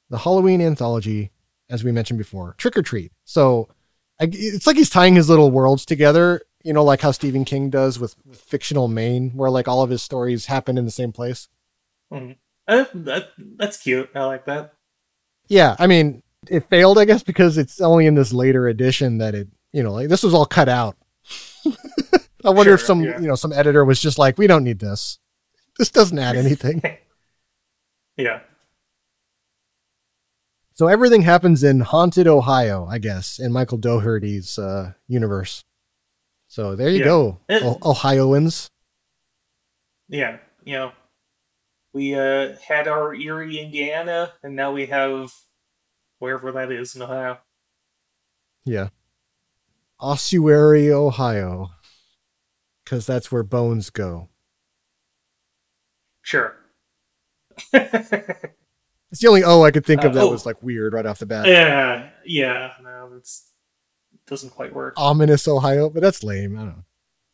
Speaker 1: the Halloween anthology, as we mentioned before, Trick 'r Treat. So it's like he's tying his little worlds together, you know, like how Stephen King does with, with fictional Maine, where like all of his stories happen in the same place.
Speaker 8: Mm-hmm. Uh, that, that's cute. I like that.
Speaker 1: Yeah, I mean, it failed, I guess, because it's only in this later edition that it, you know, like this was all cut out. *laughs* I wonder
Speaker 8: Sure,
Speaker 1: if some,
Speaker 8: yeah.
Speaker 1: you know, some editor was just like, we don't need this. This doesn't add anything. *laughs*
Speaker 8: Yeah.
Speaker 1: so everything happens in haunted Ohio, I guess, in Michael Dougherty's uh, universe. So there you
Speaker 8: Yeah.
Speaker 1: go,
Speaker 8: It-
Speaker 1: Ohioans.
Speaker 8: Yeah. You know, we uh, had our Erie, Indiana, and now we have wherever that is in Ohio.
Speaker 1: Yeah. Ossuary, Ohio. Because that's where bones go.
Speaker 8: Sure. *laughs*
Speaker 1: It's the only O I could think of
Speaker 8: Uh,
Speaker 1: that
Speaker 8: oh.
Speaker 1: was like weird right off the bat.
Speaker 8: Yeah. Yeah. No, that's doesn't quite work.
Speaker 1: Ominous Ohio, but that's lame. I don't know.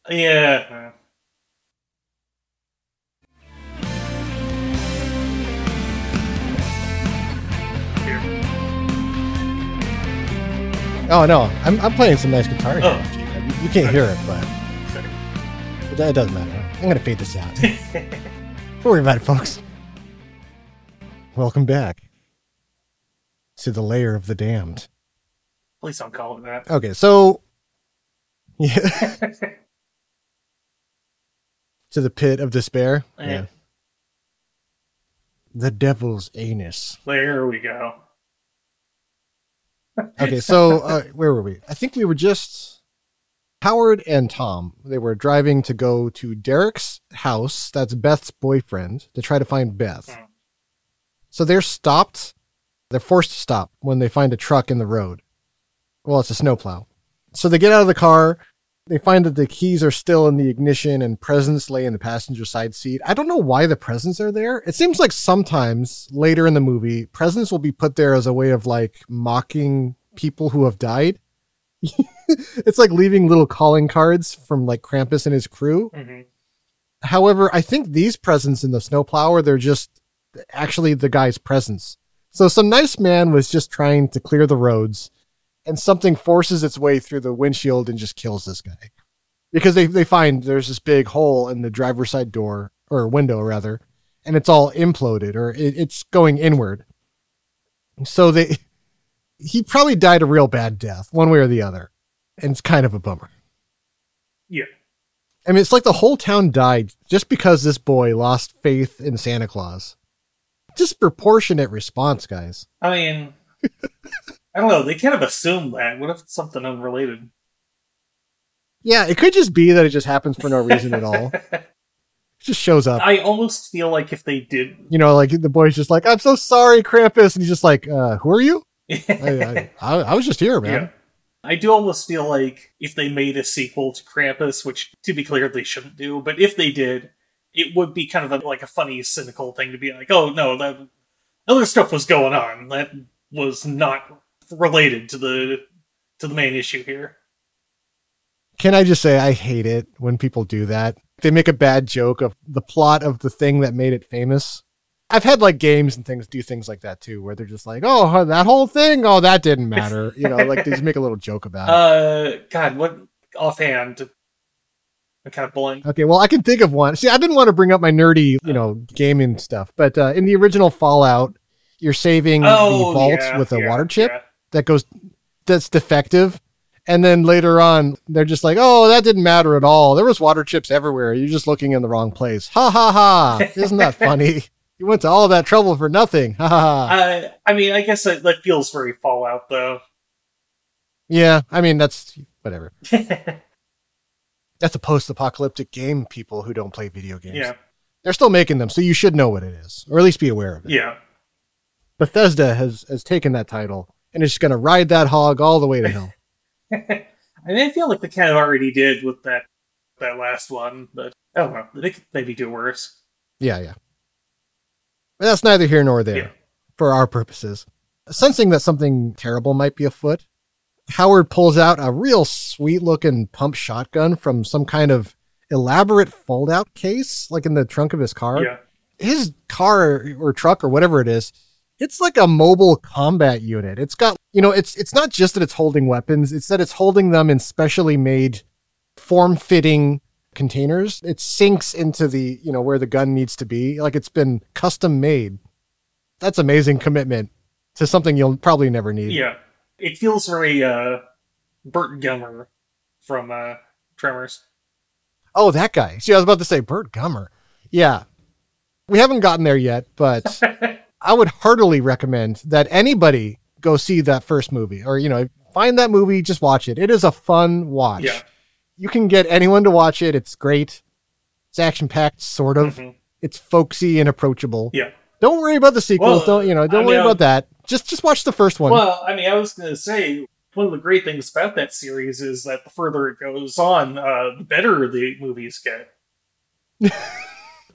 Speaker 8: Yeah.
Speaker 1: Oh no, I'm, I'm playing some nice guitar here.
Speaker 8: Oh.
Speaker 1: You, you can't hear it, but it, it doesn't matter. I'm gonna fade this out. *laughs* Don't worry about it, folks. Welcome back to the layer of the damned.
Speaker 8: Please don't call it that.
Speaker 1: Okay, so yeah, *laughs* to the pit of despair.
Speaker 8: Yeah.
Speaker 1: The devil's anus.
Speaker 8: There we go.
Speaker 1: Okay, so uh, where were we? I think we were just Howard and Tom. They were driving to go to Derek's house. That's Beth's boyfriend to try to find Beth. So they're stopped. They're forced to stop when they find a truck in the road. Well, it's a snowplow. So they get out of the car. They find that the keys are still in the ignition and presents lay in the passenger side seat. I don't know why the presents are there. It seems like sometimes later in the movie, presents will be put there as a way of like mocking people who have died. *laughs* it's like leaving little calling cards from like Krampus and his crew.
Speaker 8: hmm
Speaker 1: However, I think these presents in the snowplower, they're just actually the guy's presents. So some nice man was just trying to clear the roads and something forces its way through the windshield and just kills this guy. Because they, they find there's this big hole in the driver's side door or window rather, and it's all imploded or it, it's going inward. So they he probably died a real bad death, one way or the other. And it's kind of a bummer.
Speaker 8: Yeah.
Speaker 1: I mean, it's like the whole town died just because this boy lost faith in Santa Claus. Disproportionate response, guys.
Speaker 8: I mean, I don't know. They kind of assume that. What if it's something unrelated?
Speaker 1: Yeah, it could just be that it just happens for no reason at all. *laughs* It just shows up.
Speaker 8: I almost feel like if they did,
Speaker 1: You know, like the boy's just like, I'm so sorry, Krampus. And he's just like, uh, who are you? *laughs* I, I, I, was just here, man.
Speaker 8: yeah, I do almost feel like if they made a sequel to Krampus, which to be clear they shouldn't do, but if they did, it would be kind of a, like a funny, cynical thing to be like, oh no, that other stuff was going on. That was not related to the to the main issue here.
Speaker 1: Can I just say I hate it when people do that? They make a bad joke of the plot of the thing that made it famous. I've had like games and things do things like that too, where they're just like, "Oh, that whole thing, oh, that didn't matter," *laughs* you know, like they just make a little joke about it.
Speaker 8: Uh, God, what offhand? I'm kind of blank.
Speaker 1: Okay, well, I can think of one. See, I didn't want to bring up my nerdy, you know, gaming stuff, but uh, in the original Fallout, you're saving
Speaker 8: Oh,
Speaker 1: the vaults
Speaker 8: yeah,
Speaker 1: with a
Speaker 8: yeah,
Speaker 1: water chip
Speaker 8: yeah.
Speaker 1: That goes that's defective. And then later on, they're just like, "Oh, that didn't matter at all. There was water chips everywhere. You're just looking in the wrong place." Ha ha ha! Isn't that *laughs* funny? You went to all that trouble for nothing. Ha ha ha!
Speaker 8: Uh, I mean, I guess that, that feels very Fallout, though.
Speaker 1: Yeah, I mean that's whatever. *laughs* That's a post-apocalyptic game. People who don't play video games,
Speaker 8: Yeah,
Speaker 1: they're still making them, so you should know what it is, or at least be aware of it.
Speaker 8: yeah.
Speaker 1: Bethesda has has taken that title and it's just going to ride that hog all the way to hell. *laughs*
Speaker 8: I mean, I feel like they kind of already did with that that last one, but I don't know. They could maybe do worse.
Speaker 1: yeah, yeah. But that's neither here nor there
Speaker 8: Yeah.
Speaker 1: for our purposes. Sensing that something terrible might be afoot, Howard pulls out a real sweet looking pump shotgun from some kind of elaborate fold out case, like in the trunk of his car.
Speaker 8: Yeah.
Speaker 1: His car or truck or whatever it is, it's like a mobile combat unit. It's got, you know, it's it's not just that it's holding weapons, it's that it's holding them in specially made form-fitting containers. It sinks into the, you know, where the gun needs to be, like it's been custom made. That's amazing commitment to something you'll probably never need.
Speaker 8: Yeah. It feels very uh Burt Gummer from uh Tremors.
Speaker 1: Oh, that guy. See, I was about to say Burt Gummer. Yeah. We haven't gotten there yet, but *laughs* I would heartily recommend that anybody go see that first movie or, you know, find that movie, just watch it. It is a fun watch.
Speaker 8: Yeah.
Speaker 1: You can get anyone to watch it. It's great. It's action packed, sort of.
Speaker 8: Mhm.
Speaker 1: It's folksy and approachable.
Speaker 8: Yeah.
Speaker 1: Don't worry about the sequels.
Speaker 8: Well,
Speaker 1: don't, you know, don't
Speaker 8: I
Speaker 1: worry
Speaker 8: mean,
Speaker 1: about that. Just, just watch the first one.
Speaker 8: Well, I mean, I was going to say one of the great things about that series is that the further it goes on, uh, the better the movies get. *laughs*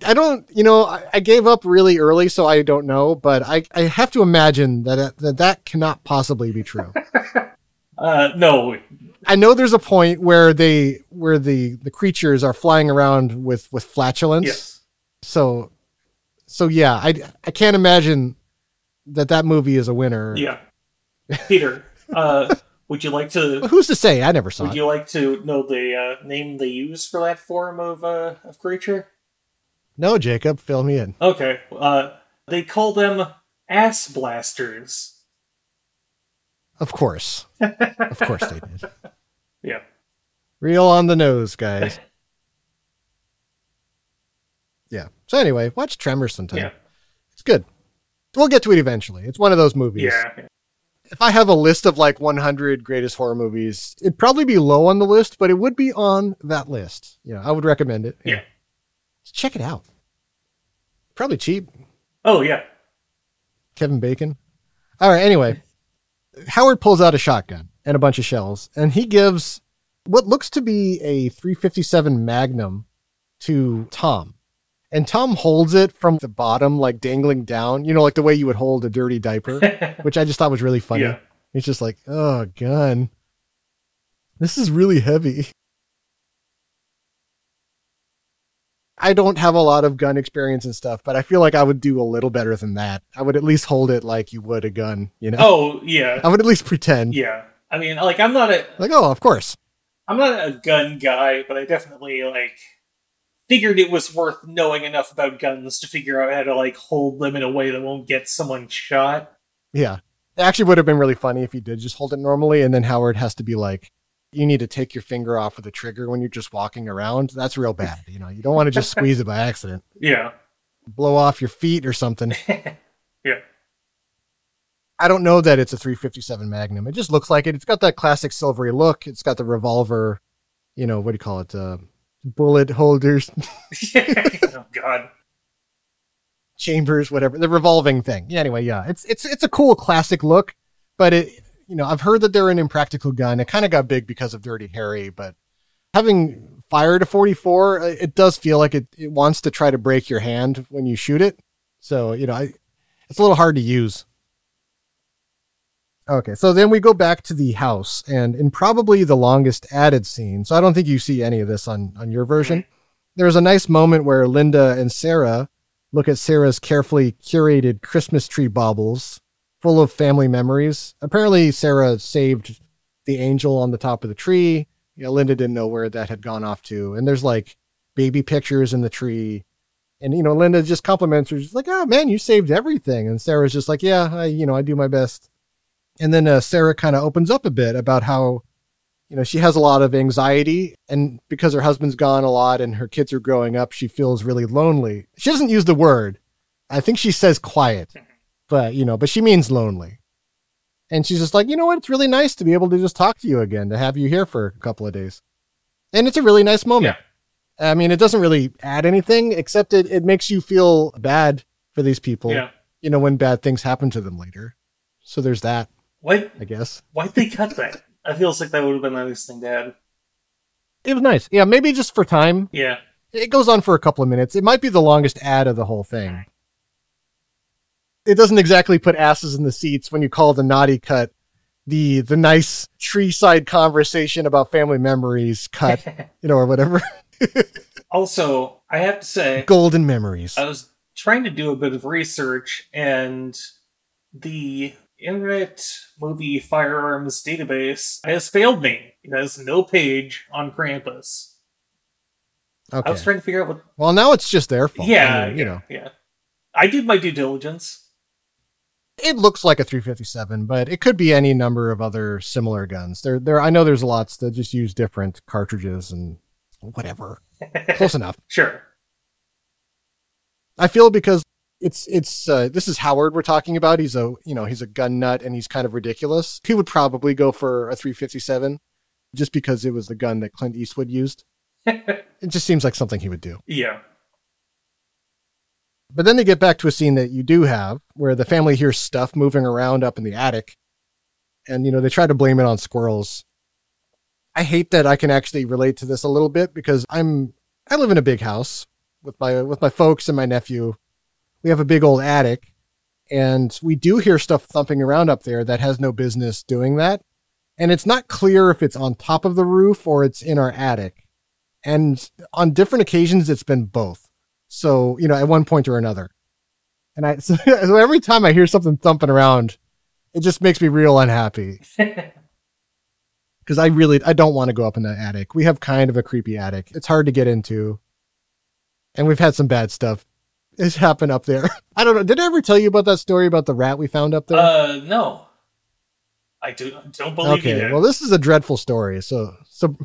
Speaker 1: I don't, you know, I, I gave up really early, so I don't know, but I, I have to imagine that, that that cannot possibly be true. *laughs*
Speaker 8: Uh, no,
Speaker 1: I know there's a point where they, where the, the creatures are flying around with, with flatulence.
Speaker 8: yes.
Speaker 1: So, so yeah, I, I can't imagine that that movie is a winner.
Speaker 8: Yeah. Peter, *laughs* uh, would you like to
Speaker 1: Who's to say? I never saw
Speaker 8: would
Speaker 1: it.
Speaker 8: you like to know the uh, name they use for that form of uh, of creature?
Speaker 1: No, Jacob, fill me in.
Speaker 8: Okay. Uh, they call them ass blasters.
Speaker 1: Of course. of course they did. *laughs*
Speaker 8: Yeah.
Speaker 1: Real on the nose, guys. *laughs* Yeah. So anyway, watch Tremors sometime.
Speaker 8: Yeah.
Speaker 1: It's good. We'll get to it eventually. It's one of those movies.
Speaker 8: Yeah.
Speaker 1: If I have a list of like 100 greatest horror movies, it'd probably be low on the list, but it would be on that list. You know, I would recommend it.
Speaker 8: Yeah.
Speaker 1: Just check it out. Probably cheap.
Speaker 8: Oh yeah.
Speaker 1: Kevin Bacon. All right. Anyway, Howard pulls out a shotgun and a bunch of shells, and he gives what looks to be a 357 Magnum to Tom. And Tom holds it from the bottom, like dangling down, you know, like the way you would hold a dirty diaper, *laughs* which I just thought was really funny.
Speaker 8: Yeah.
Speaker 1: He's just like, oh, gun. This is really heavy. I don't have a lot of gun experience and stuff, but I feel like I would do a little better than that. I would at least hold it like you would a gun, you know?
Speaker 8: Oh yeah.
Speaker 1: I would at least pretend.
Speaker 8: Yeah. I mean, like I'm not a
Speaker 1: Like, oh, of course.
Speaker 8: I'm not a gun guy, but I definitely like figured it was worth knowing enough about guns to figure out how to like hold them in a way that won't get someone shot.
Speaker 1: Yeah. It actually would have been really funny if you did just hold it normally and then Howard has to be like, you need to take your finger off of the trigger when you're just walking around. That's real bad. You know, you don't want to just *laughs* squeeze it by accident.
Speaker 8: Yeah.
Speaker 1: Blow off your feet or something. *laughs*
Speaker 8: Yeah.
Speaker 1: I don't know that it's a 357 Magnum. It just looks like it. It's got that classic silvery look. It's got the revolver, you know, what do you call it? Uh, bullet holders, *laughs*
Speaker 8: oh god.
Speaker 1: chambers, whatever. The revolving thing. Yeah, anyway, yeah. It's it's it's a cool classic look, but it you know, I've heard that they're an impractical gun. It kind of got big because of Dirty Harry, but having fired a 44, uh, it does feel like it, it wants to try to break your hand when you shoot it. So, you know, I, it's a little hard to use. Okay, so then we go back to the house, and in probably the longest added scene, so I don't think you see any of this on, on your version. There's a nice moment where Linda and Sarah look at Sarah's carefully curated Christmas tree baubles full of family memories. Apparently, Sarah saved the angel on the top of the tree. You know, Linda didn't know where that had gone off to. And there's like baby pictures in the tree. And, you know, Linda just compliments her. She's like, oh, man, you saved everything. And Sarah's just like, yeah, I, you know, I do my best. And then uh, Sarah kind of opens up a bit about how, you know, she has a lot of anxiety. And because her husband's gone a lot and her kids are growing up, she feels really lonely. She doesn't use the word. I think she says quiet, but, you know, but she means lonely. And she's just like, you know what? It's really nice to be able to just talk to you again, to have you here for a couple of days. And it's a really nice moment. I mean, it doesn't really add anything except it, it makes you feel bad for these people,
Speaker 8: Yeah.
Speaker 1: you know, when bad things happen to them later. So there's that,
Speaker 8: Why?
Speaker 1: I guess.
Speaker 8: Why'd they cut that? I feels like that would have been the nice thing to add.
Speaker 1: It was nice. Yeah, maybe just for time.
Speaker 8: Yeah.
Speaker 1: It goes on for a couple of minutes. It might be the longest ad of the whole thing. It doesn't exactly put asses in the seats when you call the naughty cut the the nice tree side conversation about family memories cut, *laughs* you know, or whatever. *laughs*
Speaker 8: Also, I have to say,
Speaker 1: Golden memories.
Speaker 8: I was trying to do a bit of research, and the Internet Movie Firearms Database has failed me. It has no page on Krampus.
Speaker 1: Okay.
Speaker 8: I was trying to figure out what.
Speaker 1: Well, now it's just their fault.
Speaker 8: Yeah,
Speaker 1: I mean, you
Speaker 8: yeah,
Speaker 1: know,
Speaker 8: yeah. I did my due diligence.
Speaker 1: It looks like a 357, but it could be any number of other similar guns. There, there. I know there's lots that just use different cartridges and whatever. *laughs* Close enough.
Speaker 8: Sure.
Speaker 1: I feel because it's it's uh, this is Howard we're talking about. He's a you know he's a gun nut and he's kind of ridiculous. He would probably go for a 357 just because it was the gun that Clint Eastwood used. *laughs* it just seems like something he would do.
Speaker 8: Yeah.
Speaker 1: But then they get back to a scene that you do have where the family hears stuff moving around up in the attic. And, you know, they try to blame it on squirrels. I hate that I can actually relate to this a little bit because I'm, I live in a big house with my, with my folks and my nephew. We have a big old attic and we do hear stuff thumping around up there that has no business doing that. And it's not clear if it's on top of the roof or it's in our attic. And on different occasions, it's been both. So, you know, at one point or another. And I, *laughs* so, so every time I hear something thumping around, it just makes me real unhappy. *laughs* Cause I really, I don't want to go up in that attic. We have kind of a creepy attic. It's hard to get into. And we've had some bad stuff. It's happened up there. *laughs* I don't know. Did I ever tell you about that story about the rat we found up there?
Speaker 8: Uh, no. I do don't believe you.
Speaker 1: okay.
Speaker 8: there.
Speaker 1: Well, this is a dreadful story. So, so,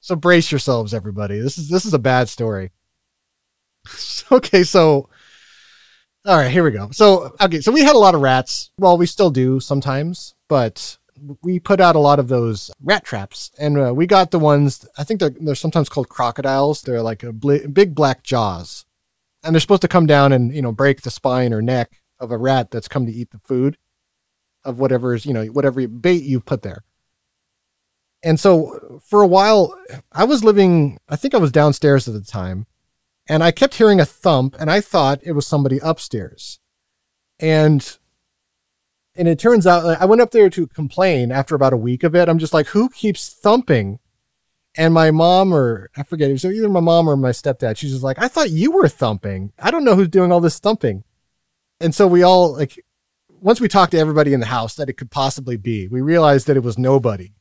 Speaker 1: so brace yourselves, everybody. This is, this is a bad story. *laughs* okay. So, all right, here we go. So, okay. So we had a lot of rats. Well, we still do sometimes, but we put out a lot of those rat traps and uh, we got the ones, I think they're, they're sometimes called crocodiles. They're like bl- big black jaws and they're supposed to come down and, you know, break the spine or neck of a rat that's come to eat the food of whatever's, you know, whatever bait you put there. And so for a while, I was living, I think I was downstairs at the time, and I kept hearing a thump, and I thought it was somebody upstairs. And and it turns out I went up there to complain after about a week of it. I'm just like, who keeps thumping? And my mom, or I forget, it was either my mom or my stepdad. She's just like, I thought you were thumping. I don't know who's doing all this thumping. And so we all like, once we talked to everybody in the house that it could possibly be, we realized that it was nobody.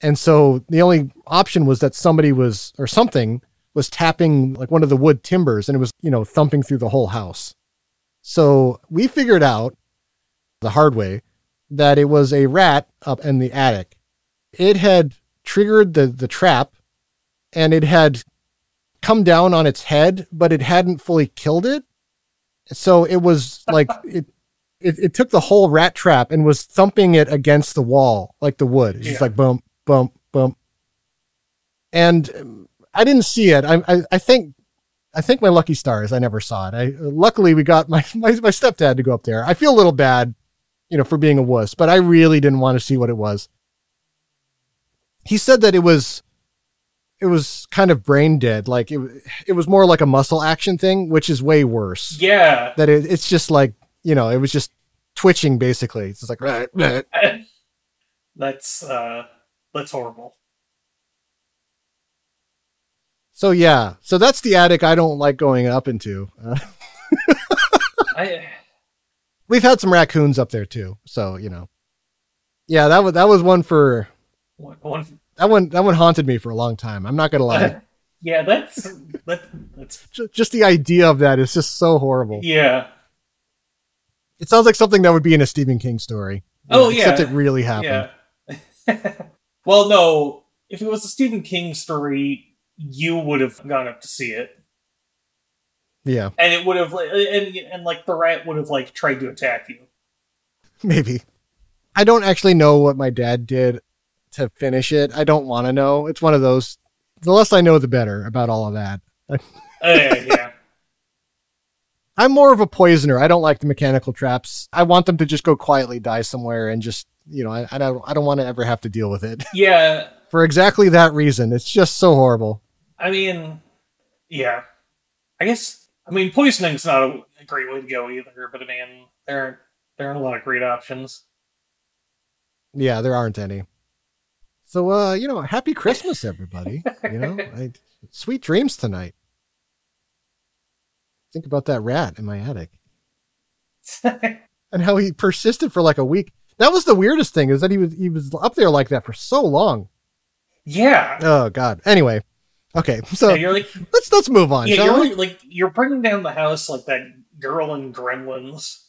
Speaker 1: And so the only option was that somebody was, or something was tapping like one of the wood timbers and it was, you know, thumping through the whole house. So we figured out the hard way that it was a rat up in the attic. It had triggered the, the trap and it had come down on its head, but it hadn't fully killed it. So it was like *laughs* it, it, it took the whole rat trap and was thumping it against the wall like the wood. It's just like bump, bump, bump. And um, I didn't see it. I, I, I think, I think my lucky stars. I never saw it. I luckily we got *laughs* my, my my stepdad to go up there. I feel a little bad, you know, for being a wuss, but I really didn't want to see what it was. He said that it was, it was kind of brain dead. Like it, it was more like a muscle action thing, which is way worse
Speaker 8: yeah.
Speaker 1: that it, it's just like you know it was just twitching basically. It's just like "Rah, *laughs* rah." *laughs*
Speaker 8: That's uh that's horrible.
Speaker 1: So yeah, so that's the attic I don't like going up into. Uh,
Speaker 8: I
Speaker 1: we've had some raccoons up there too, so you know. Yeah, that was that was one for
Speaker 8: one, one
Speaker 1: that one that one haunted me for a long time. I'm not gonna lie. *laughs*
Speaker 8: yeah, that's that, that's
Speaker 1: Ju- just the idea of that is just so horrible.
Speaker 8: yeah.
Speaker 1: It sounds like something that would be in a Stephen King story.
Speaker 8: Oh yeah.
Speaker 1: Except it really happened.
Speaker 8: Yeah. *laughs* well, no. If it was a Stephen King story, you would have gone up to see it,
Speaker 1: Yeah,
Speaker 8: and it would have, and and like the rat would have like tried to attack you. *laughs*
Speaker 1: maybe. I don't actually know what my dad did to finish it. I don't want to know. It's one of those. The less I know, the better about all of that.
Speaker 8: Uh, *laughs* yeah. *laughs*
Speaker 1: I'm more of a poisoner. I don't like the mechanical traps. I want them to just go quietly die somewhere and just, you know, I, I don't, I don't want to ever have to deal with it
Speaker 8: Yeah.
Speaker 1: for exactly that reason. It's just so horrible.
Speaker 8: I mean, yeah. I guess I mean poisoning's not a, a great way to go either, but I mean there aren't there aren't a lot of great options.
Speaker 1: Yeah, there aren't any. So, uh, you know, happy Christmas, everybody. you know, *laughs* I, sweet dreams tonight. Think about that rat in my attic *laughs* and how he persisted for like a week. That was the weirdest thing is that he was he was up there like that for so long.
Speaker 8: Yeah.
Speaker 1: Oh God. Anyway, okay, so
Speaker 8: And you're like
Speaker 1: let's let's move on,
Speaker 8: yeah, you're like, like you're bringing down the house like that girl in Gremlins.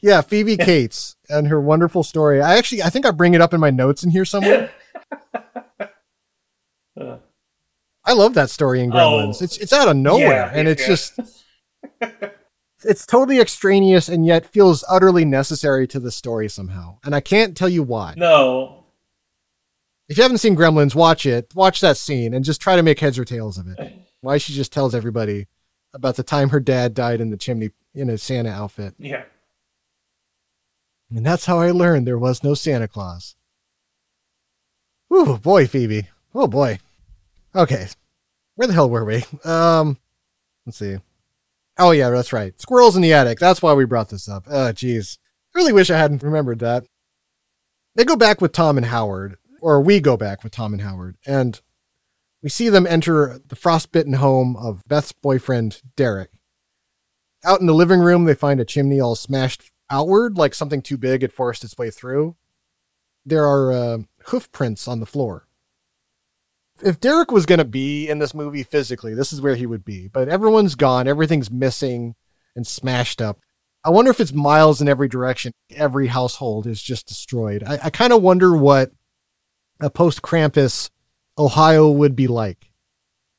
Speaker 1: Yeah, Phoebe Cates and her wonderful story. I actually I think I bring it up in my notes in here somewhere.
Speaker 8: Uh, *laughs*
Speaker 1: I love that story in Gremlins.
Speaker 8: Oh.
Speaker 1: It's it's out of nowhere
Speaker 8: Yeah,
Speaker 1: and it's
Speaker 8: yeah.
Speaker 1: just it's totally extraneous and yet feels utterly necessary to the story somehow. And I can't tell you why.
Speaker 8: no.
Speaker 1: If you haven't seen Gremlins, watch it. Watch that scene and just try to make heads or tails of it. Why she just tells everybody about the time her dad died in the chimney in a Santa outfit.
Speaker 8: Yeah.
Speaker 1: And that's how I learned there was no Santa Claus. Ooh, boy, Phoebe. Oh boy. Okay. Where the hell were we? Um let's see. Oh yeah, that's right. Squirrels in the attic. That's why we brought this up. Oh jeez. I really wish I hadn't remembered that. They go back with Tom and Howard, or we go back with Tom and Howard, and we see them enter the frostbitten home of Beth's boyfriend, Derek. Out in the living room, they find a chimney all smashed outward, like something too big had forced its way through. There are uh, hoof prints on the floor. If Derek was going to be in this movie physically, this is where he would be. But everyone's gone, everything's missing and smashed up. I wonder if it's miles in every direction. Every household is just destroyed. I, I kind of wonder what a post Krampus Ohio would be like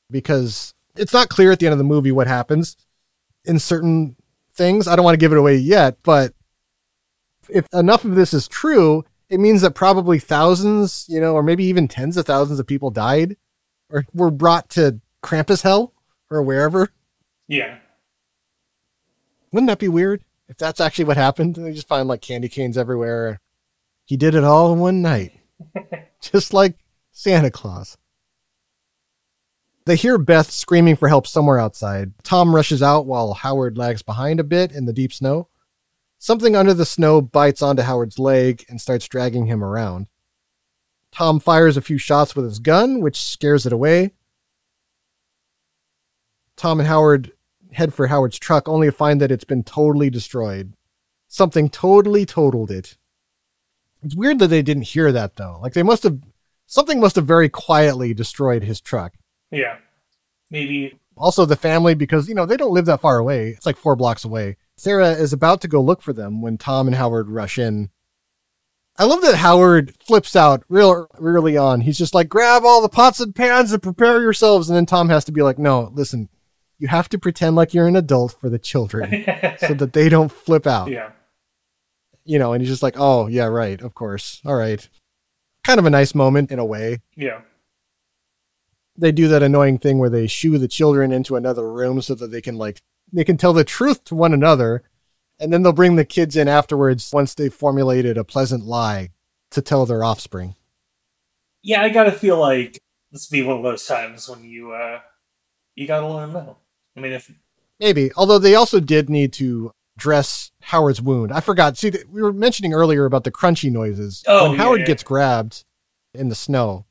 Speaker 1: because it's not clear at the end of the movie what happens in certain things. I don't want to give it away yet, but if enough of this is true, it means that probably thousands, you know, or maybe even tens of thousands of people died or were brought to Krampus hell or wherever.
Speaker 8: Yeah.
Speaker 1: Wouldn't that be weird if that's actually what happened? They just find like candy canes everywhere. He did it all in one night, *laughs* just like Santa Claus. They hear Beth screaming for help somewhere outside. Tom rushes out while Howard lags behind a bit in the deep snow. Something under the snow bites onto Howard's leg and starts dragging him around. Tom fires a few shots with his gun, which scares it away. Tom and Howard head for Howard's truck, only to find that it's been totally destroyed. Something totally totaled it. It's weird that they didn't hear that though. Like they must have, something must have very quietly destroyed his truck.
Speaker 8: Yeah. Maybe
Speaker 1: Also, the family, because, you know, they don't live that far away. It's like four blocks away. Sarah is about to go look for them when Tom and Howard rush in. I love that Howard flips out real early on. He's just like, grab all the pots and pans and prepare yourselves. And then Tom has to be like, no, listen, you have to pretend like you're an adult for the children *laughs* so that they don't flip out.
Speaker 8: Yeah.
Speaker 1: You know, and he's just like, oh, yeah, right, of course. All right. Kind of a nice moment in a way.
Speaker 8: Yeah.
Speaker 1: They do that annoying thing where they shoo the children into another room so that they can, like, they can tell the truth to one another. And then they'll bring the kids in afterwards once they've formulated a pleasant lie to tell their offspring.
Speaker 8: Yeah, I gotta feel like this would be one of those times when you uh you gotta let them know. I mean if
Speaker 1: Maybe. Although they also did need to dress Howard's wound. I forgot. See, th- we were mentioning earlier about the crunchy noises.
Speaker 8: Oh,
Speaker 1: when
Speaker 8: yeah,
Speaker 1: Howard
Speaker 8: yeah.
Speaker 1: gets grabbed in the snow,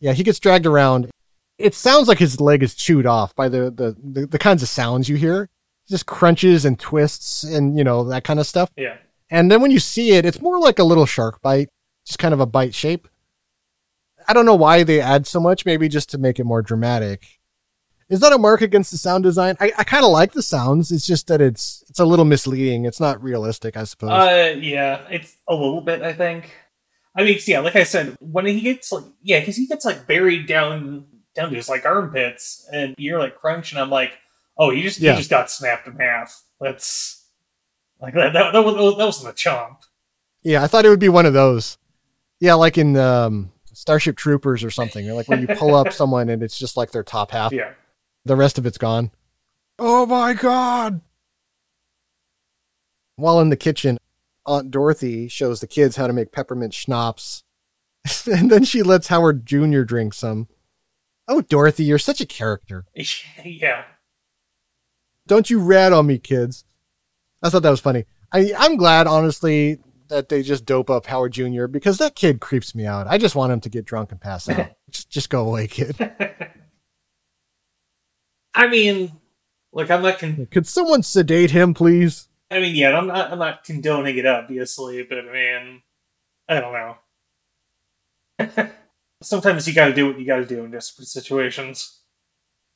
Speaker 1: yeah, he gets dragged around. It sounds like his leg is chewed off by the the the, the kinds of sounds you hear. Just crunches and twists and you know that kind of stuff.
Speaker 8: Yeah.
Speaker 1: And then when you see it, it's more like a little shark bite, just kind of a bite shape. I don't know why they add so much, maybe just to make it more dramatic. Is that a mark against the sound design? I, I kind of like the sounds. It's just that it's it's a little misleading. It's not realistic, I suppose.
Speaker 8: Uh, yeah, it's a little bit. I think. I mean, yeah, like I said, when he gets like, yeah, because he gets like buried down down to his like armpits, and you're like crunch, and I'm like, oh, he just
Speaker 1: Yeah.
Speaker 8: he just got snapped in half. That's like that. That, that, was, that wasn't a chomp.
Speaker 1: yeah, I thought it would be one of those. Yeah, like in um, Starship Troopers or something. Like when you pull up *laughs* someone and it's just like their top half.
Speaker 8: Yeah.
Speaker 1: The rest of it's gone. Oh my god! While in the kitchen, Aunt Dorothy shows the kids how to make peppermint schnapps. *laughs* and then she lets Howard Jr. drink some. Oh, Dorothy, you're such a character. *laughs*
Speaker 8: yeah.
Speaker 1: Don't you rat on me, kids. I thought that was funny. I, I'm glad, honestly, that they just dope up Howard Jr. because that kid creeps me out. I just want him to get drunk and pass out. *laughs* just, just go away, kid.
Speaker 8: I mean, like I'm not. Con-
Speaker 1: Could someone sedate him, please?
Speaker 8: I mean, yeah, I'm not. I'm not condoning it, obviously, but I mean, I don't know. *laughs* Sometimes you got to do what you got to do in desperate situations.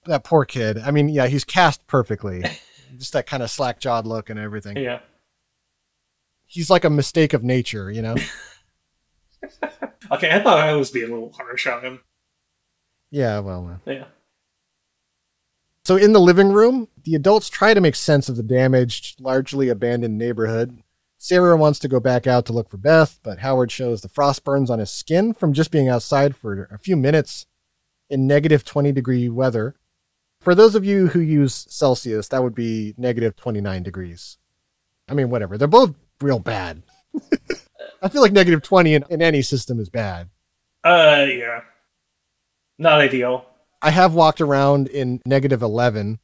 Speaker 1: That poor kid. I mean, yeah, he's cast perfectly. *laughs* just that kind of slack jawed look and everything.
Speaker 8: Yeah.
Speaker 1: He's like a mistake of nature, you know? *laughs*
Speaker 8: Okay, I thought I was being a little harsh on him.
Speaker 1: yeah, well. uh,
Speaker 8: Yeah.
Speaker 1: So in the living room, the adults try to make sense of the damaged, largely abandoned neighborhood. Sarah wants to go back out to look for Beth, but Howard shows the frost burns on his skin from just being outside for a few minutes in negative 20 degree weather. For those of you who use Celsius, that would be negative 29 degrees. I mean, whatever. They're both real bad. *laughs* I feel like negative 20 in, in any system is bad.
Speaker 8: Uh, yeah. Not ideal.
Speaker 1: I have walked around in negative 11.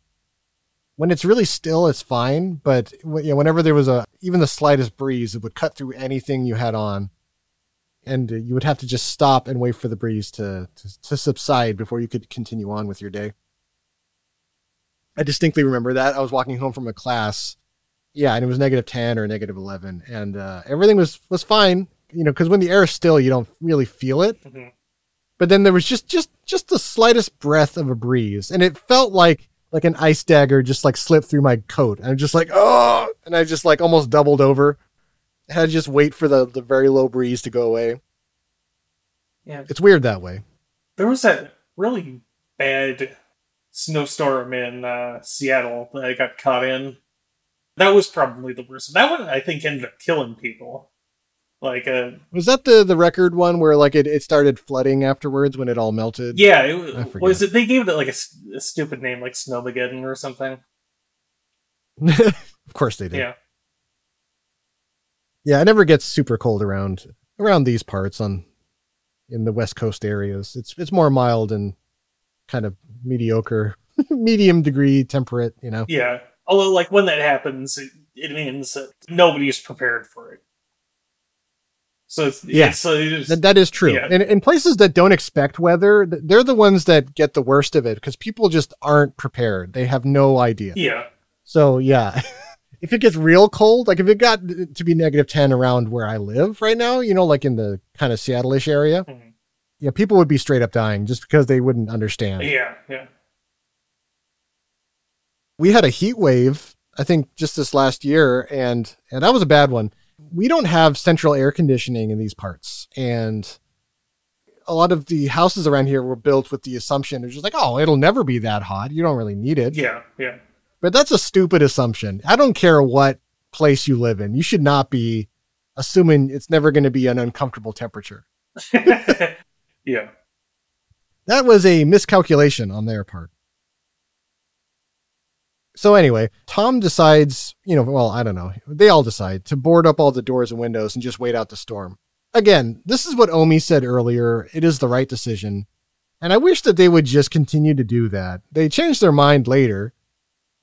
Speaker 1: When it's really still, it's fine. But you know, whenever there was a even the slightest breeze, it would cut through anything you had on, and uh, you would have to just stop and wait for the breeze to, to to subside before you could continue on with your day. I distinctly remember that I was walking home from a class, yeah, and it was negative 10 or negative 11, and uh, everything was was fine. You know, because when the air is still, you don't really feel it
Speaker 8: Mhm.
Speaker 1: But then there was just just just the slightest breath of a breeze and it felt like like an ice dagger just like slipped through my coat and i'm just like oh and i just like almost doubled over I had to just wait for the the very low breeze to go away
Speaker 8: Yeah.
Speaker 1: it's weird that way
Speaker 8: There was that really bad snowstorm in uh, Seattle that I got caught in. That was probably the worst. That one, I think, ended up killing people. Like, uh,
Speaker 1: was that the the record one where like it, it started flooding afterwards when it all melted
Speaker 8: yeah, it, was- it? They gave it like a stupid name, like Snowmageddon or something. *laughs*
Speaker 1: of course they did
Speaker 8: Yeah,
Speaker 1: yeah it never gets super cold around around these parts on in the west coast areas it's it's more mild and kind of mediocre *laughs* medium degree temperate you know
Speaker 8: yeah. Although, like when that happens, it, it means that nobody's prepared for it. So it's
Speaker 1: Yeah.
Speaker 8: it's, uh, it's-
Speaker 1: That, that is true.
Speaker 8: Yeah.
Speaker 1: And in places that don't expect weather, they're the ones that get the worst of it because people just aren't prepared. They have no idea.
Speaker 8: yeah,
Speaker 1: So, yeah, *laughs* if it gets real cold, like if it got to be negative 10 around where I live right now, you know, like in the kind of Seattle ish area,
Speaker 8: Mhm.
Speaker 1: yeah, people would be straight up dying just because they wouldn't understand.
Speaker 8: yeah, yeah.
Speaker 1: we had a heat wave i think just this last year and and that was a bad one we don't have central air conditioning in these parts and a lot of the houses around here were built with the assumption it's just like oh it'll never be that hot you don't really need it
Speaker 8: Yeah, yeah.
Speaker 1: but that's a stupid assumption i don't care what place you live in you should not be assuming it's never going to be an uncomfortable temperature *laughs*
Speaker 8: yeah.
Speaker 1: that was a miscalculation on their part. So anyway, Tom decides, you know, well, I don't know. They all decide to board up all the doors and windows and just wait out the storm. Again, this is what Omi said earlier. It is the right decision. And I wish that they would just continue to do that. They changed their mind later,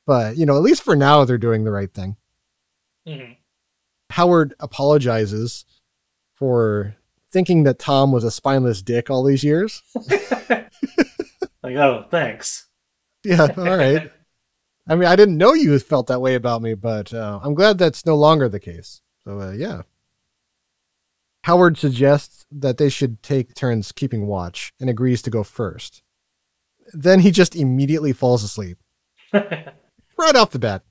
Speaker 1: but you know, at least for now they're doing the right thing.
Speaker 8: Mhm.
Speaker 1: Howard apologizes for thinking that Tom was a spineless dick all these years. *laughs*
Speaker 8: Like, oh, thanks. *laughs*
Speaker 1: Yeah, all right. I mean, I didn't know you felt that way about me, but uh, I'm glad that's no longer the case. So, uh, yeah. Howard suggests that they should take turns keeping watch and agrees to go first. Then he just immediately falls asleep. *laughs* right off the bat.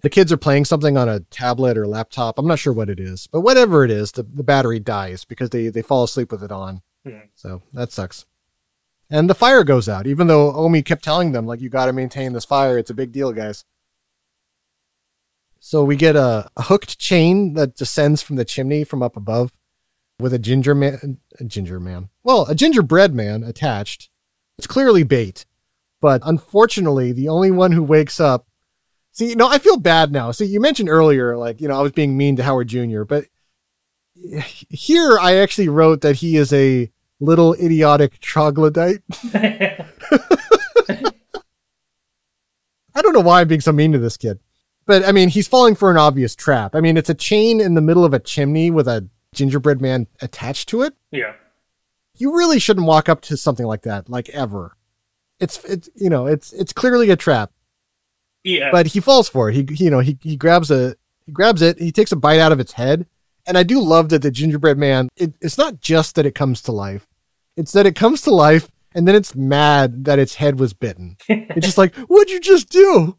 Speaker 1: The kids are playing something on a tablet or laptop. I'm not sure what it is, but whatever it is, the, the battery dies because they, they fall asleep with it on.
Speaker 8: Hmm.
Speaker 1: So that sucks. And the fire goes out, even though Omi kept telling them, like, you got to maintain this fire. It's a big deal, guys. So we get a, a hooked chain that descends from the chimney from up above with a ginger man, a ginger man, well, a gingerbread man attached. It's clearly bait, but unfortunately, the only one who wakes up. See, you know, I feel bad now. See, you mentioned earlier, like, you know, I was being mean to Howard Jr., but here I actually wrote that he is a little idiotic troglodyte. *laughs* I don't know why I'm being so mean to this kid. But I mean, he's falling for an obvious trap. I mean, it's a chain in the middle of a chimney with a gingerbread man attached to it.
Speaker 8: Yeah.
Speaker 1: You really shouldn't walk up to something like that, like ever. It's it's you know, it's it's clearly a trap.
Speaker 8: Yeah.
Speaker 1: But he falls for it. He you know, he he grabs a he grabs it, he takes a bite out of its head. And I do love that the gingerbread man, it, it's not just that it comes to life. It's that it comes to life and then it's mad that its head was bitten. it's just like, what'd you just do?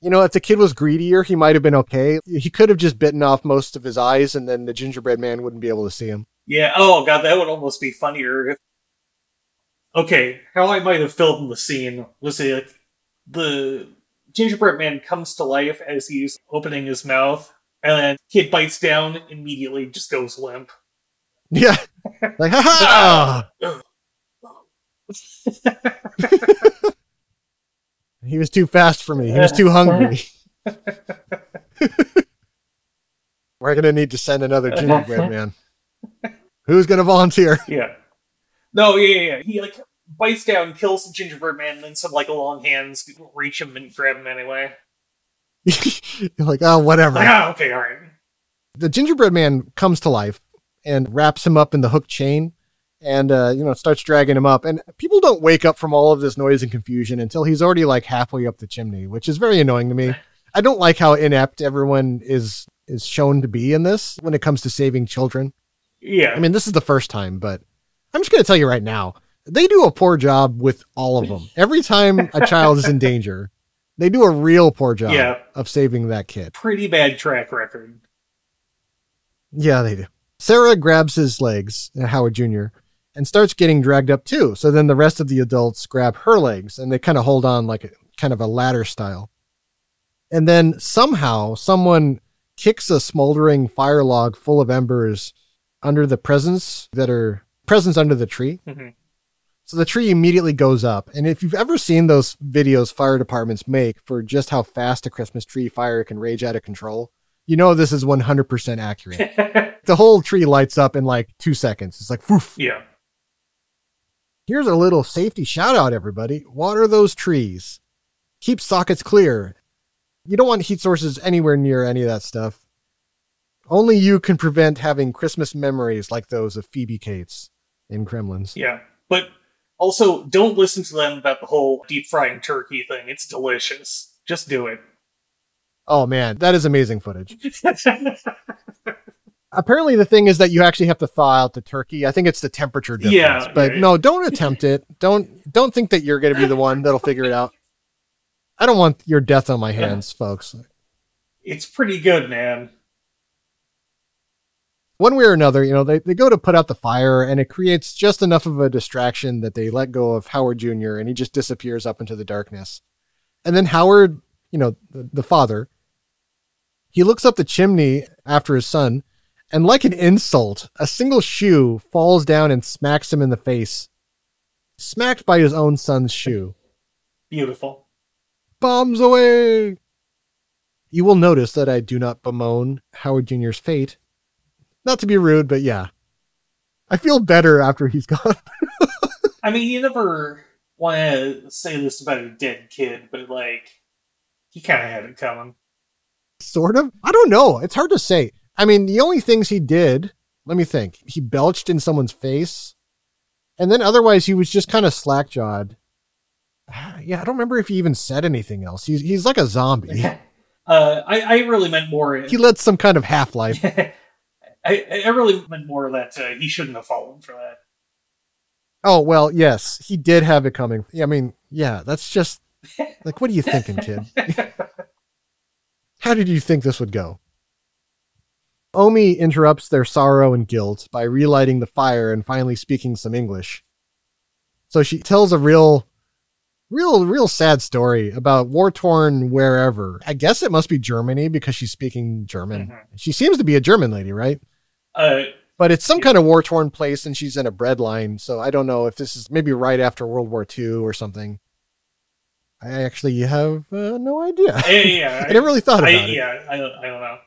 Speaker 1: You know, if the kid was greedier, he might have been okay. He could have just bitten off most of his eyes and then the gingerbread man wouldn't be able to see him.
Speaker 8: Yeah. Oh god, that would almost be funnier. If... Okay, how I might have filmed the scene was it the gingerbread man comes to life as he's opening his mouth, and then kid bites down, immediately just goes limp.
Speaker 1: Yeah. Like, ha ha! *laughs* he was too fast for me. He was too hungry. *laughs* We're going to need to send another gingerbread man. Who's going to volunteer? *laughs*
Speaker 8: Yeah. No, yeah, yeah, yeah. He like bites down, kills the gingerbread man, and then some like long hands reach him and grab him anyway.
Speaker 1: You're like, oh, whatever.
Speaker 8: Like, ah, okay, all right.
Speaker 1: The gingerbread man comes to life and wraps him up in the hook chain and, uh, you know, starts dragging him up. And people don't wake up from all of this noise and confusion until he's already like halfway up the chimney, which is very annoying to me. I don't like how inept everyone is is shown to be in this when it comes to saving children.
Speaker 8: Yeah.
Speaker 1: I mean, this is the first time, but I'm just going to tell you right now, they do a poor job with all of them. Every time a child is in danger, they do a real poor job
Speaker 8: Yeah.
Speaker 1: of saving that kid.
Speaker 8: Pretty bad track record.
Speaker 1: Yeah, they do. Sarah grabs his legs, uh, Howard Jr., and starts getting dragged up too. So then the rest of the adults grab her legs and they kind of hold on like a kind of a ladder style. And then somehow someone kicks a smoldering fire log full of embers under the presents that are presents under the tree.
Speaker 8: Mhm.
Speaker 1: So the tree immediately goes up. And if you've ever seen those videos fire departments make for just how fast a Christmas tree fire can rage out of control, you know this is 100% accurate. *laughs* the whole tree lights up in like two seconds. It's like, woof.
Speaker 8: Yeah.
Speaker 1: Here's a little safety shout out, everybody. Water those trees. Keep sockets clear. You don't want heat sources anywhere near any of that stuff. Only you can prevent having Christmas memories like those of Phoebe Cates in Gremlins.
Speaker 8: Yeah. But also, don't listen to them about the whole deep frying turkey thing. It's delicious. Just do it.
Speaker 1: Oh man, that is amazing footage. Apparently, the thing is that you actually have to thaw out the turkey. I think it's the temperature difference.
Speaker 8: Yeah,
Speaker 1: but
Speaker 8: right.
Speaker 1: no, don't attempt it. Don't don't think that you're going to be the one that'll figure it out. I don't want your death on my hands, folks.
Speaker 8: It's pretty good, man.
Speaker 1: One way or another, you know, they, they go to put out the fire and it creates just enough of a distraction that they let go of Howard Jr. and he just disappears up into the darkness. And then Howard, you know, the, the father, he looks up the chimney after his son and like an insult, a single shoe falls down and smacks him in the face. Smacked by his own son's shoe.
Speaker 8: Beautiful.
Speaker 1: Bombs away! You will notice that I do not bemoan Howard Jr.'s fate. Not to be rude, but yeah. I feel better after he's *laughs* gone.
Speaker 8: I mean, you never want to say this about a dead kid, but like, he kind of had it coming.
Speaker 1: Sort of. I don't know. It's hard to say. I mean, the only things he did, let me think. He belched in someone's face. And then otherwise, he was just kind of slack jawed. Yeah, I don't remember if he even said anything else. He's, he's like a zombie. *laughs*
Speaker 8: Uh, I, I really meant more.
Speaker 1: He led some kind of half life. *laughs*
Speaker 8: I, I really meant more that uh, he shouldn't have fallen for that.
Speaker 1: Oh, well, yes, he did have it coming. I mean, yeah, that's just like, what are you thinking, kid? How did you think this would go? Omi interrupts their sorrow and guilt by relighting the fire and finally speaking some English. So she tells a real, real, real sad story about war torn wherever. I guess it must be Germany because she's speaking German.
Speaker 8: Mm-hmm.
Speaker 1: She seems to be a German lady, right?
Speaker 8: Uh,
Speaker 1: but it's some kind of war torn place and she's in a bread line. So I don't know if this is maybe right after World War II or something. I actually have uh, no idea.
Speaker 8: Yeah, yeah. *laughs*
Speaker 1: I never really thought about
Speaker 8: I,
Speaker 1: it.
Speaker 8: Yeah, I don't, I don't know.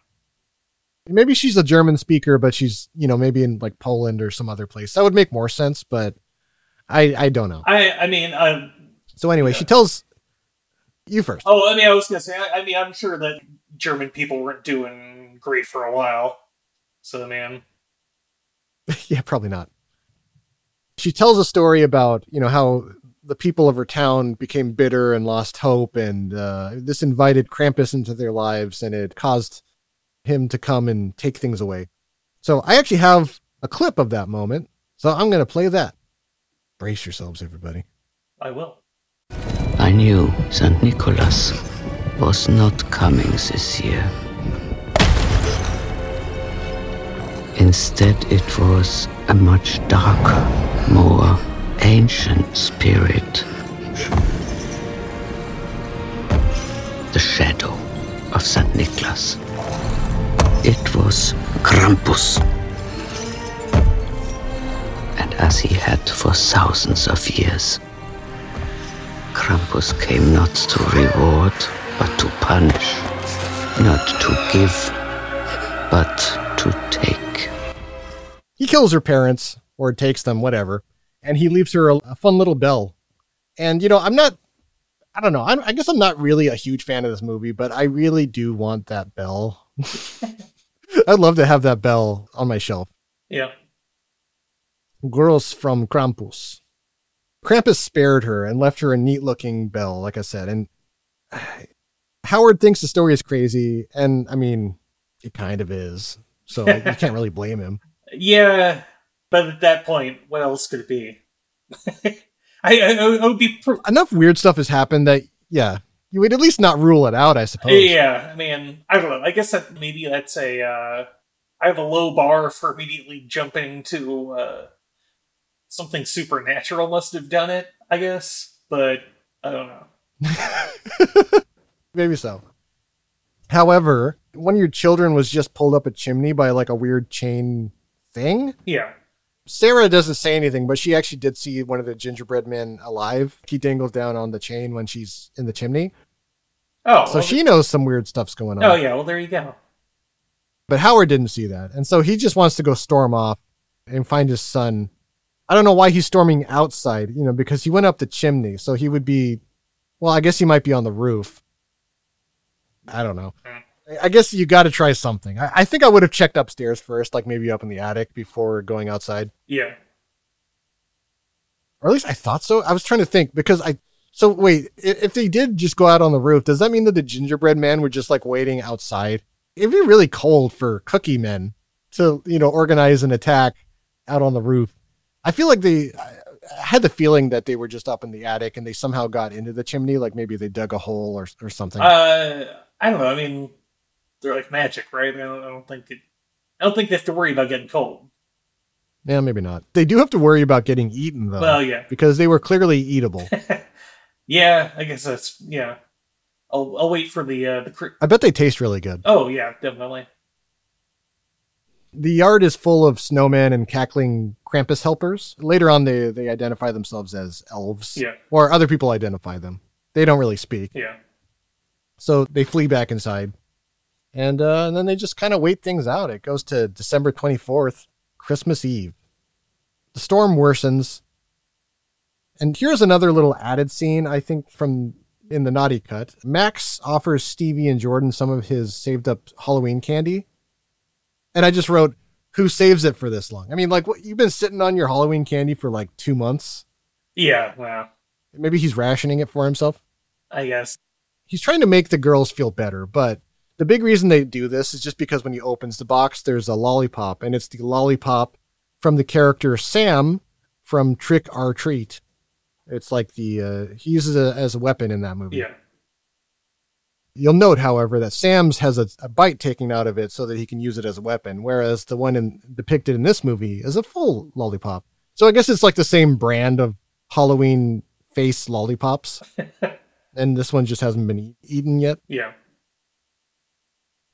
Speaker 1: Maybe she's a German speaker, but she's, you know, maybe in like Poland or some other place. That would make more sense, but I I don't know.
Speaker 8: I I mean, um,
Speaker 1: So anyway, she tells you first.
Speaker 8: oh, I mean, I was gonna say, I, I mean, I'm sure that German people weren't doing great for a while. So, the man, *laughs*
Speaker 1: yeah, probably not. She tells a story about, you know, how the people of her town became bitter and lost hope, and uh, this invited Krampus into their lives, and it caused him to come and take things away. So I actually have a clip of that moment, so I'm going to play that. Brace yourselves, everybody.
Speaker 8: I will.
Speaker 13: I knew St. Nicholas was not coming this year. Instead, it was a much darker, more ancient spirit. The shadow of St. Nicholas. It was Krampus. And as he had for thousands of years, Krampus came not to reward, but to punish. Not to give, but to take.
Speaker 1: He kills her parents, or takes them, whatever, and he leaves her a, a fun little bell. And, you know, I'm not, I don't know, I'm, I guess I'm not really a huge fan of this movie, but I really do want that bell. *laughs* I'd love to have that bell on my shelf.
Speaker 8: Yeah.
Speaker 1: Girls from Krampus. Krampus spared her and left her a neat looking bell, like I said. And *sighs* Howard thinks the story is crazy. And I mean, it kind of is. So *laughs* you can't really blame him.
Speaker 8: Yeah, but at that point, what else could it be? *laughs* I, I, it would be. Pr-
Speaker 1: Enough weird stuff has happened that, yeah, you would at least not rule it out, I suppose.
Speaker 8: yeah, I mean, I don't know. I guess that maybe that's a. Uh, I have a low bar for immediately jumping to uh, something supernatural must have done it. I guess, but I don't know. *laughs*
Speaker 1: Maybe so. However, one of your children was just pulled up a chimney by like a weird chain thing.
Speaker 8: Yeah.
Speaker 1: Sarah doesn't say anything, but she actually did see one of the gingerbread men alive. He dangles down on the chain when she's in the chimney.
Speaker 8: Oh,
Speaker 1: So
Speaker 8: well,
Speaker 1: she knows some weird stuff's going on.
Speaker 8: Oh yeah. Well, there you go.
Speaker 1: But Howard didn't see that. And so he just wants to go storm off and find his son. I don't know why he's storming outside, you know, because he went up the chimney. So he would be, well, I guess he might be on the roof. I don't know. I- guess you got to try something. I, I think I would have checked upstairs first, like maybe up in the attic before going outside.
Speaker 8: Yeah.
Speaker 1: Or at least I thought so. I was trying to think because I. So wait, if they did just go out on the roof, does that mean that the gingerbread man were just like waiting outside? It'd be really cold for cookie men to, you know, organize an attack out on the roof. I feel like they I had the feeling that they were just up in the attic and they somehow got into the chimney, like maybe they dug a hole or or something.
Speaker 8: Uh, I don't know. I mean, they're like magic, right? I don't, I don't think it. I don't think they have to worry about getting cold.
Speaker 1: yeah, maybe not. They do have to worry about getting eaten though.
Speaker 8: Well, yeah.
Speaker 1: because they were clearly eatable. *laughs*
Speaker 8: Yeah, I guess that's yeah. I'll I'll wait for the uh, the. Cr-
Speaker 1: I bet they taste really good.
Speaker 8: oh yeah, definitely.
Speaker 1: the yard is full of snowmen and cackling Krampus helpers. Later on, they they identify themselves as elves,
Speaker 8: Yeah.
Speaker 1: or other people identify them. They don't really speak,
Speaker 8: Yeah.
Speaker 1: so they flee back inside, and, uh, and then they just kind of wait things out. It goes to December twenty fourth, Christmas Eve. The storm worsens, and here's another little added scene I think from in the naughty cut, Max offers Stevie and Jordan some of his saved up Halloween candy. And I just wrote, who saves it for this long? I mean, like, what, you've been sitting on your Halloween candy for like two months.
Speaker 8: Yeah, well,
Speaker 1: Maybe he's rationing it for himself.
Speaker 8: I guess.
Speaker 1: He's trying to make the girls feel better, but the big reason they do this is just because when he opens the box, there's a lollipop, and it's the lollipop from the character Sam from Trick 'r Treat. It's like the uh, he uses it as a weapon in that movie.
Speaker 8: Yeah.
Speaker 1: You'll note, however, that Sam's has a, a bite taken out of it so that he can use it as a weapon, whereas the one in, depicted in this movie is a full lollipop. So I guess it's like the same brand of Halloween face lollipops, *laughs* and this one just hasn't been eaten yet.
Speaker 8: Yeah.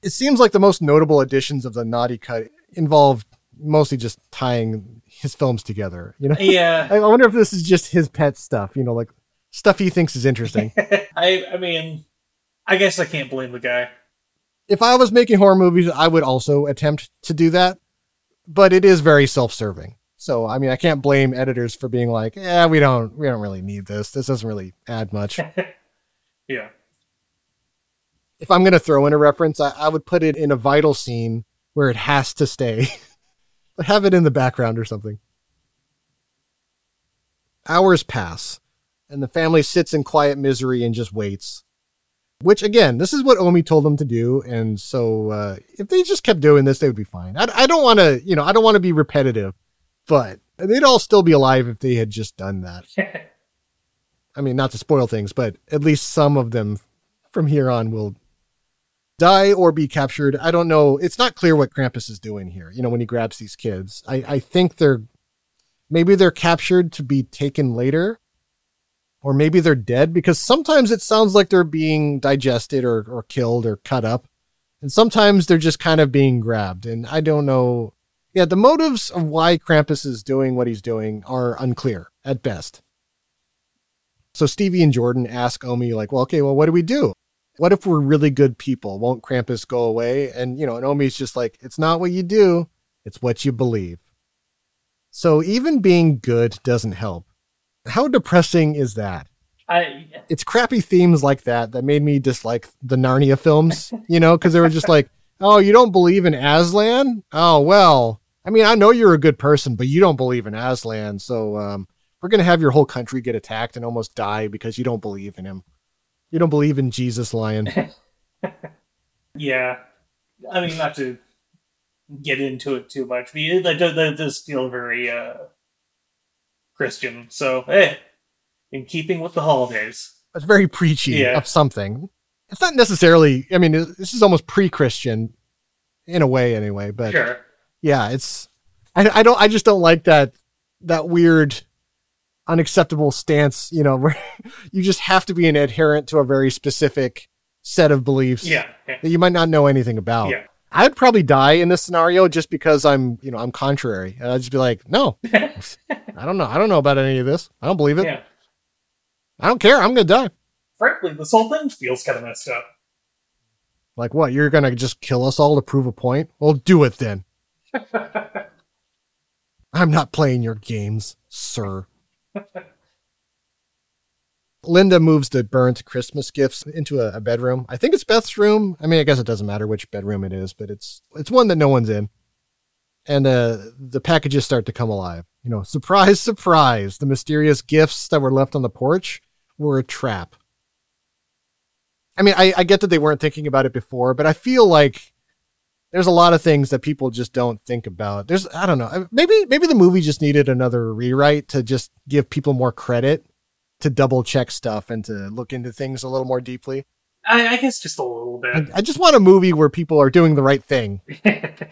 Speaker 1: It seems like the most notable additions of the Naughty Cut involve mostly just tying his films together. You know,
Speaker 8: Yeah. *laughs*
Speaker 1: I I wonder if this is just his pet stuff. You know, like stuff he thinks is interesting. *laughs*
Speaker 8: I I mean, I guess I can't blame the guy.
Speaker 1: if I was making horror movies, I would also attempt to do that, but it is very self-serving. So, I mean, I can't blame editors for being like, "Yeah, we don't we don't really need this. This doesn't really add much." *laughs*
Speaker 8: Yeah.
Speaker 1: If I'm going to throw in a reference, I, I would put it in a vital scene where it has to stay. *laughs* But have it in the background or something. Hours pass, and the family sits in quiet misery and just waits. Which, again, this is what Omi told them to do. And so, uh, if they just kept doing this, they would be fine. I, I don't want to, you know, I don't want to be repetitive, but they'd all still be alive if they had just done that. *laughs* I mean, not to spoil things, but at least some of them from here on will die or be captured. I don't know. It's not clear what Krampus is doing here. You know, when he grabs these kids, I, I think they're maybe they're captured to be taken later, or maybe they're dead because sometimes it sounds like they're being digested or, or killed or cut up. And sometimes they're just kind of being grabbed. And I don't know. Yeah, the motives of why Krampus is doing what he's doing are unclear at best. So Stevie and Jordan ask Omi, like, well, okay, well, what do we do? What if we're really good people? Won't Krampus go away? And, you know, and Omi's just like, it's not what you do, it's what you believe. So even being good doesn't help. How depressing is that?
Speaker 8: I
Speaker 1: It's crappy themes like that that made me dislike the Narnia films, you know, because they were just like, *laughs* oh, you don't believe in Aslan? Oh, well, I mean, I know you're a good person, but you don't believe in Aslan. So um, we're going to have your whole country get attacked and almost die because you don't believe in him. You don't believe in Jesus Lion. *laughs*
Speaker 8: yeah. I mean, not to get into it too much, but it, that, does, feel very uh, Christian. So, hey, in keeping with the holidays.
Speaker 1: It's very preachy
Speaker 8: Yeah.
Speaker 1: of something. It's not necessarily, I mean, this is almost pre Christian in a way, anyway, but
Speaker 8: Sure.
Speaker 1: yeah, it's, I, I don't, I just don't like that, that weird, unacceptable stance, you know, *laughs* where you just have to be an adherent to a very specific set of beliefs
Speaker 8: Yeah. yeah.
Speaker 1: that you might not know anything about.
Speaker 8: Yeah.
Speaker 1: I'd probably die in this scenario just because I'm, you know, I'm contrary. And I'd just be like, no, *laughs* I don't know. I don't know about any of this. I don't believe it.
Speaker 8: Yeah.
Speaker 1: I don't care. I'm going to die.
Speaker 8: Frankly, this whole thing feels kind of messed up.
Speaker 1: Like what? You're going to just kill us all to prove a point? Well, do it then. *laughs* I'm not playing your games, sir. Linda moves the burnt Christmas gifts into a, a bedroom. I think it's Beth's room. I mean, I guess it doesn't matter which bedroom it is, but it's it's one that no one's in. And uh, the packages start to come alive. You know, surprise, *laughs* surprise! The mysterious gifts that were left on the porch were a trap. I mean, I, I get that they weren't thinking about it before, but I feel like there's a lot of things that people just don't think about. There's, I don't know, maybe maybe the movie just needed another rewrite to just give people more credit to double check stuff and to look into things a little more deeply.
Speaker 8: I, I guess just a little bit.
Speaker 1: I, I just want a movie where people are doing the right thing. *laughs*
Speaker 8: it's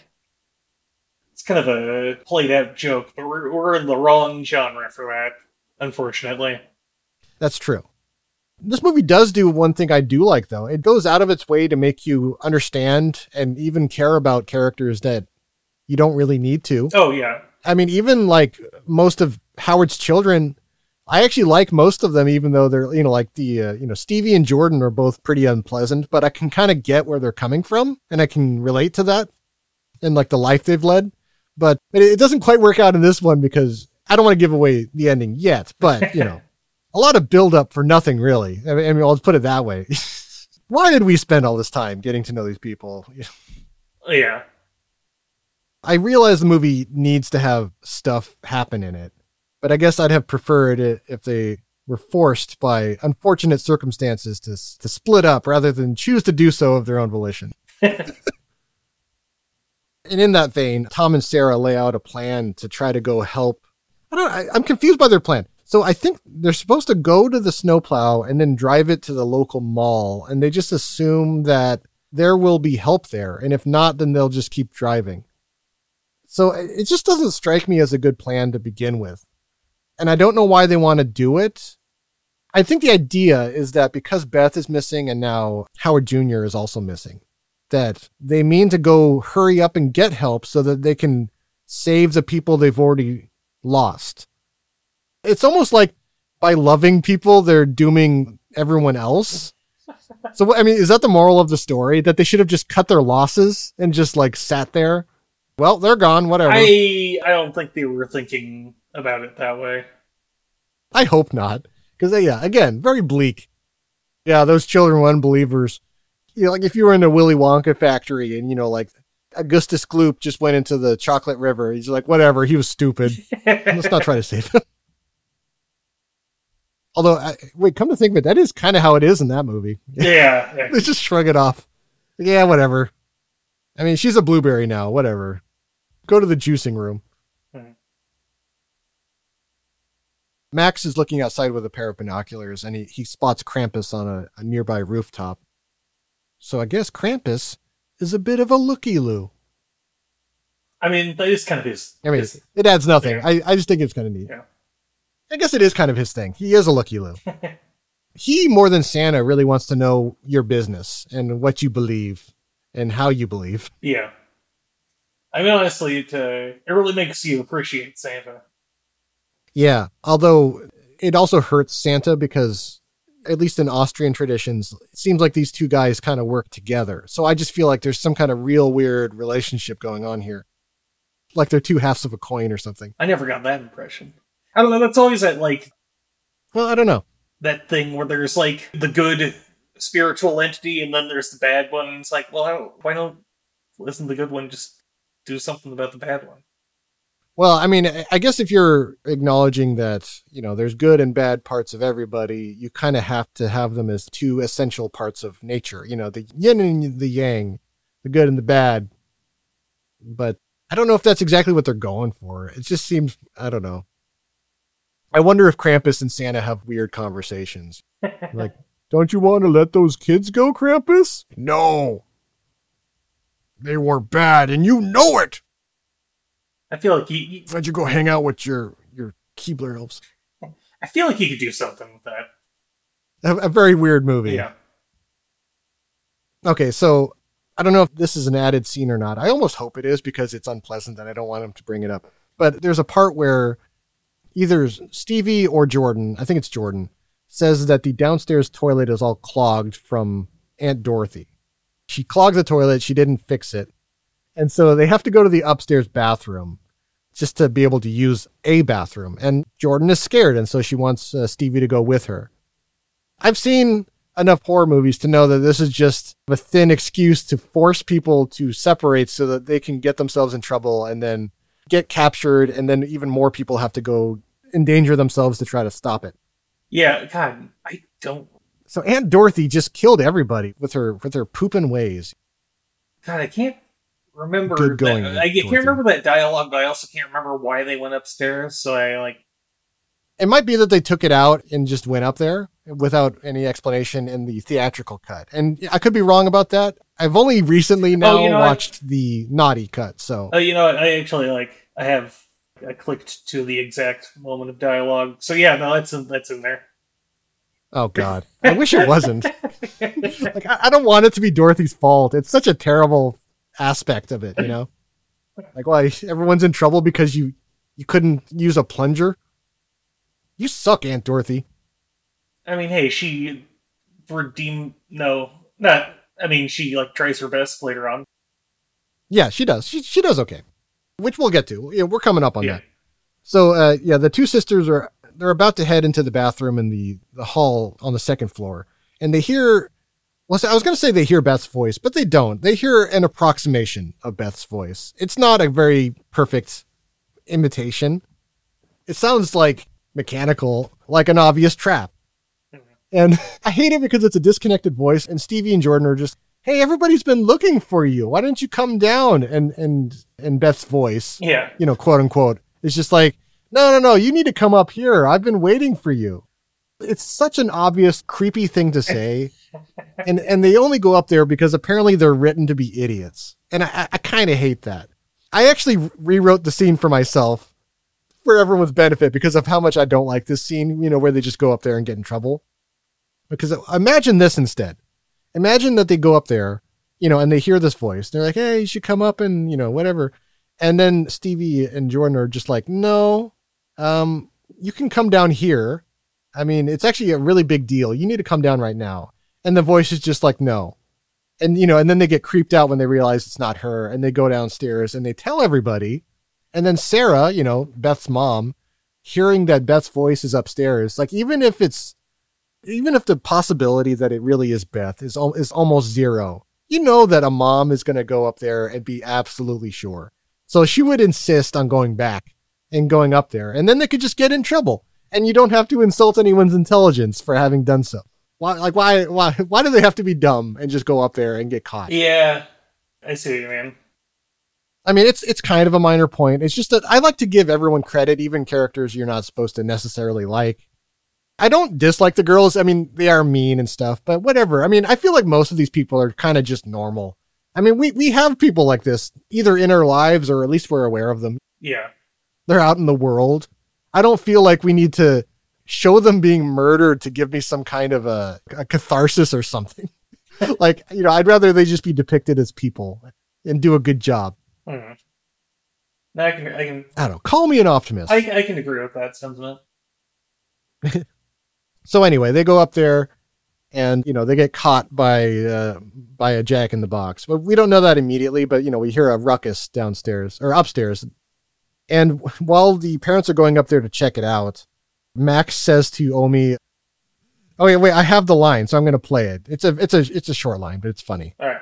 Speaker 8: kind of a played out joke, but we're, we're in the wrong genre for that, unfortunately.
Speaker 1: That's true. This movie does do one thing I do like, though. It goes out of its way to make you understand and even care about characters that you don't really need to.
Speaker 8: Oh, yeah.
Speaker 1: I mean, even like most of Howard's children, I actually like most of them, even though they're, you know, like the, uh, you know, Stevie and Jordan are both pretty unpleasant, but I can kind of get where they're coming from and I can relate to that and like the life they've led. But it it doesn't quite work out in this one because I don't want to give away the ending yet, but, you know, *laughs* a lot of build up for nothing, really. I mean, I mean, I'll put it that way. *laughs* Why did we spend all this time getting to know these people? *laughs*
Speaker 8: Yeah.
Speaker 1: I realize the movie needs to have stuff happen in it, but I guess I'd have preferred it if they were forced by unfortunate circumstances to to split up rather than choose to do so of their own volition. *laughs* and in that vein, Tom and Sarah lay out a plan to try to go help. I don't. I, I'm confused by their plan. So I think they're supposed to go to the snowplow and then drive it to the local mall, and they just assume that there will be help there, and if not, then they'll just keep driving. So uh, it just doesn't strike me as a good plan to begin with. And I don't know why they want to do it. I think the idea is that because Beth is missing and now Howard Jr. is also missing, that they mean to go hurry up and get help so that they can save the people they've already lost. It's almost like by loving people, they're dooming everyone else. So, I mean, is that the moral of the story? That they should have just cut their losses and just like sat there? Well, they're gone, whatever.
Speaker 8: I I don't think they were thinking about it that way.
Speaker 1: I hope not. Because, uh, yeah, again, very bleak. Yeah, those children were unbelievers. You know, like if you were in a Willy Wonka factory and, you know, like Augustus Gloop just went into the chocolate river, he's like, whatever, he was stupid. *laughs* Let's not try to save him. Although, I, wait, come to think of it, that is kind of how it is in that movie.
Speaker 8: Yeah. yeah. *laughs*
Speaker 1: they just shrug it off. Yeah, whatever. I mean, she's a blueberry now, whatever. Go to the juicing room.
Speaker 8: Mhm.
Speaker 1: Max is looking outside with a pair of binoculars and he, he spots Krampus on a, a nearby rooftop. So I guess Krampus is a bit of a looky loo.
Speaker 8: I mean, that is kind of his.
Speaker 1: I mean,
Speaker 8: his-
Speaker 1: it adds nothing.
Speaker 8: Yeah.
Speaker 1: I, I just think it's kind of neat.
Speaker 8: Yeah.
Speaker 1: I guess it is kind of his thing. He is a lucky loo. *laughs* he, more than Santa, really wants to know your business and what you believe and how you believe.
Speaker 8: yeah. I mean, honestly, it, uh, it really makes you appreciate Santa.
Speaker 1: Yeah. Although it also hurts Santa because, at least in Austrian traditions, it seems like these two guys kind of work together. So I just feel like there's some kind of real weird relationship going on here. Like they're two halves of a coin or something.
Speaker 8: I never got that impression. I don't know. That's always that like
Speaker 1: Well, I don't know.
Speaker 8: that thing where there's like the good spiritual entity and then there's the bad one. It's like, well, don't, why don't isn't the good one just do something about the bad one?
Speaker 1: Well, I mean, I guess if you're acknowledging that, you know, there's good and bad parts of everybody, you kind of have to have them as two essential parts of nature, you know, the yin and the yang, the good and the bad. But I don't know if that's exactly what they're going for. It just seems, I don't know. I wonder if Krampus and Santa have weird conversations. *laughs* like, don't you want to let those kids go, Krampus? No. They were bad and you know it.
Speaker 8: I feel like he, he-
Speaker 1: Why'd you go hang out with your your Keebler elves?
Speaker 8: I feel like you could do something with that.
Speaker 1: A, a very weird movie.
Speaker 8: Yeah.
Speaker 1: Okay, so I don't know if this is an added scene or not. I almost hope it is because it's unpleasant and I don't want him to bring it up. But there's a part where either Stevie or Jordan, I think it's Jordan, says that the downstairs toilet is all clogged from Aunt Dorothy. She clogged the toilet, she didn't fix it. And so they have to go to the upstairs bathroom just to be able to use a bathroom. And Jordan is scared, and so she wants uh, Stevie to go with her. I've seen enough horror movies to know that this is just a thin excuse to force people to separate so that they can get themselves in trouble and then get captured, and then even more people have to go endanger themselves to try to stop it.
Speaker 8: Yeah, God, I don't.
Speaker 1: So Aunt Dorothy just killed everybody with her with her pooping ways.
Speaker 8: God, I can't remember.
Speaker 1: Good going,
Speaker 8: that, I can't
Speaker 1: Dorothy.
Speaker 8: remember that dialogue, but I also can't remember why they went upstairs. So I like.
Speaker 1: It might be that they took it out and just went up there without any explanation in the theatrical cut. And I could be wrong about that. I've only recently oh, now
Speaker 8: Oh, you know what?
Speaker 1: watched the naughty cut, so
Speaker 8: Oh, you know what? I actually like. I have. I clicked to the exact moment of dialogue. So yeah, no, that's in, that's in there.
Speaker 1: Oh God, I wish it wasn't. *laughs* like I, I don't want it to be Dorothy's fault. It's such a terrible aspect of it, you know. Like why everyone's in trouble because you you couldn't use a plunger. You suck, Aunt Dorothy.
Speaker 8: I mean, hey, she redeemed. No, not. I mean, she like tries her best later on.
Speaker 1: Yeah, she does. She she does okay, which we'll get to. Yeah, we're coming up on
Speaker 8: Yeah.
Speaker 1: that. So uh, yeah, the two sisters are they're about to head into the bathroom in the, the hall on the second floor, and they hear. Well, I was going to say they hear Beth's voice, but they don't. They hear an approximation of Beth's voice. It's not a very perfect imitation. It sounds like mechanical, like an obvious trap. And *laughs* I hate it because it's a disconnected voice, and Stevie and Jordan are just, "Hey, everybody's been looking for you. Why don't you come down?" And and and Beth's voice,
Speaker 8: Yeah.
Speaker 1: you know, quote unquote, is just like, "No, no, no, you need to come up here. I've been waiting for you." It's such an obvious, creepy thing to say, *laughs* and and they only go up there because apparently they're written to be idiots, and I I kind of hate that. I actually rewrote the scene for myself for everyone's benefit because of how much I don't like this scene, you know, where they just go up there and get in trouble. Because imagine this instead. Imagine that they go up there, you know, and they hear this voice. They're like, hey, you should come up and, you know, whatever. And then Stevie and Jordan are just like, no, um, you can come down here. I mean, it's actually a really big deal. You need to come down right now. And the voice is just like, no. And, you know, and then they get creeped out when they realize it's not her and they go downstairs and they tell everybody. And then Sarah, you know, Beth's mom, hearing that Beth's voice is upstairs, like even if it's even if the possibility that it really is Beth is al- is almost zero, you know that a mom is going to go up there and be absolutely sure. So she would insist on going back and going up there, and then they could just get in trouble, and you don't have to insult anyone's intelligence for having done so. Why, like, why, why, why do they have to be dumb and just go up there and get caught?
Speaker 8: Yeah. I see what you mean.
Speaker 1: I mean, it's it's kind of a minor point. It's just that I like to give everyone credit, even characters you're not supposed to necessarily like. I don't dislike the girls. I mean, they are mean and stuff, but whatever. I mean, I feel like most of these people are kind of just normal. I mean, we we have people like this either in our lives or at least we're aware of them.
Speaker 8: Yeah.
Speaker 1: They're out in the world. I don't feel like we need to show them being murdered to give me some kind of a, a catharsis or something. *laughs* like, you know, I'd rather they just be depicted as people and do a good job.
Speaker 8: Mm-hmm. No, I can, I can,
Speaker 1: I don't know. Call me an optimist.
Speaker 8: I, I can agree with that sentiment. *laughs*
Speaker 1: So anyway, they go up there and you know, they get caught by uh, by a jack in the box. But we don't know that immediately, but you know, we hear a ruckus downstairs or upstairs. And *laughs* while the parents are going up there to check it out, Max says to Omi, "Oh wait, wait, I have the line, so I'm going to play it. It's a it's a it's a short line, but it's funny."
Speaker 8: All right.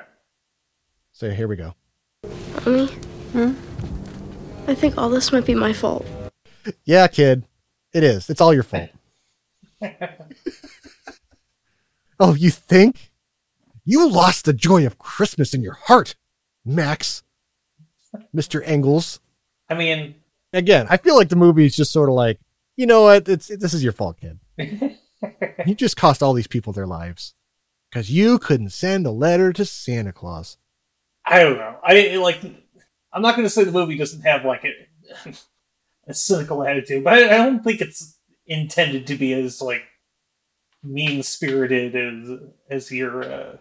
Speaker 1: So here we go.
Speaker 14: Mommy? Hmm? I think all this might be my fault.
Speaker 1: Yeah, kid. It is. It's all your fault. *laughs* oh, you think? You lost the joy of Christmas in your heart, Max. Mr. Engels.
Speaker 8: I mean,
Speaker 1: Again, I feel like the movie is just sort of like, you know what? It's this is your fault, kid. *laughs* you just cost all these people their lives because you couldn't send a letter to Santa Claus.
Speaker 8: I don't know. I like. I'm not going to say the movie doesn't have like a, *laughs* a cynical attitude, but I, I don't think it's intended to be as like mean spirited as as you're uh,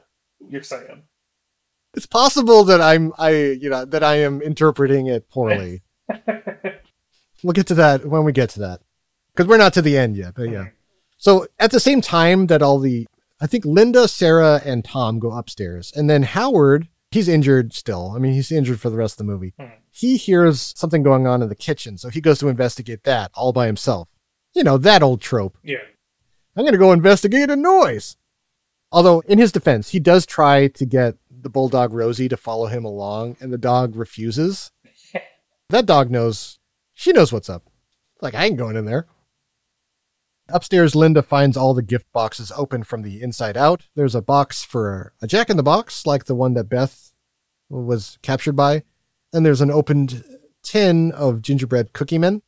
Speaker 8: you're saying.
Speaker 1: It's possible that I'm I you know that I am interpreting it poorly. *laughs* we'll get to that when we get to that because we're not to the end yet. But yeah. So at the same time that all the I think Linda, Sarah, and Tom go upstairs, and then Howard he's injured still. I mean he's injured for the rest of the movie. He hears something going on in the kitchen, so he goes to investigate that all by himself. You know that old trope.
Speaker 8: Yeah.
Speaker 1: I'm going to go investigate a noise. Although, in his defense, he does try to get the bulldog Rosie to follow him along, and the dog refuses. *laughs* that dog knows, she knows what's up. Like, I ain't going in there. Upstairs, Linda finds all the gift boxes open from the inside out. There's a box for a jack in the box, like the one that Beth was captured by. And there's an opened tin of gingerbread cookie men.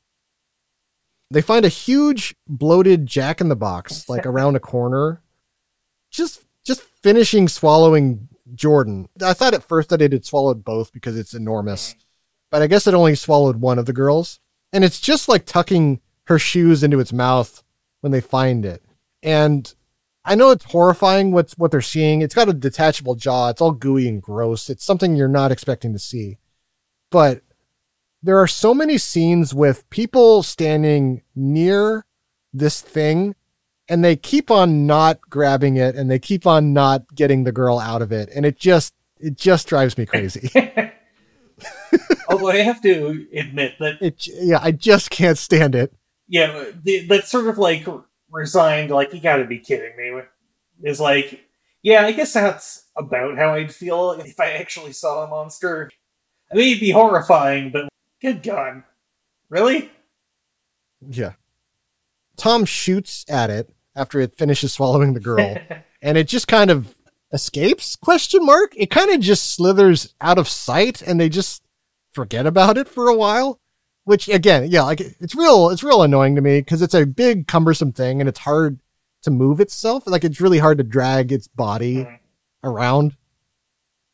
Speaker 1: They find a huge bloated jack in the box, *laughs* like around a corner, just just finishing swallowing Jordan. I thought at first that it had swallowed both because it's enormous, but I guess it only swallowed one of the girls. And it's just like tucking her shoes into its mouth when they find it. And I know it's horrifying what's what they're seeing. It's got a detachable jaw. It's all gooey and gross. It's something you're not expecting to see. But there are so many scenes with people standing near this thing and they keep on not grabbing it and they keep on not getting the girl out of it and it just it just drives me crazy *laughs*
Speaker 8: Although I have to admit that
Speaker 1: it yeah i just can't stand it
Speaker 8: Yeah, the, that's sort of like resigned. Like you got to be kidding me. Is like, yeah, I guess that's about how I'd feel if I actually saw a monster. I mean, it'd be horrifying, but good God, really?
Speaker 1: Yeah. Tom shoots at it after it finishes swallowing the girl, *laughs* and it just kind of escapes? Question mark. It kind of just slithers out of sight, and they just forget about it for a while. Which again, yeah, like it's real. It's real annoying to me because it's a big, cumbersome thing, and it's hard to move itself. Like it's really hard to drag its body
Speaker 8: Mm-hmm.
Speaker 1: around.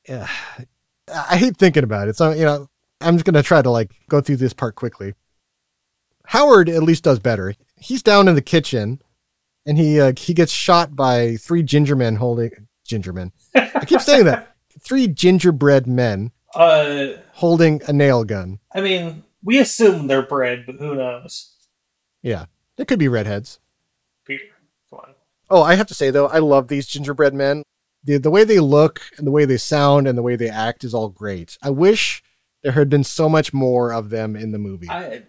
Speaker 1: Yeah. I hate thinking about it. So you know, I'm just gonna try to like go through this part quickly. Howard at least does better. He's down in the kitchen, and he uh, he gets shot by three ginger men holding ginger men. I keep saying that *laughs* three gingerbread men
Speaker 8: Uh,
Speaker 1: holding a nail gun.
Speaker 8: I mean, we assume they're bread, but who knows?
Speaker 1: Yeah, they could be redheads.
Speaker 8: Peter, come on.
Speaker 1: Oh, I have to say though, I love these gingerbread men. The the way they look and the way they sound and the way they act is all great. I wish there had been so much more of them in the movie.
Speaker 8: I,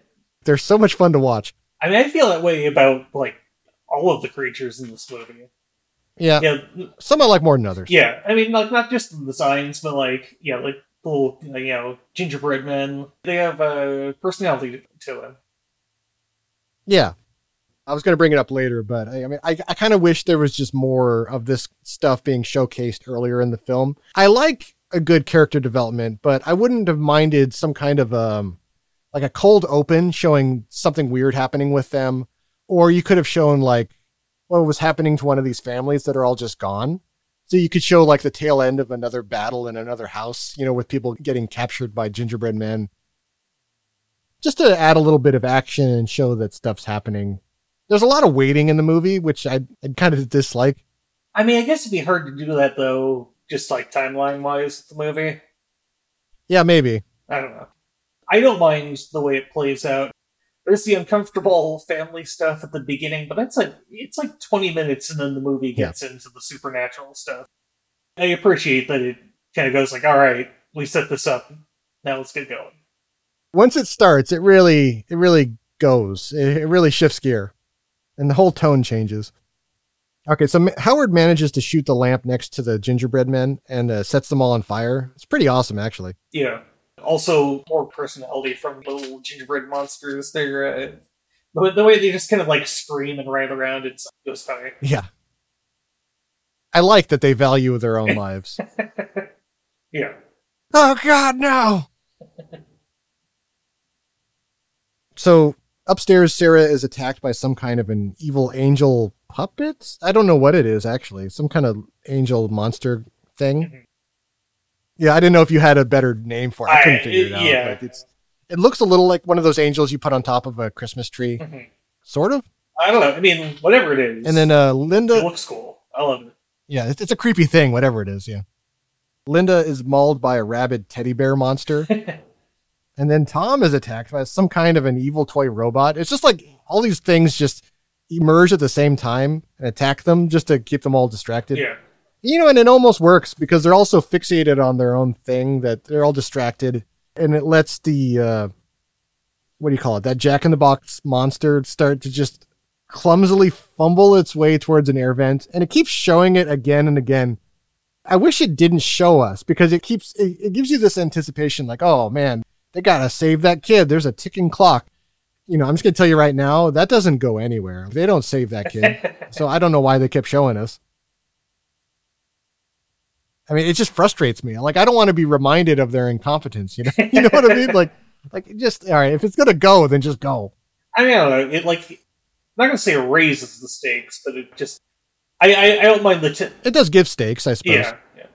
Speaker 1: They're so much fun to watch.
Speaker 8: I mean, I feel that way about like all of the creatures in this movie.
Speaker 1: Yeah,
Speaker 8: Yeah,
Speaker 1: some I like more than others.
Speaker 8: yeah. I mean, like not just the designs, but like yeah, like little you know gingerbread men. They have a personality to them.
Speaker 1: Yeah. I was going to bring it up later, but I, I mean, I, I kind of wish there was just more of this stuff being showcased earlier in the film. I like a good character development, but I wouldn't have minded some kind of um like a cold open showing something weird happening with them, or you could have shown like what was happening to one of these families that are all just gone. So you could show like the tail end of another battle in another house, you know, with people getting captured by gingerbread men. Just to add a little bit of action and show that stuff's happening. There's a lot of waiting in the movie, which I I kind of dislike.
Speaker 8: I mean, I guess it'd be hard to do that though, just like timeline wise, the movie.
Speaker 1: Yeah, maybe.
Speaker 8: I don't know. I don't mind the way it plays out. There's the uncomfortable family stuff at the beginning, but that's like it's like 20 minutes and then the movie gets into the supernatural stuff. I appreciate that it kind of goes like, all right, we set this up. Now let's get going.
Speaker 1: Once it starts, it really it really goes. It, it really shifts gear, and the whole tone changes. Okay, so Howard manages to shoot the lamp next to the gingerbread men and uh, sets them all on fire. It's pretty awesome, actually.
Speaker 8: Yeah. Also, more personality from the little gingerbread monsters. They're uh, the, the way they just kind of like scream and ride around. It's it was funny.
Speaker 1: Yeah. I like that they value their own *laughs* lives.
Speaker 8: Yeah.
Speaker 1: Oh God, no! so upstairs, Sarah is attacked by some kind of an evil angel puppet. I don't know what it is actually. Some kind of angel monster thing. Yeah, I didn't know if you had a better name for it. I couldn't
Speaker 8: I-
Speaker 1: figure it out.
Speaker 8: yeah.
Speaker 1: But it's it looks a little like one of those angels you put on top of a Christmas tree,
Speaker 8: Mhm.
Speaker 1: sort of.
Speaker 8: I don't know. I mean, whatever it is.
Speaker 1: And then uh,
Speaker 8: it
Speaker 1: Linda,
Speaker 8: looks cool. I love it.
Speaker 1: yeah, it's, it's a creepy thing, whatever it is. Yeah, Linda is mauled by a rabid teddy bear monster. *laughs* And then Tom is attacked by some kind of an evil toy robot. It's just like all these things just emerge at the same time and attack them just to keep them all distracted.
Speaker 8: Yeah.
Speaker 1: You know, and it almost works because they're also fixated on their own thing that they're all distracted and it lets the uh what do you call it? That Jack in the Box monster start to just clumsily fumble its way towards an air vent and it keeps showing it again and again. I wish it didn't show us because it keeps it, it gives you this anticipation like, "Oh man, they got to save that kid. There's a ticking clock." You know, I'm just going to tell you right now, that doesn't go anywhere. They don't save that kid. *laughs* so I don't know why they kept showing us. I mean, it just frustrates me. Like I don't want to be reminded of their incompetence, you know. *laughs* you know what I mean? Like like just all right, if it's going to go, then just go.
Speaker 8: I mean, I don't know. It like I'm not gonna say it raises the stakes, but it just I I, I don't mind the t-
Speaker 1: It does give stakes, I suppose.
Speaker 8: yeah yeah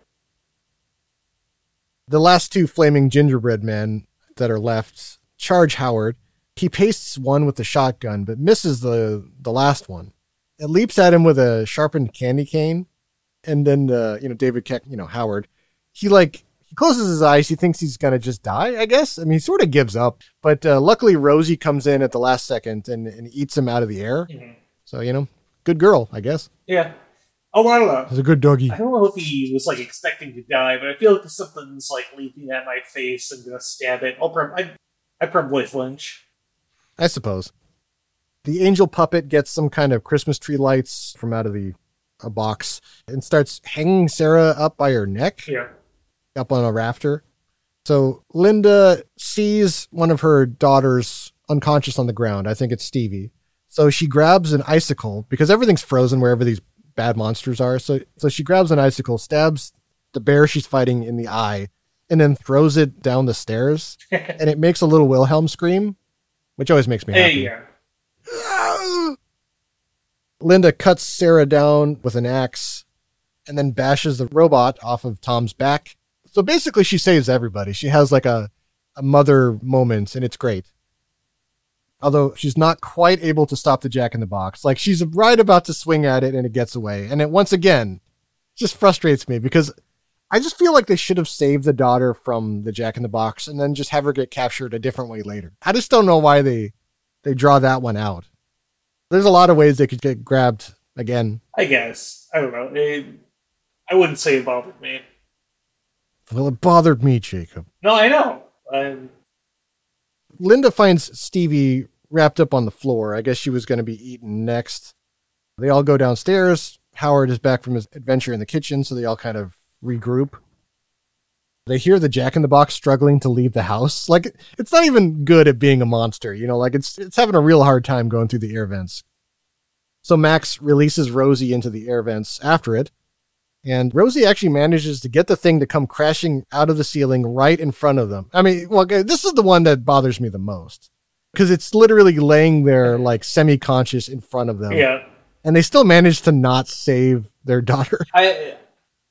Speaker 1: The last two flaming gingerbread men that are left charge Howard. He pastes one with the shotgun, but misses the the last one. It leaps at him with a sharpened candy cane, and then uh, you know David Keck, you know Howard, he like he closes his eyes. He thinks he's gonna just die. I guess. I mean, he sort of gives up, but uh, luckily Rosie comes in at the last second and, and eats him out of the air.
Speaker 8: Mhm.
Speaker 1: So you know, good girl, I guess.
Speaker 8: yeah. Oh, I don't know.
Speaker 1: It's a good doggy.
Speaker 8: I don't know if he was like expecting to die, but I feel like something's like leaping at my face and gonna stab it. I'll prob- I I probably flinch.
Speaker 1: I suppose. The angel puppet gets some kind of Christmas tree lights from out of the a box and starts hanging Sarah up by her neck.
Speaker 8: Yeah.
Speaker 1: Up on a rafter. So Linda sees one of her daughters unconscious on the ground. I think it's Stevie. So she grabs an icicle because everything's frozen wherever these bad monsters are. So so she grabs an icicle, stabs the bear she's fighting in the eye, and then throws it down the stairs. *laughs* and it makes a little Wilhelm scream, which always makes me happy.
Speaker 8: Hey, yeah. *gasps*
Speaker 1: Linda cuts Sarah down with an axe and then bashes the robot off of Tom's back. So basically, she saves everybody. She has like a, a mother moment, and it's great. Although she's not quite able to stop the Jack in the Box. Like she's right about to swing at it, and it gets away. And it once again just frustrates me because I just feel like they should have saved the daughter from the Jack in the Box and then just have her get captured a different way later. I just don't know why they they draw that one out. There's a lot of ways they could get grabbed again.
Speaker 8: I guess. I don't know. It, I wouldn't say it bothered me.
Speaker 1: Well, it bothered me, Jacob.
Speaker 8: No, I know. I'm...
Speaker 1: Linda finds Stevie wrapped up on the floor. I guess she was going to be eaten next. They all go downstairs. Howard is back from his adventure in the kitchen, so they all kind of regroup. They hear the Jack in the Box struggling to leave the house. Like it's not even good at being a monster, you know, like it's it's having a real hard time going through the air vents. So Max releases Rosie into the air vents after it, and Rosie actually manages to get the thing to come crashing out of the ceiling right in front of them. I mean, well, this is the one that bothers me the most because it's literally laying there like semi-conscious in front of them.
Speaker 8: Yeah.
Speaker 1: And they still manage to not save their *laughs* daughter.
Speaker 8: I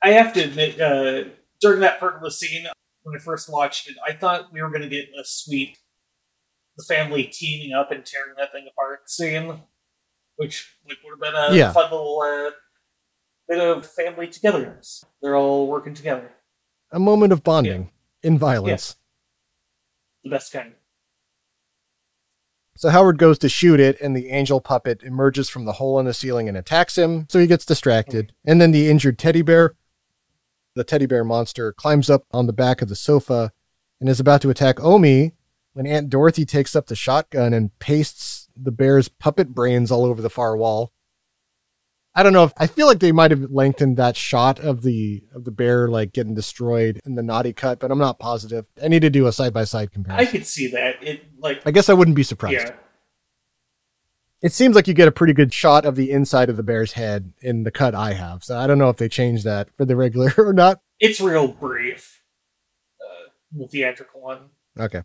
Speaker 8: I have to admit, uh, during that part of the scene, when I first watched it, I thought we were going to get a sweet, the family teaming up and tearing that thing apart scene, which like, would have been a
Speaker 1: Yeah.
Speaker 8: fun little uh, bit of family togetherness. They're all working together.
Speaker 1: A moment of bonding in violence.
Speaker 8: The best kind.
Speaker 1: So Howard goes to shoot it, and the angel puppet emerges from the hole in the ceiling and attacks him. So he gets distracted. And then the injured teddy bear, the teddy bear monster, climbs up on the back of the sofa and is about to attack Omi when Aunt Dorothy takes up the shotgun and pastes the bear's puppet brains all over the far wall. I don't know if I feel like they might have lengthened that shot of the of the bear like getting destroyed in the naughty cut, but I'm not positive. I need to do a side by side comparison.
Speaker 8: I could see that. It like
Speaker 1: I guess I wouldn't be surprised.
Speaker 8: yeah.
Speaker 1: It seems like you get a pretty good shot of the inside of the bear's head in the cut I have. So I don't know if they changed that for the regular *laughs* or not.
Speaker 8: It's real brief. Uh, theatrical one.
Speaker 1: Okay.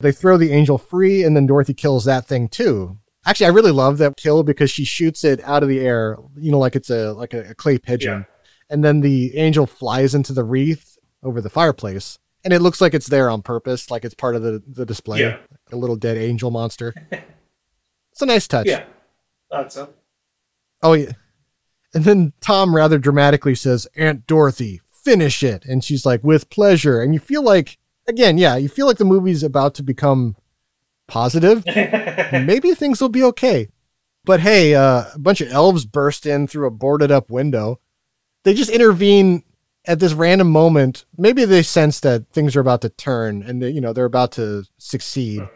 Speaker 1: They throw the angel free and then Dorothy kills that thing too. Actually, I really love that kill because she shoots it out of the air, you know, like it's a like a, a clay pigeon. And then the angel flies into the wreath over the fireplace. And it looks like it's there on purpose, like it's part of the, the display.
Speaker 8: Yeah.
Speaker 1: A little dead angel monster. *laughs* it's a nice touch.
Speaker 8: Yeah. Thought so.
Speaker 1: Oh yeah. And then Tom rather dramatically says, Aunt Dorothy, finish it. And she's like, with pleasure. And you feel like, again, yeah, you feel like the movie's about to become positive. *laughs* Maybe things will be okay. But hey, uh, a bunch of elves burst in through a boarded up window. They just intervene at this random moment. Maybe they sense that things are about to turn and they, you know, they're about to succeed.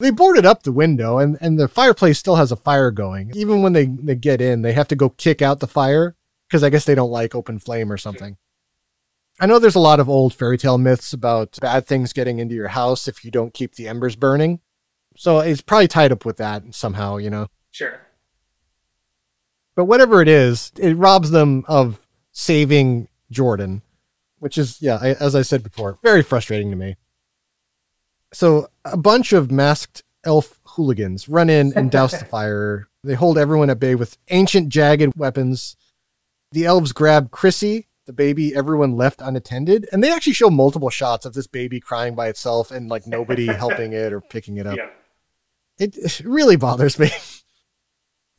Speaker 1: They boarded up the window and, and the fireplace still has a fire going. Even when they, they get in, they have to go kick out the fire because I guess they don't like open flame or something. I know there's a lot of old fairy tale myths about bad things getting into your house if you don't keep the embers burning. So it's probably tied up with that somehow, you know.
Speaker 8: Sure.
Speaker 1: But whatever it is, it robs them of saving Jordan, which is, yeah, I, as I said before, very frustrating to me. So a bunch of masked elf hooligans run in and douse the *laughs* fire. They hold everyone at bay with ancient, jagged weapons. The elves grab Chrissy, the baby everyone left unattended, and they actually show multiple shots of this baby crying by itself and like nobody *laughs* helping it or picking it up.
Speaker 8: Yeah.
Speaker 1: It, it really bothers me.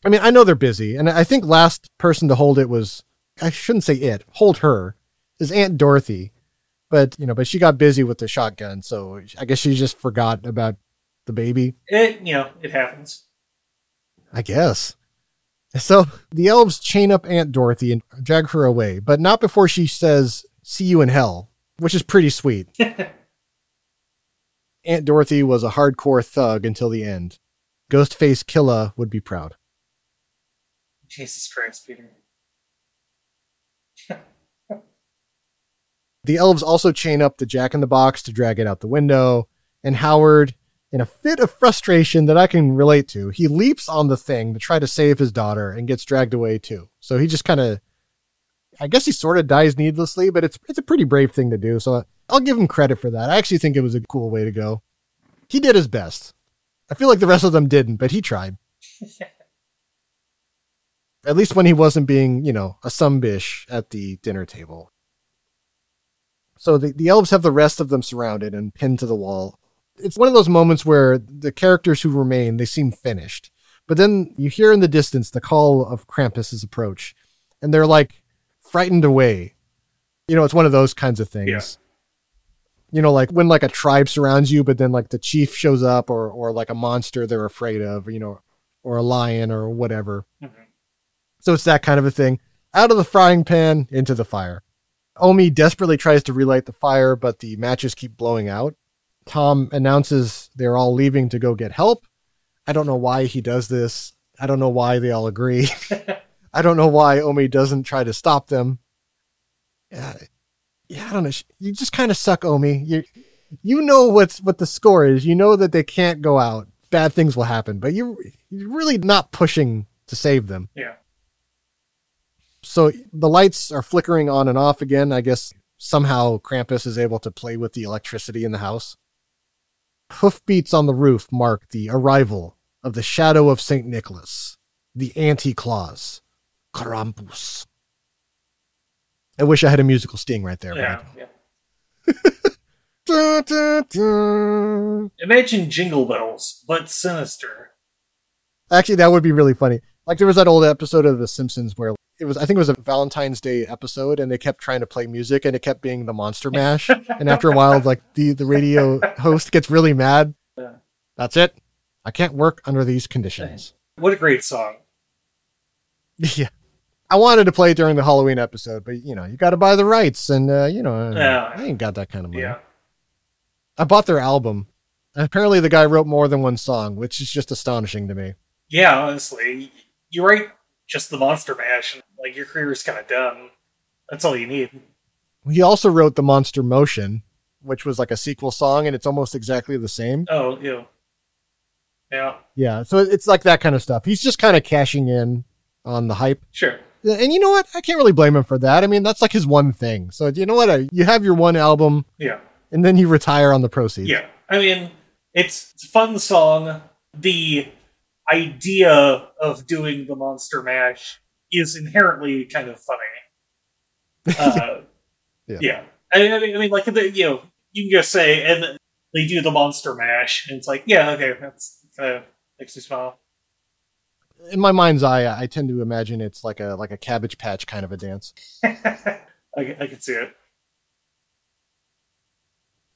Speaker 1: I mean, I know they're busy, and I think last person to hold it was I shouldn't say it, hold her is Aunt Dorothy. But you know, but she got busy with the shotgun, so I guess she just forgot about the baby.
Speaker 8: It you know it happens.
Speaker 1: I guess. So the elves chain up Aunt Dorothy and drag her away, but not before she says, See you in hell, which is pretty sweet. *laughs* Aunt Dorothy was a hardcore thug until the end. Ghostface Killah would be proud.
Speaker 8: Jesus Christ, Peter.
Speaker 1: The elves also chain up the Jack in the Box to drag it out the window, and Howard, in a fit of frustration that I can relate to, he leaps on the thing to try to save his daughter and gets dragged away too. So he just kind of, I guess he sort of dies needlessly, but it's it's a pretty brave thing to do. So I'll give him credit for that. I actually think it was a cool way to go. He did his best. I feel like the rest of them didn't, but he tried. *laughs* At least when he wasn't being, you know, a sumbish at the dinner table. So the, the elves have the rest of them surrounded and pinned to the wall. It's one of those moments where the characters who remain, they seem finished. But then you hear in the distance the call of Krampus's approach, and they're like frightened away. You know, it's one of those kinds of things.
Speaker 8: Yeah.
Speaker 1: You know, like when like a tribe surrounds you, but then like the chief shows up or or like a monster they're afraid of, you know, or a lion or whatever. So it's that kind of a thing. Out of the frying pan into the fire. Omi desperately tries to relight the fire, but the matches keep blowing out. Tom announces they're all leaving to go get help. I don't know why he does this. I don't know why they all agree. *laughs* I don't know why Omi doesn't try to stop them. Yeah, yeah I don't know. You just kind of suck, Omi. You you know what's what the score is. You know that they can't go out. Bad things will happen, but you you're really not pushing to save them.
Speaker 8: Yeah.
Speaker 1: So the lights are flickering on and off again. I guess somehow Krampus is able to play with the electricity in the house. Hoofbeats on the roof mark the arrival of the shadow of St. Nicholas, the anti Claus, Krampus. I wish I had a musical sting right there.
Speaker 8: Yeah. yeah.
Speaker 1: but- *laughs* Dun, dun, dun.
Speaker 8: Imagine Jingle Bells, but sinister.
Speaker 1: Actually, that would be really funny. Like there was that old episode of The Simpsons where it was, I think it was a Valentine's Day episode, and they kept trying to play music, and it kept being the Monster Mash. *laughs* and after a while, like the the radio host gets really mad.
Speaker 8: Yeah.
Speaker 1: That's it. I can't work under these conditions.
Speaker 8: What a great song. *laughs*
Speaker 1: yeah. I wanted to play it during the Halloween episode, but you know, you got to buy the rights, and uh, you know,
Speaker 8: Yeah.
Speaker 1: I ain't got that kind of money.
Speaker 8: Yeah.
Speaker 1: I bought their album. Apparently, the guy wrote more than one song, which is just astonishing to me.
Speaker 8: Yeah, honestly. You write just the Monster Mash, and like your career is kind of done. That's all you need.
Speaker 1: He also wrote the Monster Motion, which was like a sequel song, and it's almost exactly the same.
Speaker 8: Oh, yeah. Yeah,
Speaker 1: Yeah, so it's like that kind of stuff. He's just kind of cashing in on the hype.
Speaker 8: sure.
Speaker 1: And you know what? I can't really blame him for that. I mean, that's like his one thing. So you know what? Uh, You have your one album,
Speaker 8: Yeah.
Speaker 1: and then you retire on the proceeds.
Speaker 8: Yeah. I mean, it's, it's a fun song. The idea of doing the Monster Mash is inherently kind of funny. *laughs* Uh,
Speaker 1: Yeah.
Speaker 8: yeah. I mean, I mean, I mean, like, the, you know, you can just say, and they do the Monster Mash, and it's like, yeah, okay, that's kind of makes me smile.
Speaker 1: In my mind's eye, I tend to imagine it's like a like a Cabbage Patch kind of a dance. *laughs*
Speaker 8: I, I can see it.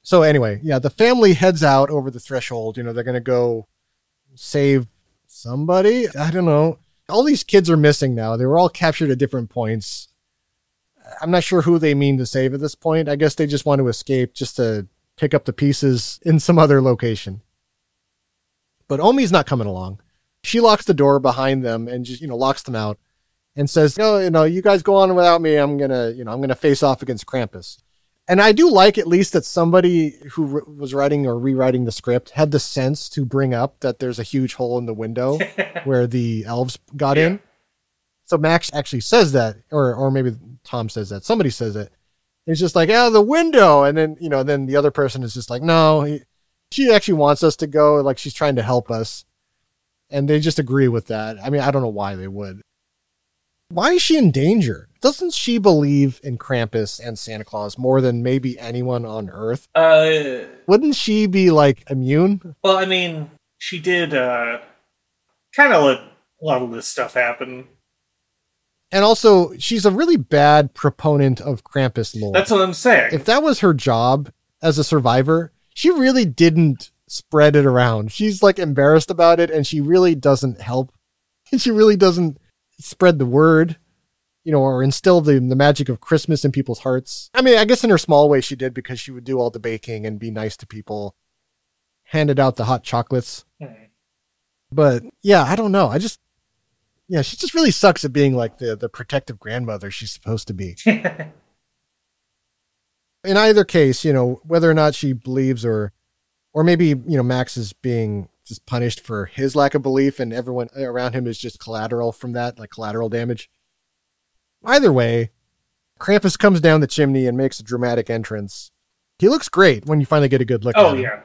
Speaker 1: So anyway, yeah, the family heads out over the threshold. You know, they're gonna go save somebody. I don't know. All these kids are missing now. They were all captured at different points. I'm not sure who they mean to save at this point. I guess they just want to escape just to pick up the pieces in some other location. But Omi's not coming along. She locks the door behind them and just, you know, locks them out and says, "No, you know, you guys go on without me. I'm to, you know, I'm to face off against Krampus." And I do like at least that somebody who was writing or rewriting the script had the sense to bring up that there's a huge hole in the window *laughs* where the elves got in. So Max actually says that, or or maybe Tom says that. Somebody says it. He's just like, "Yeah, the window," and then you know, then the other person is just like, "No, he, she actually wants us to go. Like she's trying to help us," and they just agree with that. I mean, I don't know why they would. Why is she in danger? Doesn't she believe in Krampus and Santa Claus more than maybe anyone on Earth?
Speaker 8: Uh,
Speaker 1: Wouldn't she be like immune?
Speaker 8: well, I mean, she did uh, kind of let a lot of this stuff happen.
Speaker 1: And also, she's a really bad proponent of Krampus lore.
Speaker 8: That's what I'm saying.
Speaker 1: if that was her job as a survivor, she really didn't spread it around. She's like embarrassed about it and she really doesn't help. *laughs* she really doesn't spread the word, you know, or instill the, the magic of Christmas in people's hearts. I mean, I guess in her small way she did because she would do all the baking and be nice to people, handed out the hot chocolates.
Speaker 8: Hmm.
Speaker 1: But yeah, I don't know. I just yeah, she just really sucks at being like the the protective grandmother she's supposed to be. *laughs* In either case, you know, whether or not she believes or or maybe, you know, Max is being just punished for his lack of belief and everyone around him is just collateral from that, like collateral damage. Either way, Krampus comes down the chimney and makes a dramatic entrance. He looks great when you finally get a good look
Speaker 8: Oh
Speaker 1: at him.
Speaker 8: yeah.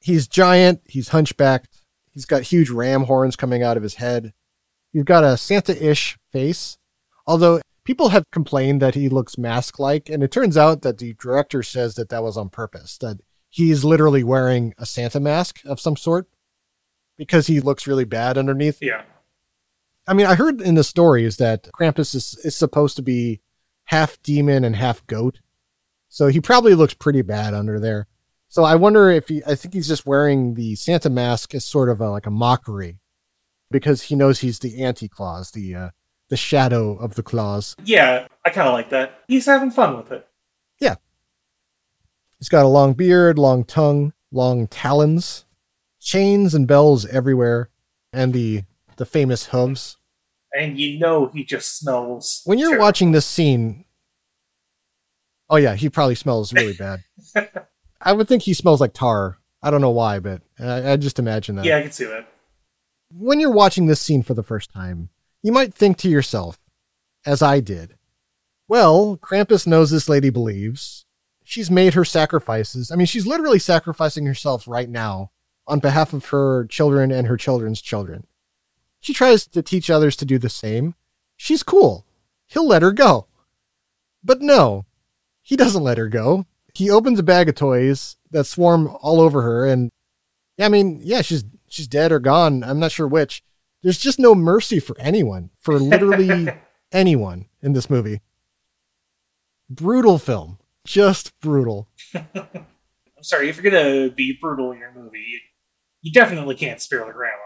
Speaker 1: He's giant, he's hunchbacked, he's got huge ram horns coming out of his head. He's got a Santa-ish face, although people have complained that he looks mask-like, and it turns out that the director says that that was on purpose, that he's literally wearing a Santa mask of some sort because he looks really bad underneath.
Speaker 8: Yeah.
Speaker 1: I mean, I heard in the stories that Krampus is, is supposed to be half demon and half goat. So he probably looks pretty bad under there. So I wonder if he, I think he's just wearing the Santa mask as sort of a, like a mockery because he knows he's the anti Claus, the, uh, the shadow of the Claus.
Speaker 8: Yeah, I kind of like that. He's having fun with it.
Speaker 1: Yeah. He's got a long beard, long tongue, long talons, chains and bells everywhere, and the, the famous hooves.
Speaker 8: And you know he just smells.
Speaker 1: When you're
Speaker 8: terrible.
Speaker 1: watching this scene, oh yeah, he probably smells really bad. *laughs* I would think he smells like tar. I don't know why, but I, I just imagine that.
Speaker 8: Yeah, I can see that.
Speaker 1: When you're watching this scene for the first time, you might think to yourself, as I did, well, Krampus knows this lady believes. She's made her sacrifices. I mean, she's literally sacrificing herself right now on behalf of her children and her children's children. She tries to teach others to do the same. She's cool. He'll let her go. But no, he doesn't let her go. He opens a bag of toys that swarm all over her and I mean, yeah, she's she's dead or gone. I'm not sure which. There's just no mercy for anyone, for literally *laughs* anyone in this movie. Brutal film. Just brutal. *laughs*
Speaker 8: I'm sorry, if you're gonna be brutal in your movie, you, you definitely can't spare the grandma.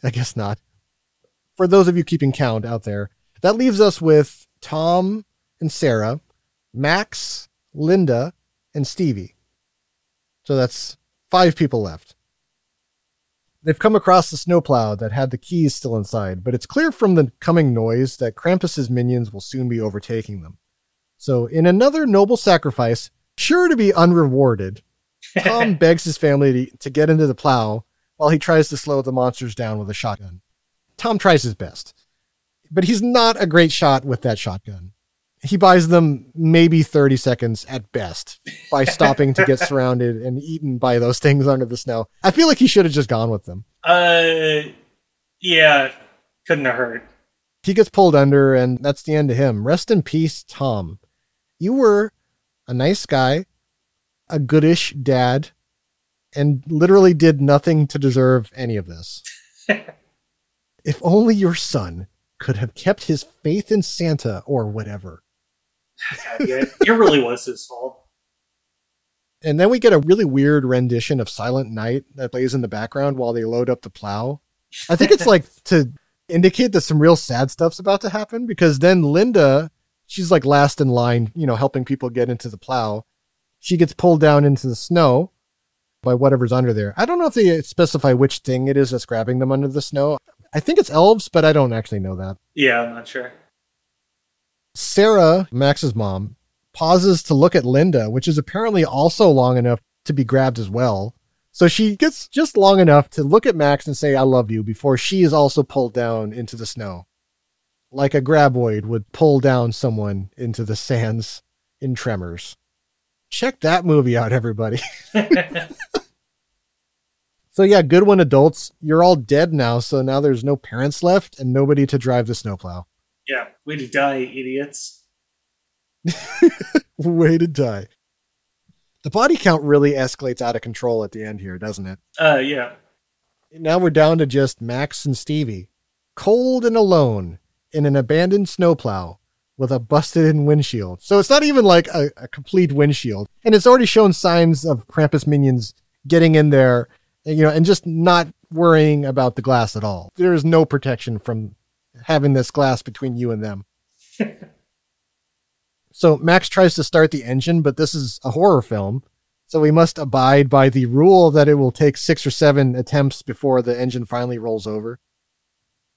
Speaker 8: *laughs*
Speaker 1: I guess not. For those of you keeping count out there, that leaves us with Tom and Sarah, Max, Linda, and Stevie. So that's five people left. They've come across the snowplow that had the keys still inside, but it's clear from the coming noise that Krampus's minions will soon be overtaking them. So, in another noble sacrifice, sure to be unrewarded, *laughs* Tom begs his family to, to get into the plow while he tries to slow the monsters down with a shotgun. Tom tries his best, but he's not a great shot with that shotgun. He buys them maybe 30 seconds at best by *laughs* stopping to get surrounded and eaten by those things under the snow. I feel like he should have just gone with them.
Speaker 8: Uh, yeah, couldn't have hurt.
Speaker 1: He gets pulled under, and that's the end of him. Rest in peace, Tom. You were a nice guy, a goodish dad, and literally did nothing to deserve any of this. *laughs* if only your son could have kept his faith in Santa or whatever. *laughs*
Speaker 8: yeah, it really was his fault.
Speaker 1: And then we get a really weird rendition of Silent Night that plays in the background while they load up the plow. I think it's like to indicate that some real sad stuff's about to happen because then Linda, she's like last in line, you know, helping people get into the plow. She gets pulled down into the snow by whatever's under there. I don't know if they specify which thing it is that's grabbing them under the snow. I think it's elves, but I don't actually know that.
Speaker 8: Yeah, I'm not sure.
Speaker 1: Sarah, Max's mom, pauses to look at Linda, which is apparently also long enough to be grabbed as well. So she gets just long enough to look at Max and say, I love you, before she is also pulled down into the snow. Like a graboid would pull down someone into the sands in Tremors. Check that movie out, everybody. *laughs* *laughs* so, yeah, good one, adults. You're all dead now, so now there's no parents left and nobody to drive the snowplow.
Speaker 8: Yeah, way to die, idiots. *laughs*
Speaker 1: Way to die. The body count really escalates out of control at the end here, doesn't it?
Speaker 8: Uh, yeah.
Speaker 1: Now we're down to just Max and Stevie, cold and alone in an abandoned snowplow with a busted in windshield. So it's not even like a, a complete windshield. And it's already shown signs of Krampus minions getting in there, you know, and just not worrying about the glass at all. There is no protection from having this glass between you and them. *laughs* so Max tries to start the engine, but this is a horror film. So we must abide by the rule that it will take six or seven attempts before the engine finally rolls over.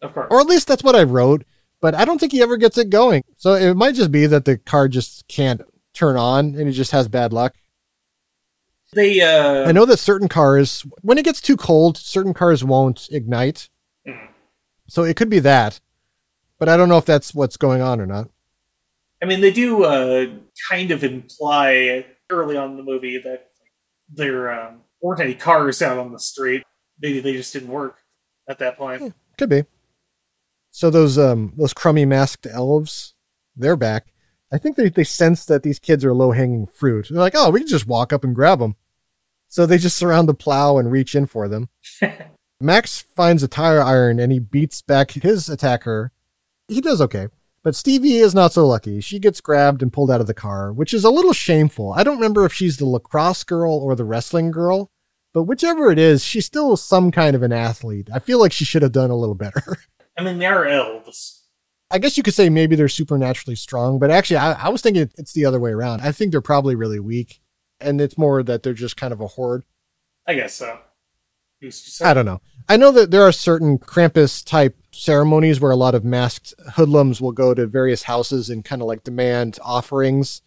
Speaker 8: Of course.
Speaker 1: Or at least that's what I wrote, but I don't think he ever gets it going. So it might just be that the car just can't turn on and he just has bad luck.
Speaker 8: They uh
Speaker 1: I know that certain cars, when it gets too cold, certain cars won't ignite.
Speaker 8: Mhm.
Speaker 1: So it could be that. But I don't know if that's what's going on or not.
Speaker 8: I mean, they do uh, kind of imply early on in the movie that there um, weren't any cars out on the street. Maybe they just didn't work at that point.
Speaker 1: Could be. So those um those crummy masked elves, they're back. I think they they sense that these kids are low hanging fruit. They're like, oh, we can just walk up and grab them. So they just surround the plow and reach in for them. *laughs* Max finds a tire iron and he beats back his attacker. He does okay. But Stevie is not so lucky. She gets grabbed and pulled out of the car, which is a little shameful. I don't remember if she's the lacrosse girl or the wrestling girl, but whichever it is, she's still some kind of an athlete. I feel like she should have done a little better. *laughs*
Speaker 8: I mean, they are elves.
Speaker 1: I guess you could say maybe they're supernaturally strong, but actually, I, I was thinking it's the other way around. I think they're probably really weak, and it's more that they're just kind of a horde.
Speaker 8: I guess so. Who's to say?
Speaker 1: I don't know. I know that there are certain Krampus type ceremonies where a lot of masked hoodlums will go to various houses and kind of like demand offerings.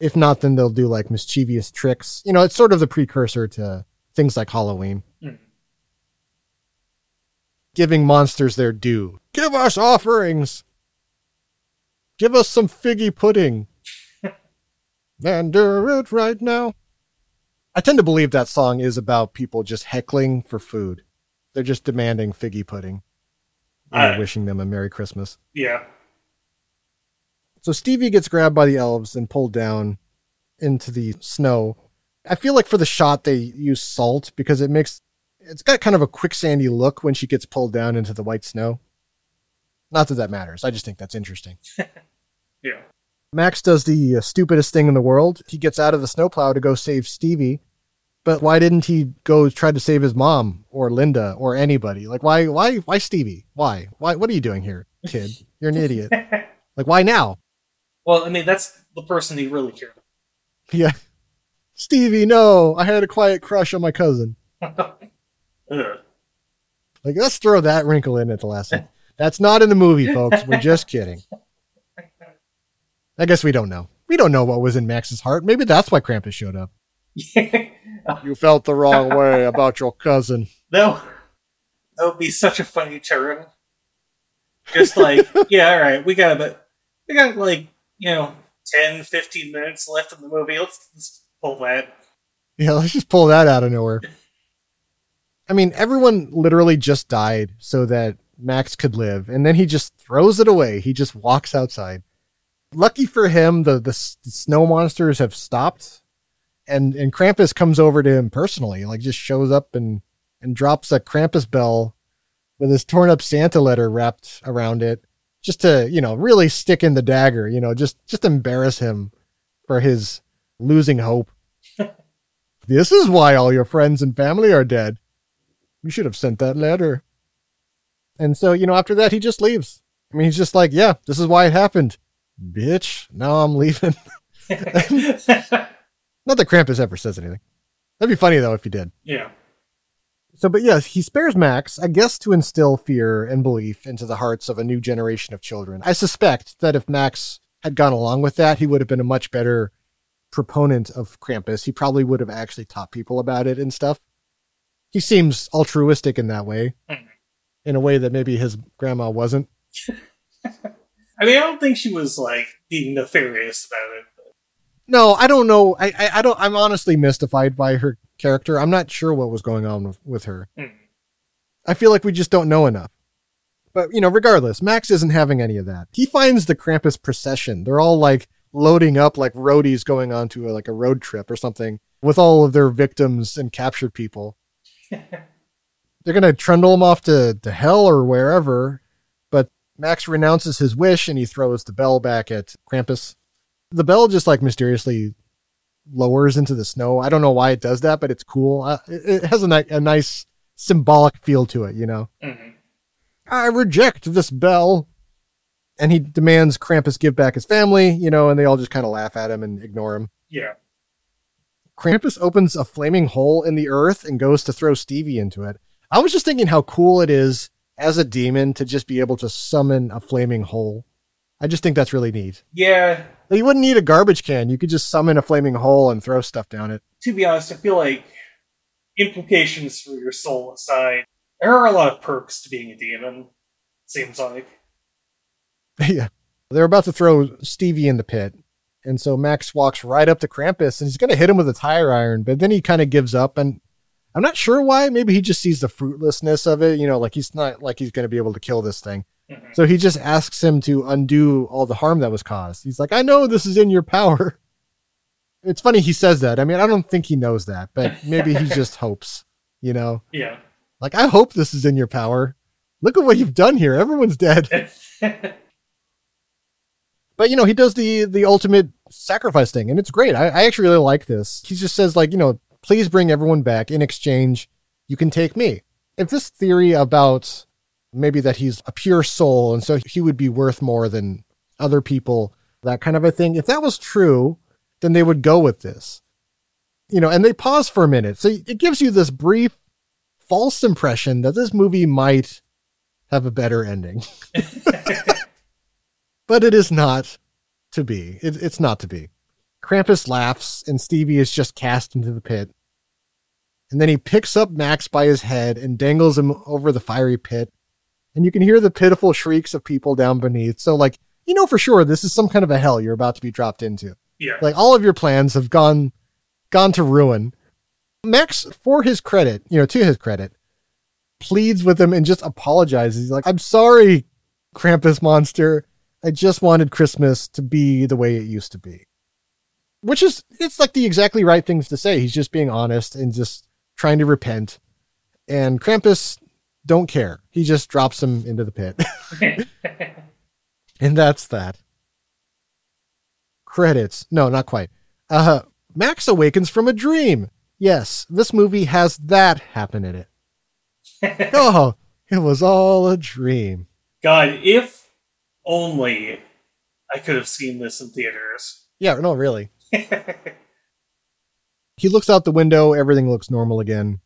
Speaker 1: If not, then they'll do like mischievous tricks. You know, it's sort of the precursor to things like Halloween.
Speaker 8: Hmm.
Speaker 1: Giving monsters their due. Give us offerings. Give us some figgy pudding. *laughs* and do it right now. I tend to believe that song is about people just heckling for food. They're just demanding figgy pudding. And
Speaker 8: I-
Speaker 1: wishing them a Merry Christmas.
Speaker 8: Yeah.
Speaker 1: So Stevie gets grabbed by the elves and pulled down into the snow. I feel like for the shot they use salt because it makes it's got kind of a quicksandy look when she gets pulled down into the white snow. Not that that matters. I just think that's interesting. *laughs*
Speaker 8: Yeah.
Speaker 1: Max does the uh, stupidest thing in the world. He gets out of the snowplow to go save Stevie. But why didn't he go try to save his mom or Linda or anybody? Like why why why Stevie? Why? Why what are you doing here, kid? You're an idiot. *laughs* like why now?
Speaker 8: Well, I mean, that's the person he really cared about.
Speaker 1: Yeah. Stevie, no. I had a quiet crush on my cousin. *laughs* *laughs* Like let's throw that wrinkle in at the last one. That's not in the movie, folks. We're just kidding. I guess we don't know. We don't know what was in Max's heart. Maybe that's why Krampus showed up. *laughs* You felt the wrong way about your cousin.
Speaker 8: No, that would be such a funny turn. Just like, *laughs* yeah, all right, we got about, we got like, you know, 10, 15 minutes left in the movie. Let's, let's pull that.
Speaker 1: Yeah, let's just pull that out of nowhere. I mean, everyone literally just died so that Max could live, and then he just throws it away. He just walks outside. Lucky for him, the, the, snow monsters have stopped, and and Krampus comes over to him personally, like just shows up and and drops a Krampus bell with his torn up Santa letter wrapped around it, just to you know really stick in the dagger, you know, just just embarrass him for his losing hope. *laughs* This is why all your friends and family are dead. You should have sent that letter. And so, you know, after that, he just leaves. I mean, he's just like, yeah, this is why it happened. Bitch, now I'm leaving. *laughs* Not that Krampus ever says anything. That'd be funny, though, if he did.
Speaker 8: Yeah.
Speaker 1: So, but yes, he spares Max, I guess to instill fear and belief into the hearts of a new generation of children. I suspect that if Max had gone along with that, he would have been a much better proponent of Krampus. He probably would have actually taught people about it and stuff. He seems altruistic in that way, in a way that maybe his grandma wasn't. *laughs*
Speaker 8: I mean, I don't think she was like being nefarious about it.
Speaker 1: No, I don't know. I, I, I don't. I'm honestly mystified by her character. I'm not sure what was going on with, with her.
Speaker 8: Hmm.
Speaker 1: I feel like we just don't know enough. But you know, regardless, Max isn't having any of that. He finds the Krampus procession. They're all like loading up like roadies going on to a, like a road trip or something with all of their victims and captured people. *laughs* They're gonna trundle him off to, to hell or wherever. But Max renounces his wish and he throws the bell back at Krampus. The bell just like mysteriously lowers into the snow. I don't know why it does that, but it's cool. Uh, it, it has a, ni- a nice symbolic feel to it, you know.
Speaker 8: Mhm.
Speaker 1: I reject this bell. And he demands Krampus give back his family, you know, and they all just kind of laugh at him and ignore him.
Speaker 8: Yeah.
Speaker 1: Krampus opens a flaming hole in the earth and goes to throw Stevie into it. I was just thinking how cool it is as a demon to just be able to summon a flaming hole. I just think that's really neat.
Speaker 8: Yeah.
Speaker 1: You wouldn't need a garbage can. You could just summon a flaming hole and throw stuff down it.
Speaker 8: To be honest, I feel like implications for your soul aside, there are a lot of perks to being a demon. Seems like. *laughs*
Speaker 1: yeah. They're about to throw Stevie in the pit. And so Max walks right up to Krampus and he's going to hit him with a tire iron, but then he kind of gives up. And I'm not sure why. Maybe he just sees the fruitlessness of it. You know, like he's not like he's going to be able to kill this thing. Mm-hmm. So he just asks him to undo all the harm that was caused. He's like, I know this is in your power. *laughs* It's funny he says that. I mean, I don't think he knows that, but maybe he just *laughs* hopes, you know?
Speaker 8: Yeah.
Speaker 1: Like, I hope this is in your power. Look at what you've done here. Everyone's dead. *laughs* but you know, he does the the ultimate sacrifice thing, and it's great. I, I actually really like this. He just says, like, you know, please bring everyone back. In exchange, you can take me. If this theory about maybe that he's a pure soul and so he would be worth more than other people, that kind of a thing. If that was true, then they would go with this. You know, and they pause for a minute. So it gives you this brief false impression that this movie might have a better ending. *laughs* *laughs* but it is not to be. It, it's not to be. Krampus laughs and Stevie is just cast into the pit. And then he picks up Max by his head and dangles him over the fiery pit and you can hear the pitiful shrieks of people down beneath. So, like, you know for sure this is some kind of a hell you're about to be dropped into.
Speaker 8: Yeah.
Speaker 1: Like all of your plans have gone gone to ruin. Max, for his credit, you know, to his credit, pleads with him and just apologizes. He's like, I'm sorry, Krampus monster. I just wanted Christmas to be the way it used to be. Which is it's like the exactly right things to say. He's just being honest and just trying to repent. And Krampus don't care. He just drops him into the pit. *laughs* and that's that. Credits. No, not quite. Uh, Max awakens from a dream. Yes, this movie has that happen in it. *laughs* oh, it was all a dream.
Speaker 8: God, if only I could have seen this in theaters.
Speaker 1: Yeah, no, really. *laughs* he looks out the window, everything looks normal again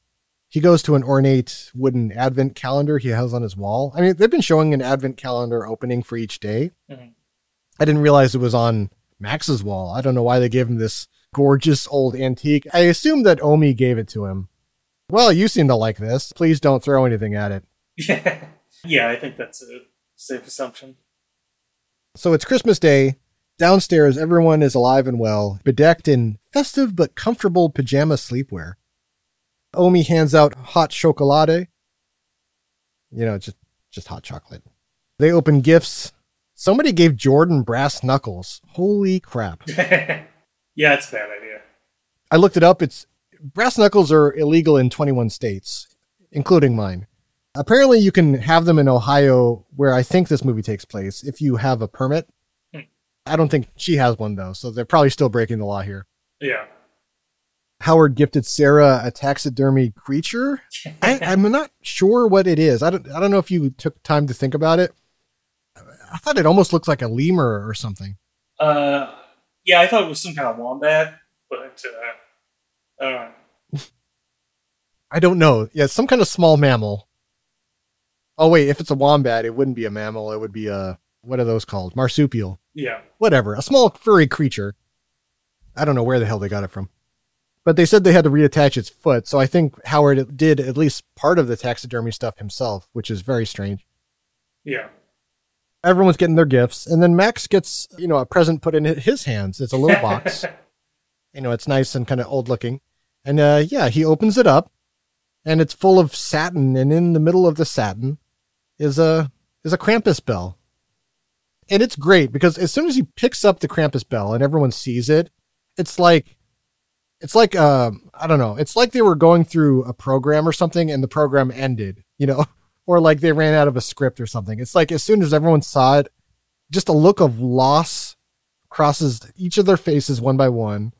Speaker 1: he goes to an ornate wooden advent calendar he has on his wall. I mean, they've been showing an advent calendar opening for each day. Mm-hmm. I didn't realize it was on Max's wall. I don't know why they gave him this gorgeous old antique. I assume that Omi gave it to him. Well, you seem to like this. Please don't throw anything at it.
Speaker 8: Yeah, *laughs* yeah, I think that's a safe assumption.
Speaker 1: So it's Christmas Day. Downstairs, everyone is alive and well, bedecked in festive but comfortable pajama sleepwear. Omi hands out hot chocolate. You know, just just hot chocolate. They open gifts. Somebody gave Jordan brass knuckles. Holy crap. *laughs*
Speaker 8: yeah, it's a bad idea.
Speaker 1: I looked it up. It's brass knuckles are illegal in 21 states, including mine. Apparently, you can have them in Ohio, where I think this movie takes place, if you have a permit. Hmm. I don't think she has one though, so they're probably still breaking the law here.
Speaker 8: Yeah.
Speaker 1: Howard gifted Sarah a taxidermy creature. I, *laughs* am not sure what it is. I don't. I don't know if you took time to think about it. I thought it almost looked like a lemur or something.
Speaker 8: Uh, yeah, I thought it was some kind of wombat, but uh, uh. *laughs*
Speaker 1: I don't know. Yeah, some kind of small mammal. Oh wait, if it's a wombat, it wouldn't be a mammal. It would be a what are those called? Marsupial.
Speaker 8: Yeah.
Speaker 1: Whatever, a small furry creature. I don't know where the hell they got it from. But they said they had to reattach its foot, so I think Howard did at least part of the taxidermy stuff himself, which is very strange.
Speaker 8: Yeah.
Speaker 1: Everyone's getting their gifts, and then Max gets, you know, a present put in his hands. It's a little box. *laughs* you know, it's nice and kind of old looking. And uh, yeah, he opens it up, and it's full of satin, and in the middle of the satin is a is a Krampus bell. And it's great because as soon as he picks up the Krampus bell and everyone sees it, it's like it's like uh, I don't know. It's like they were going through a program or something, and the program ended. You know, *laughs* or like they ran out of a script or something. It's like as soon as everyone saw it, just a look of loss crosses each of their faces one by one,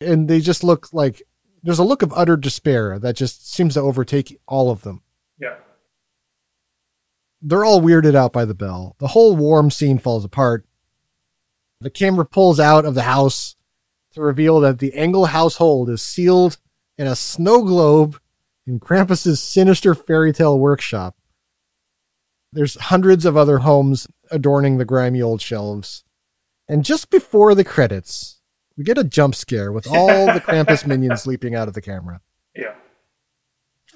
Speaker 1: and they just look like there's a look of utter despair that just seems to overtake all of them.
Speaker 8: Yeah.
Speaker 1: They're all weirded out by the bell. The whole warm scene falls apart. The camera pulls out of the house to reveal that the Engel household is sealed in a snow globe in Krampus's sinister fairy tale workshop. There's hundreds of other homes adorning the grimy old shelves. And just before the credits, we get a jump scare with all the *laughs* Krampus minions leaping out of the camera.
Speaker 8: Yeah.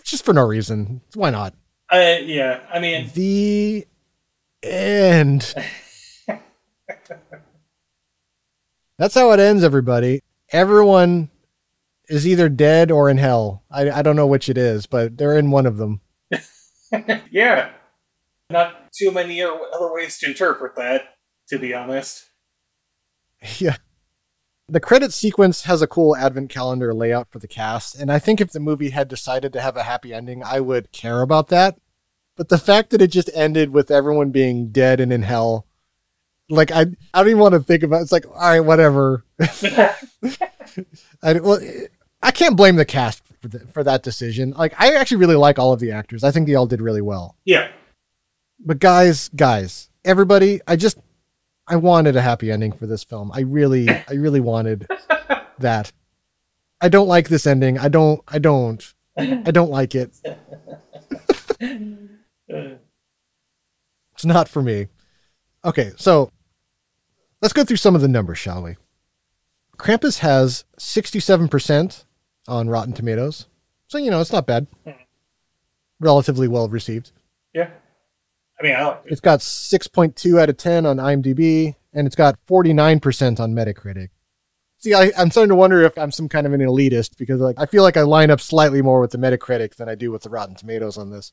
Speaker 1: Just for no reason. Why not?
Speaker 8: Uh, yeah. I mean,
Speaker 1: The end. *laughs* That's how it ends, everybody. Everyone is either dead or in hell. I, I don't know which it is, but they're in one of them. *laughs*
Speaker 8: yeah. Not too many other ways to interpret that, to be honest. *laughs*
Speaker 1: Yeah. The credit sequence has a cool advent calendar layout for the cast, and I think if the movie had decided to have a happy ending, I would care about that. But the fact that it just ended with everyone being dead and in hell, like I, I don't even want to think about. It. It's like, all right, whatever. *laughs* I, well, I can't blame the cast for, the, for that decision. Like, I actually really like all of the actors. I think they all did really well.
Speaker 8: Yeah.
Speaker 1: But guys, guys, everybody, I just I wanted a happy ending for this film. I really I really wanted that. I don't like this ending. I don't I don't I don't like it. *laughs* It's not for me. Okay, so let's go through some of the numbers, shall we? Krampus has 67% on Rotten Tomatoes. So, you know, it's not bad. Hmm. Relatively well received.
Speaker 8: Yeah. I mean, I like it.
Speaker 1: It's got 6.2 out of 10 on IMDb, and it's got 49% on Metacritic. See, I, I'm starting to wonder if I'm some kind of an elitist because like I feel like I line up slightly more with the Metacritic than I do with the Rotten Tomatoes on this.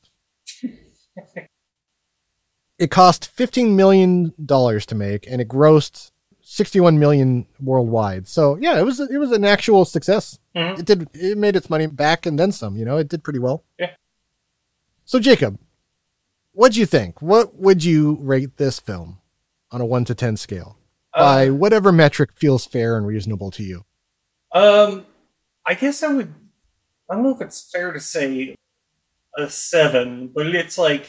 Speaker 1: It cost 15 million dollars to make, and it grossed 61 million worldwide. So yeah, it was it was an actual success.
Speaker 8: Mhm.
Speaker 1: It did it made its money back and then some. You know, it did pretty well.
Speaker 8: Yeah.
Speaker 1: So Jacob, what do you think? What would you rate this film on a one to ten scale by
Speaker 8: Uh,
Speaker 1: whatever metric feels fair and reasonable to you?
Speaker 8: Um, I guess I would. I don't know if it's fair to say a seven, but it's like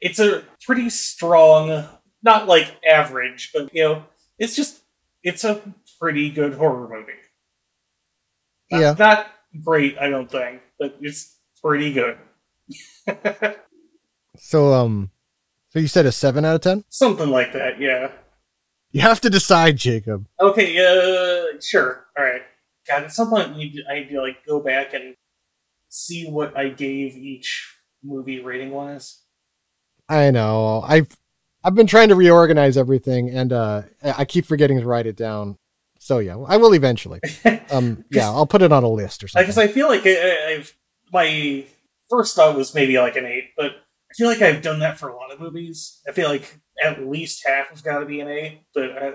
Speaker 8: it's a pretty strong, not like average, but you know, it's just it's a pretty good horror movie. Not,
Speaker 1: Yeah.
Speaker 8: not great, I don't think, but it's pretty good. *laughs*
Speaker 1: So um, so you said a seven out of ten.
Speaker 8: Something like that, yeah.
Speaker 1: You have to decide, Jacob.
Speaker 8: Okay, uh, sure. All right. God, at some point, I need to, I need to like go back and see what I gave each movie rating was.
Speaker 1: I know. I've I've been trying to reorganize everything, and uh, I I keep forgetting to write it down. So yeah, I will eventually. *laughs* Um, yeah, I'll put it on a list or something.
Speaker 8: Because I feel like I, I- I've my first thought was maybe like an eight, but I feel like I've done that for a lot of movies. I feel like at least half has got to be an 8, but uh,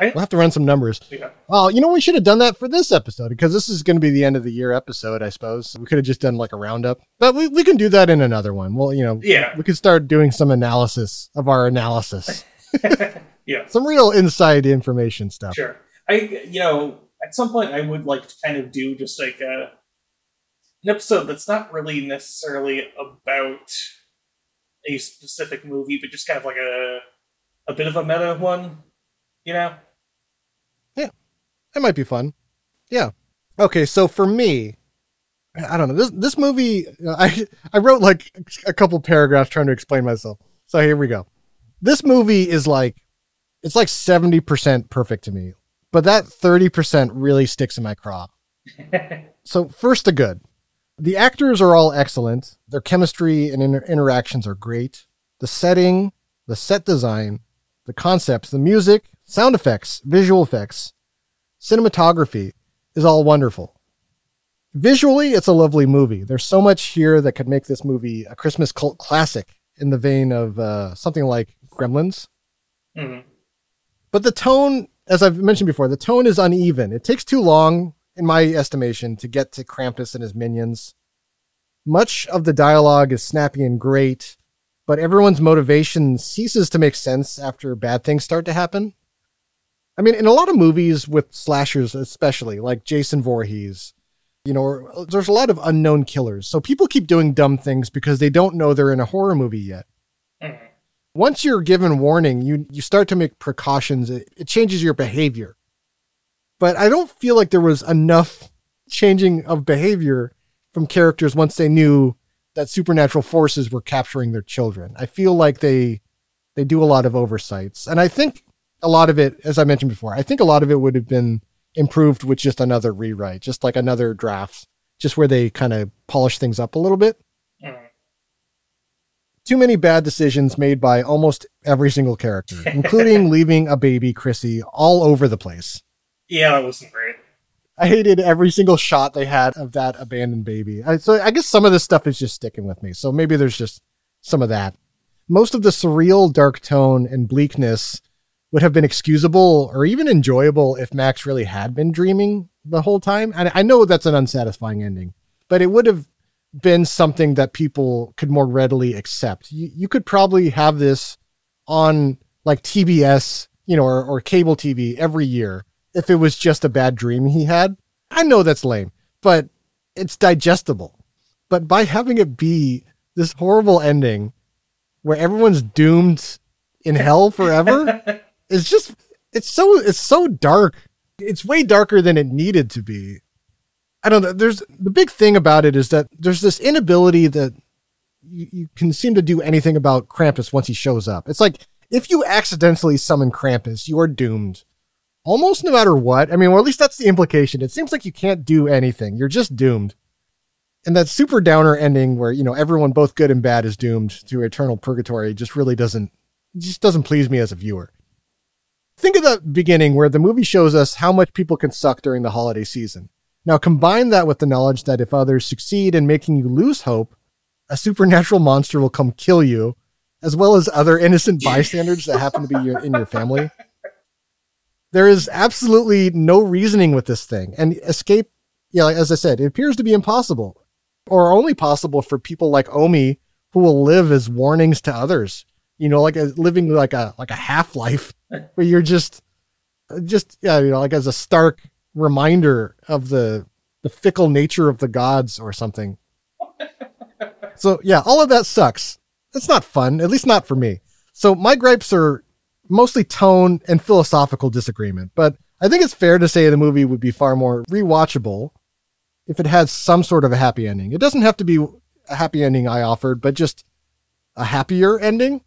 Speaker 8: I,
Speaker 1: We'll have to run some numbers.
Speaker 8: yeah.
Speaker 1: Well, you know, we should have done that for this episode because this is going to be the end of the year episode, I suppose. We could have just done like a roundup, but we, we can do that in another one. Well, you know,
Speaker 8: Yeah.
Speaker 1: we could start doing some analysis of our analysis, *laughs* *laughs*
Speaker 8: yeah,
Speaker 1: some real inside information stuff.
Speaker 8: sure. I you know at some point I would like to kind of do just like a an episode that's not really necessarily about a specific movie, but just kind of like a a bit of a meta one, you know?
Speaker 1: That might be fun. Yeah. Okay, so for me, I don't know. This this movie, uh, *laughs* I I wrote like a couple paragraphs trying to explain myself. So here we go. This movie is like it's like 70% perfect to me. But that 30% really sticks in my craw. *laughs* So first the good. The actors are all excellent. Their chemistry and inter- interactions are great. The setting, the set design, the concepts, the music, sound effects, visual effects, cinematography is all wonderful. Visually, it's a lovely movie. There's so much here that could make this movie a Christmas cult classic in the vein of uh, something like Gremlins.
Speaker 8: Mhm.
Speaker 1: But the tone, as I've mentioned before, the tone is uneven. It takes too long, in my estimation, to get to Krampus and his minions. Much of the dialogue is snappy and great, but everyone's motivation ceases to make sense after bad things start to happen. I mean, in a lot of movies with slashers, especially like Jason Voorhees, you know, uh, there's a lot of unknown killers. So people keep doing dumb things because they don't know they're in a horror movie yet. Mm-hmm. Once you're given warning, you you start to make precautions. It, it changes your behavior. but I don't feel like there was enough *laughs* changing of behavior from characters once they knew that supernatural forces were capturing their children. I feel like they they do a lot of oversights. And I think a lot of it, as I mentioned before, I think a lot of it would have been improved with just another rewrite, just like another draft, just where they kind of polish things up a little bit. Mm. Too many bad decisions made by almost every single character, including *laughs* leaving a baby Chrissy all over the place.
Speaker 8: Yeah, that wasn't great.
Speaker 1: I hated every single shot they had of that abandoned baby. I, so I guess some of this stuff is just sticking with me. So maybe there's just some of that. Most of the surreal dark tone and bleakness would have been excusable or even enjoyable if Max really had been dreaming the whole time. And I know that's an unsatisfying ending, but it would have been something that people could more readily accept. You, you could probably have this on like TBS, you know, or, or cable TV every year if it was just a bad dream he had. I know that's lame, but it's digestible. But by having it be this horrible ending where everyone's doomed in hell forever, *laughs* it's just it's so it's so dark. It's way darker than it needed to be. I don't know. There's the big thing about it is that there's this inability that you, you can seem to do anything about Krampus once he shows up. It's like if you accidentally summon Krampus, you are doomed almost no matter what. I mean, or at least that's the implication. It seems like you can't do anything. You're just doomed. And that super downer ending where, you know, everyone both good and bad is doomed to eternal purgatory just really doesn't just doesn't please me as a viewer. Think of the beginning where the movie shows us how much people can suck during the holiday season. Now combine that with the knowledge that if others succeed in making you lose hope, a supernatural monster will come kill you, as well as other innocent bystanders that happen to be in your family. There is absolutely no reasoning with this thing, and escape. Yeah, like, as I said, it appears to be impossible, or only possible for people like Omi who will live as warnings to others. You know, like a, living like a like a half life *laughs* where you're just, uh, just yeah, you know, like as a stark reminder of the the fickle nature of the gods or something. *laughs* So yeah, all of that sucks. It's not fun, at least not for me. So my gripes are mostly tone and philosophical disagreement, but I think it's fair to say the movie would be far more rewatchable if it had some sort of a happy ending. It doesn't have to be a happy ending I offered, but just a happier ending.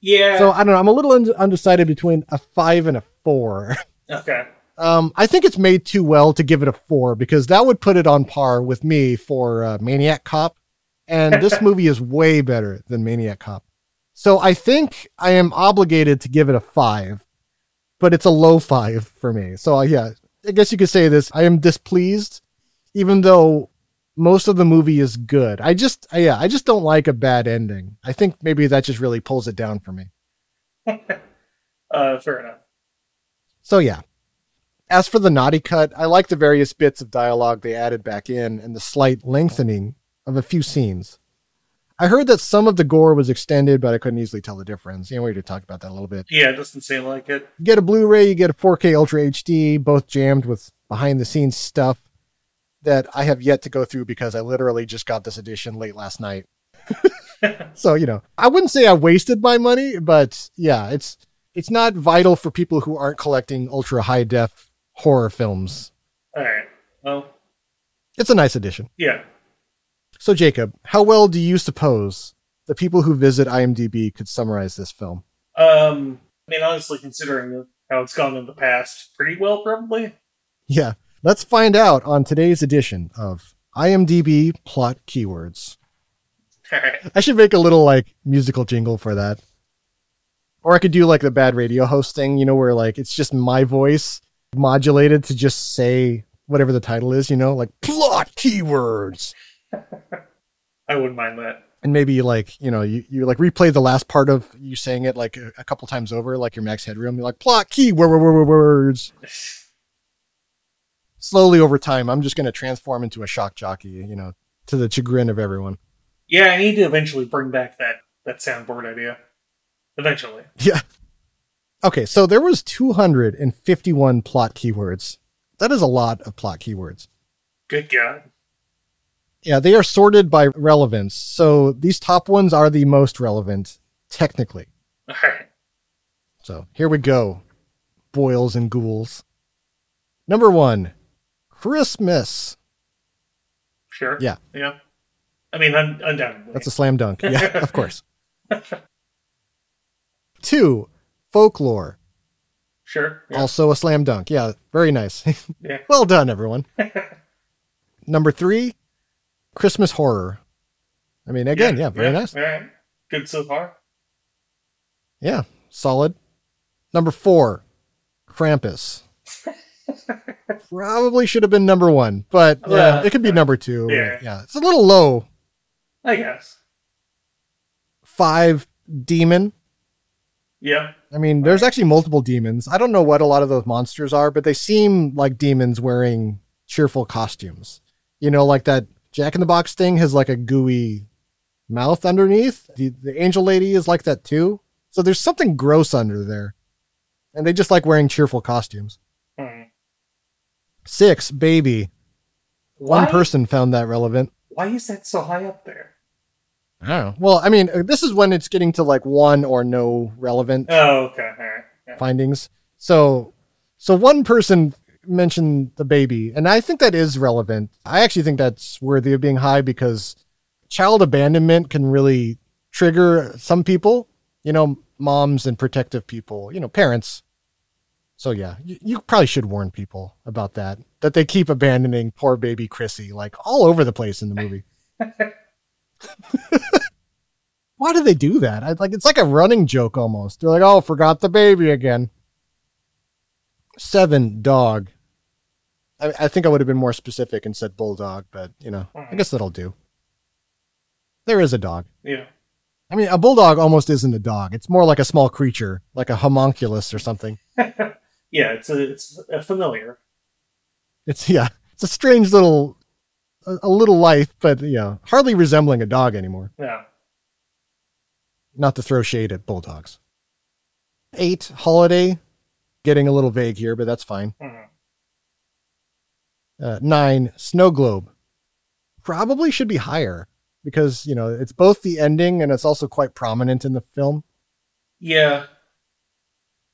Speaker 8: Yeah.
Speaker 1: So I don't know. I'm a little un- undecided between a five and a four. *laughs*
Speaker 8: Okay.
Speaker 1: Um, I think it's made too well to give it a four because that would put it on par with me for uh, Maniac Cop, and this *laughs* movie is way better than Maniac Cop. So I think I am obligated to give it a five, but it's a low five for me. So uh, yeah, I guess you could say this. I am displeased, even though most of the movie is good. I just, I, yeah, I just don't like a bad ending. I think maybe that just really pulls it down for me. *laughs*
Speaker 8: Uh, fair enough.
Speaker 1: So yeah. As for the naughty cut, I like the various bits of dialogue they added back in and the slight lengthening of a few scenes. I heard that some of the gore was extended, but I couldn't easily tell the difference. You know, we already talked about that a little bit.
Speaker 8: Yeah, it doesn't seem like it.
Speaker 1: You get a Blu-ray, you get a 4K Ultra HD, both jammed with behind the scenes stuff that I have yet to go through because I literally just got this edition late last night. *laughs* so, you know, I wouldn't say I wasted my money, but yeah, it's it's not vital for people who aren't collecting ultra high def horror films.
Speaker 8: All right. Well,
Speaker 1: It's a nice addition.
Speaker 8: yeah.
Speaker 1: So, Jacob, how well do you suppose the people who visit IMDb could summarize this film?
Speaker 8: Um, I mean, honestly, considering how it's gone in the past, pretty well, probably.
Speaker 1: Yeah, let's find out on today's edition of IMDb plot keywords.
Speaker 8: Right. *laughs*
Speaker 1: I should make a little like musical jingle for that. Or I could do like the bad radio host thing, you know, where like it's just my voice modulated to just say whatever the title is, you know, like plot keywords. *laughs*
Speaker 8: I wouldn't mind that.
Speaker 1: And maybe like, you know, you, you like replay the last part of you saying it like a, a couple times over, like your Max Headroom. You're like plot keywords. *laughs* Slowly over time, I'm just going to transform into a shock jockey, you know, to the chagrin of everyone.
Speaker 8: Yeah, I need to eventually bring back that that soundboard idea. Eventually.
Speaker 1: Yeah. Okay, so there was 251 plot keywords. That is a lot of plot keywords.
Speaker 8: Good God.
Speaker 1: Yeah, they are sorted by relevance. So these top ones are the most relevant, technically.
Speaker 8: All right.
Speaker 1: So here we go. Boils and ghouls. Number one, Christmas.
Speaker 8: Sure.
Speaker 1: Yeah.
Speaker 8: Yeah. I mean, un- undoubtedly.
Speaker 1: That's a slam dunk. Yeah, *laughs* of course. Two, folklore.
Speaker 8: Sure. Yeah.
Speaker 1: Also a slam dunk. Yeah, very nice. *laughs*
Speaker 8: Yeah.
Speaker 1: well done, everyone. *laughs* Number three, Christmas horror. I mean, again, yeah, very nice.
Speaker 8: All right. Good so far.
Speaker 1: Yeah, solid. Number four, Krampus. Probably should have been number one, but yeah, it could be number two.
Speaker 8: Yeah.
Speaker 1: yeah, it's a little low.
Speaker 8: I guess.
Speaker 1: Five, Demon.
Speaker 8: Yeah.
Speaker 1: I mean, there's actually multiple demons. I don't know what a lot of those monsters are, but they seem like demons wearing cheerful costumes. You know, like that Jack in the Box thing has like a gooey mouth underneath. The, the angel lady is like that too. So there's something gross under there. And they just like wearing cheerful costumes. Six, baby. One person found that relevant.
Speaker 8: Why is that so high up there?
Speaker 1: I don't know. Well, I mean, uh, this is when it's getting to like one or no relevant
Speaker 8: Oh, okay. All right. Yeah.
Speaker 1: findings. So, so one person mentioned the baby, and I think that is relevant. I actually think that's worthy of being high because child abandonment can really trigger some people. You know, moms and protective people. You know, parents. So yeah, you, you probably should warn people about that. That they keep abandoning poor baby Chrissy like all over the place in the movie. *laughs* Why do they do that? I, like it's like a running joke almost. They're like, "Oh, forgot the baby again." Seven dog. I, I think I would have been more specific and said bulldog, but you know, I hmm. guess that'll do. There is a dog.
Speaker 8: Yeah.
Speaker 1: I mean, a bulldog almost isn't a dog. It's more like a small creature, like a homunculus or something. *laughs*
Speaker 8: Yeah, it's a it's a familiar.
Speaker 1: It's yeah, it's a strange little, a, a little life, but yeah, hardly resembling a dog anymore.
Speaker 8: Yeah.
Speaker 1: Not to throw shade at bulldogs. Eight holiday, getting a little vague here, but that's fine.
Speaker 8: Mhm.
Speaker 1: Uh, nine snow globe, probably should be higher because you know it's both the ending and it's also quite prominent in the film.
Speaker 8: Yeah.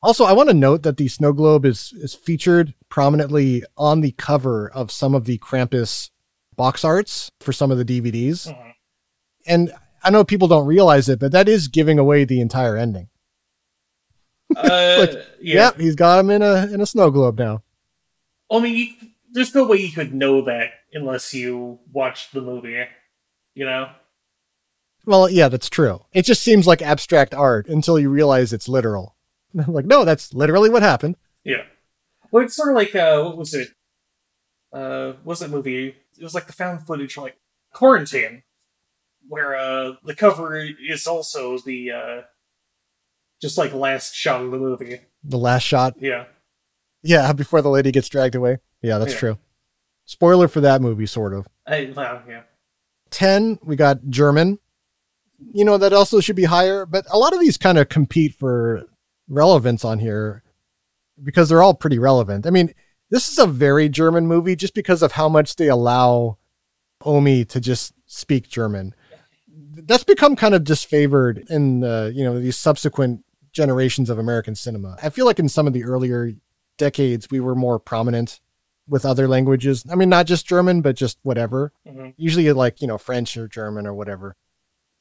Speaker 1: Also, I want to note that the snow globe is is featured prominently on the cover of some of the Krampus box arts for some of the DVDs.
Speaker 8: Mhm.
Speaker 1: And I know people don't realize it, but that is giving away the entire ending.
Speaker 8: Uh, *laughs*
Speaker 1: Like,
Speaker 8: yeah.
Speaker 1: Yep, he's got him in a in a snow globe now.
Speaker 8: I mean, you, there's no way you could know that unless you watched the movie. You know?
Speaker 1: Well, yeah, that's true. It just seems like abstract art until you realize it's literal. *laughs* like, no, that's literally what happened.
Speaker 8: Yeah. Well, it's sort of like uh, what was it? Uh, was that movie? It was like the found footage, like Quarantine, where uh the cover is also the uh just like last shot of the movie.
Speaker 1: The last shot.
Speaker 8: Yeah.
Speaker 1: Yeah, before the lady gets dragged away. Yeah, that's
Speaker 8: Yeah.
Speaker 1: true. Spoiler for that movie, sort of.
Speaker 8: I, well, yeah.
Speaker 1: 10, we got German. You know, that also should be higher, but a lot of these kind of compete for relevance on here because they're all pretty relevant. I mean, this is a very German movie just because of how much they allow Omi to just speak German. That's become kind of disfavored in the, you know, these subsequent generations of American cinema. I feel like in some of the earlier decades we were more prominent with other languages. I mean, not just German, but just whatever.
Speaker 8: Mhm.
Speaker 1: Usually like, you know, French or German or whatever.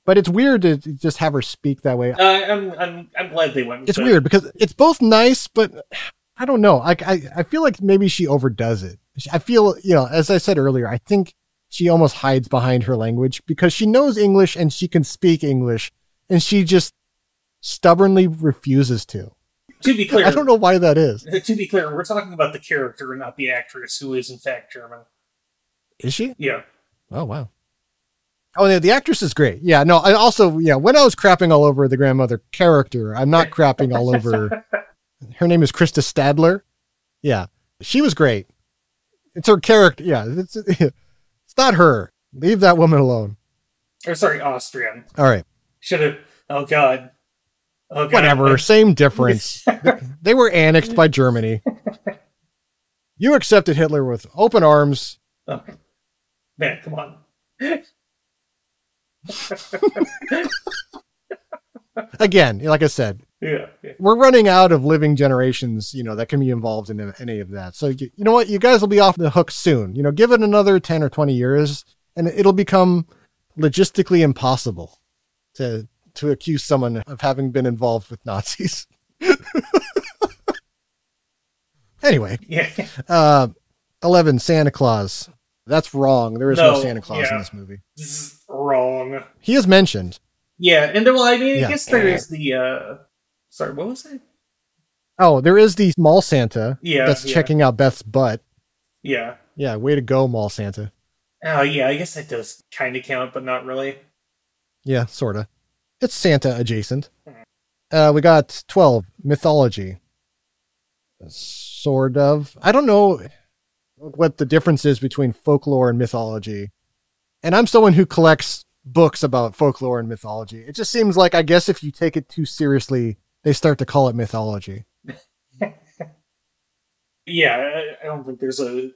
Speaker 1: But it's weird to just have her speak that way.
Speaker 8: Uh, I'm I'm I'm glad they went.
Speaker 1: It's
Speaker 8: with-
Speaker 1: weird because it's both nice, but I don't know. Like I, I feel like maybe she overdoes it. I feel, you know, as I said earlier, I think she almost hides behind her language because she knows English and she can speak English and she just stubbornly refuses to.
Speaker 8: To be clear,
Speaker 1: I don't know why that is.
Speaker 8: To be clear, we're talking about the character, and not the actress, who is in fact German.
Speaker 1: Is she?
Speaker 8: Yeah.
Speaker 1: Oh wow. Oh, the actress is great. Yeah, no, I also, yeah, when I was crapping all over the grandmother character, I'm not crapping all over. *laughs* Her name is Krista Stadler. Yeah, she was great. It's her character. Yeah, it's, *laughs* it's not her. Leave that woman alone.
Speaker 8: Or sorry, Austrian.
Speaker 1: All right,
Speaker 8: Should have. Oh God. Oh God.
Speaker 1: whatever. Same difference. *laughs* they were annexed by Germany. You accepted Hitler with open arms.
Speaker 8: Oh, man, come on. *laughs*
Speaker 1: Again, like I said,
Speaker 8: Yeah, yeah.
Speaker 1: We're running out of living generations, you know, that can be involved in any of that. So you, you know what? You guys will be off the hook soon. You know, give it another 10 or 20 years and it'll become logistically impossible to to accuse someone of having been involved with Nazis. *laughs* anyway,
Speaker 8: Yeah.
Speaker 1: uh, 11 Santa Claus. That's wrong. There is no,
Speaker 8: No,
Speaker 1: Santa Claus
Speaker 8: yeah.
Speaker 1: in this movie.
Speaker 8: Wrong.
Speaker 1: He is mentioned.
Speaker 8: Yeah, and then well, I mean, I
Speaker 1: Yeah.
Speaker 8: guess there is the uh sorry, what was it?
Speaker 1: Oh, there is the mall Santa
Speaker 8: Yeah,
Speaker 1: that's
Speaker 8: yeah.
Speaker 1: checking out Beth's butt.
Speaker 8: Yeah.
Speaker 1: Yeah, way to go, mall Santa.
Speaker 8: Oh yeah, I guess that does kind of count, but not really.
Speaker 1: Yeah, sorta. It's Santa adjacent. Uh, we got 12, mythology. Sort of. I don't know what the difference is between folklore and mythology. And I'm someone who collects books about folklore and mythology. It just seems like, I guess, if you take it too seriously, they start to call it mythology. *laughs*
Speaker 8: Yeah, I, I don't think there's a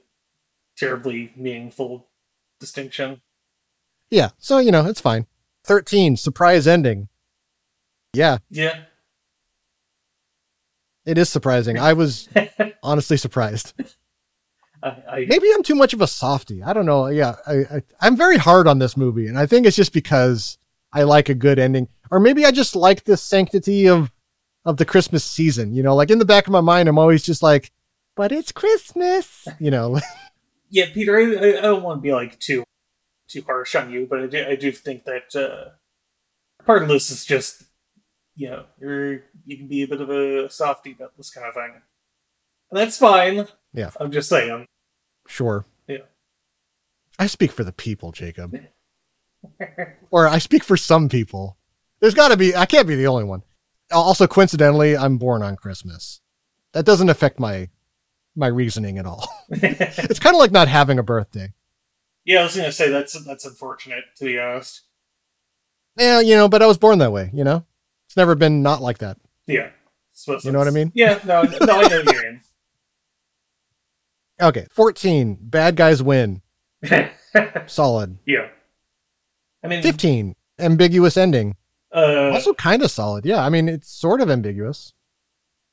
Speaker 8: terribly meaningful distinction.
Speaker 1: Yeah, so, you know, it's fine. 13, surprise ending. Yeah,
Speaker 8: Yeah.
Speaker 1: it is surprising. I was *laughs* honestly surprised.
Speaker 8: I, I
Speaker 1: Maybe I'm too much of a softie. I don't know. Yeah, I, I I'm very hard on this movie, and I think it's just because I like a good ending, or maybe I just like the sanctity of of the Christmas season. You know, like in the back of my mind, I'm always just like, but it's Christmas. You know, *laughs*
Speaker 8: yeah, Peter, I, I don't want to be like too too harsh on you, but I do, I do think that uh, part of this is just you know you're you can be a bit of a softie about this kind of thing, that's fine.
Speaker 1: yeah,
Speaker 8: I'm just saying.
Speaker 1: sure.
Speaker 8: Yeah.
Speaker 1: I speak for the people, Jacob, or I speak for some people. There's got to be. I can't be the only one. Also, coincidentally, I'm born on Christmas. That doesn't affect my my reasoning at all. *laughs* it's kind of like not having a birthday.
Speaker 8: Yeah, I was gonna say that's that's unfortunate to be honest.
Speaker 1: Yeah, you know, but I was born that way, you know? It's never been not like that.
Speaker 8: Yeah,
Speaker 1: You know what I mean?
Speaker 8: Yeah, no, no, I know what you're
Speaker 1: Okay, 14, bad guys win. *laughs* Solid.
Speaker 8: yeah, I mean,
Speaker 1: 15, ambiguous ending.
Speaker 8: uh,
Speaker 1: Also kind of solid. Yeah, I mean, it's sort of ambiguous.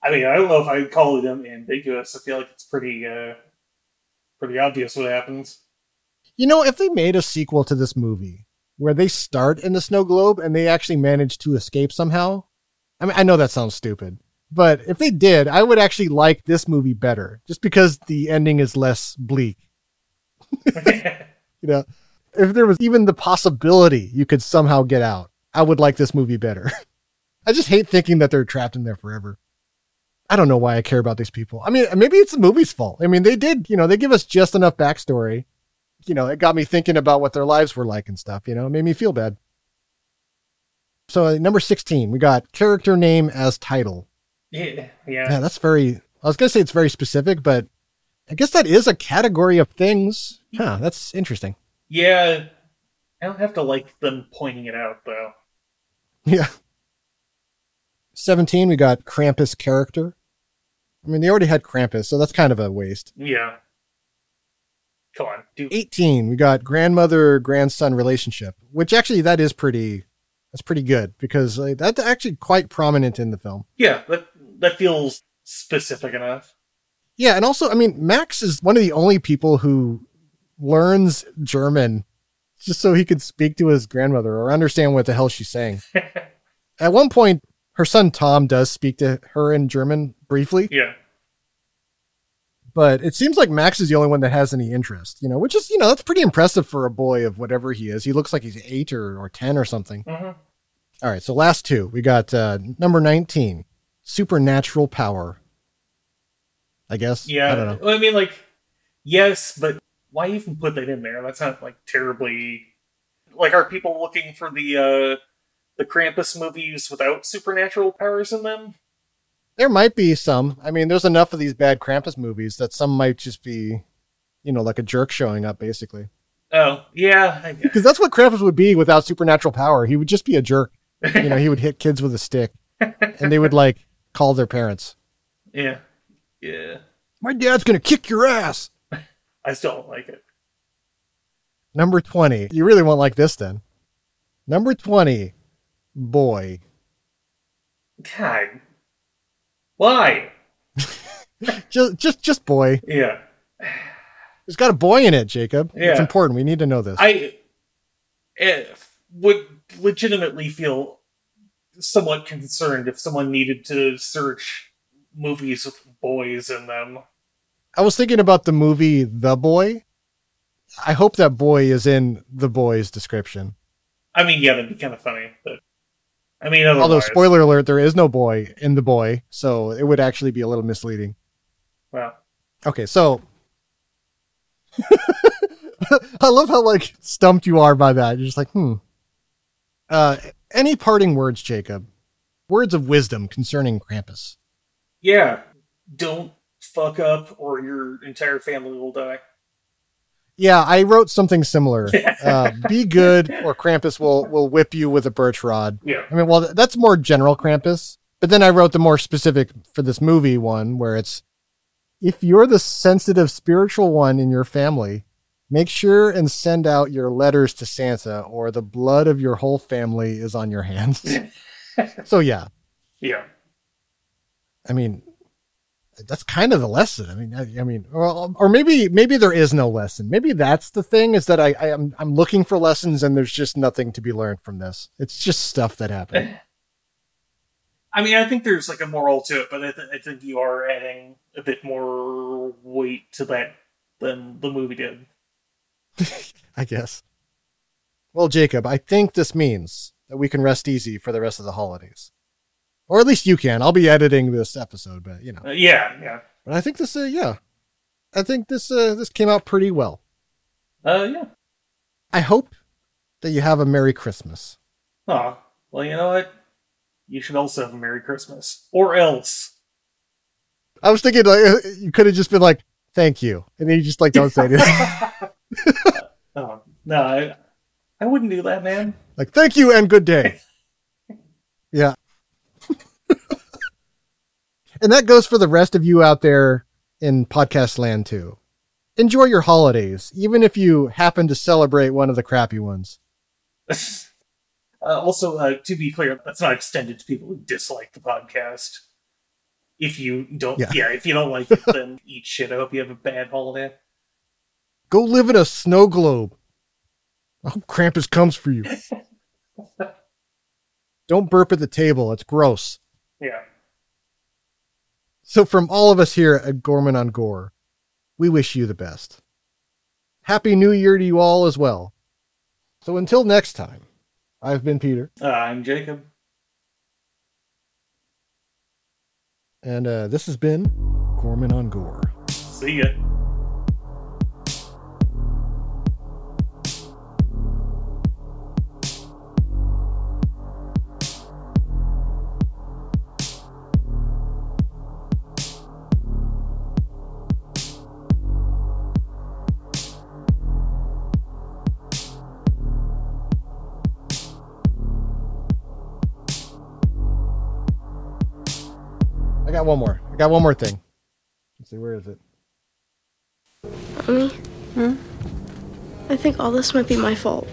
Speaker 8: I mean, I don't know if I'd call it ambiguous. I feel like it's pretty, uh, pretty obvious what happens.
Speaker 1: You know, if they made a sequel to this movie where they start in the snow globe and they actually manage to escape somehow, I mean, I know that sounds stupid, but if they did, I would actually like this movie better just because the ending is less bleak. You know, if there was even the possibility you could somehow get out, I would like this movie better. *laughs* I just hate thinking that they're trapped in there forever. I don't know why I care about these people. I mean, maybe it's the movie's fault. I mean, they did, you know, they give us just enough backstory. You know, it got me thinking about what their lives were like and stuff, you know, it made me feel bad. So, uh, number 16, we got character name as title.
Speaker 8: Yeah,
Speaker 1: Yeah,
Speaker 8: yeah,
Speaker 1: that's very, I was to say it's very specific, but I guess that is a category of things. Huh, that's interesting.
Speaker 8: yeah. I don't have to like them pointing it out though.
Speaker 1: Yeah. 17, we got Krampus character. I mean, they already had Krampus, so that's kind of a waste.
Speaker 8: Yeah. Come on, do
Speaker 1: 18, we got grandmother grandson relationship, which actually that is pretty that's pretty good because like, that's actually quite prominent in the film.
Speaker 8: yeah. That that feels specific enough.
Speaker 1: Yeah, and also, I mean, Max is one of the only people who learns German just so he could speak to his grandmother or understand what the hell she's saying. *laughs* At one point, her son Tom does speak to her in German briefly,
Speaker 8: Yeah,
Speaker 1: but it seems like Max is the only one that has any interest, you know, which is, you know, that's pretty impressive for a boy of whatever he is. He looks like he's eight or, or 10 or something.
Speaker 8: Mhm.
Speaker 1: All right, so last two. We got uh, number 19, supernatural power. I guess.
Speaker 8: yeah.
Speaker 1: I don't know.
Speaker 8: I mean, like, yes, but why even put that in there? That's not like terribly. Like, are people looking for the uh the Krampus movies without supernatural powers in them?
Speaker 1: There might be some. I mean, there's enough of these bad Krampus movies that some might just be, you know, like a jerk showing up, basically.
Speaker 8: Oh, yeah.
Speaker 1: Because that's what Krampus would be without supernatural power. He would just be a jerk. You know, he would hit kids with a stick, and they would like call their parents.
Speaker 8: Yeah. Yeah.
Speaker 1: My dad's gonna kick your ass. *laughs*
Speaker 8: I still don't like it.
Speaker 1: Number twenty. You really won't like this then. Number twenty, boy.
Speaker 8: God, Why? *laughs*
Speaker 1: just, just, just boy.
Speaker 8: Yeah.
Speaker 1: It's got a boy in it, Jacob. It's important. We need to know this.
Speaker 8: I eh, would legitimately feel somewhat concerned if someone needed to search movies with boys in them.
Speaker 1: I was thinking about the movie The Boy. I hope that boy is in the boy's description.
Speaker 8: I mean, yeah, that'd be kind of funny, but I mean,
Speaker 1: Although, spoiler alert, there is no boy in the boy, so it would actually be a little misleading.
Speaker 8: Well,
Speaker 1: Okay, so *laughs* I love how like stumped you are by that. You're just like, hmm. Uh, any parting words, Jacob? Words of wisdom concerning Krampus.
Speaker 8: yeah, don't fuck up, or your entire family will die.
Speaker 1: Yeah, I wrote something similar. *laughs* Uh, be good, or Krampus will will whip you with a birch rod.
Speaker 8: Yeah.
Speaker 1: I mean, well, that's more general Krampus. But then I wrote the more specific for this movie one, where it's if you're the sensitive spiritual one in your family, make sure and send out your letters to Santa, or the blood of your whole family is on your hands. *laughs* so yeah,
Speaker 8: Yeah.
Speaker 1: I mean, that's kind of the lesson. I mean, I, I mean, or, or maybe maybe there is no lesson. Maybe that's the thing is that I, I am I'm looking for lessons and there's just nothing to be learned from this. It's just stuff that happened. *laughs*
Speaker 8: I mean, I think there's like a moral to it, but I, th- I think you are adding a bit more weight to that than the movie did. *laughs*
Speaker 1: I guess. Well, Jacob, I think this means that we can rest easy for the rest of the holidays, or at least you can. I'll be editing this episode, but you know.
Speaker 8: Uh, yeah, yeah.
Speaker 1: But I think this, uh, yeah, I think this uh, this came out pretty well.
Speaker 8: Uh, yeah.
Speaker 1: I hope that you have a Merry Christmas.
Speaker 8: Oh, well, you know what? You should also have a Merry Christmas. Or else.
Speaker 1: I was thinking like *laughs* you could have just been like, "Thank you," and then you just like don't say anything. *laughs*
Speaker 8: Oh, no, I, I wouldn't do that, man.
Speaker 1: like, "Thank you and good day." *laughs* yeah. and that goes for the rest of you out there in podcast land too. Enjoy your holidays, even if you happen to celebrate one of the crappy ones. *laughs*
Speaker 8: Uh, also, uh, to be clear, that's not extended to people who dislike the podcast. If you don't,
Speaker 1: Yeah.
Speaker 8: yeah, if you don't like it, then *laughs* eat shit. I hope you have a bad holiday.
Speaker 1: Go live in a snow globe. I hope Krampus comes for you. *laughs* Don't burp at the table. It's gross.
Speaker 8: Yeah.
Speaker 1: So, from all of us here at Gorman on Gore, we wish you the best. Happy New Year to you all as well. So, until next time, I've been Peter,
Speaker 8: Uh, I'm Jacob.
Speaker 1: and uh, this has been Gorman on Gore.
Speaker 8: See ya.
Speaker 1: Got one more. I got one more thing. Let's see, where is it?
Speaker 14: Mommy? Hmm? I think all this might be my fault.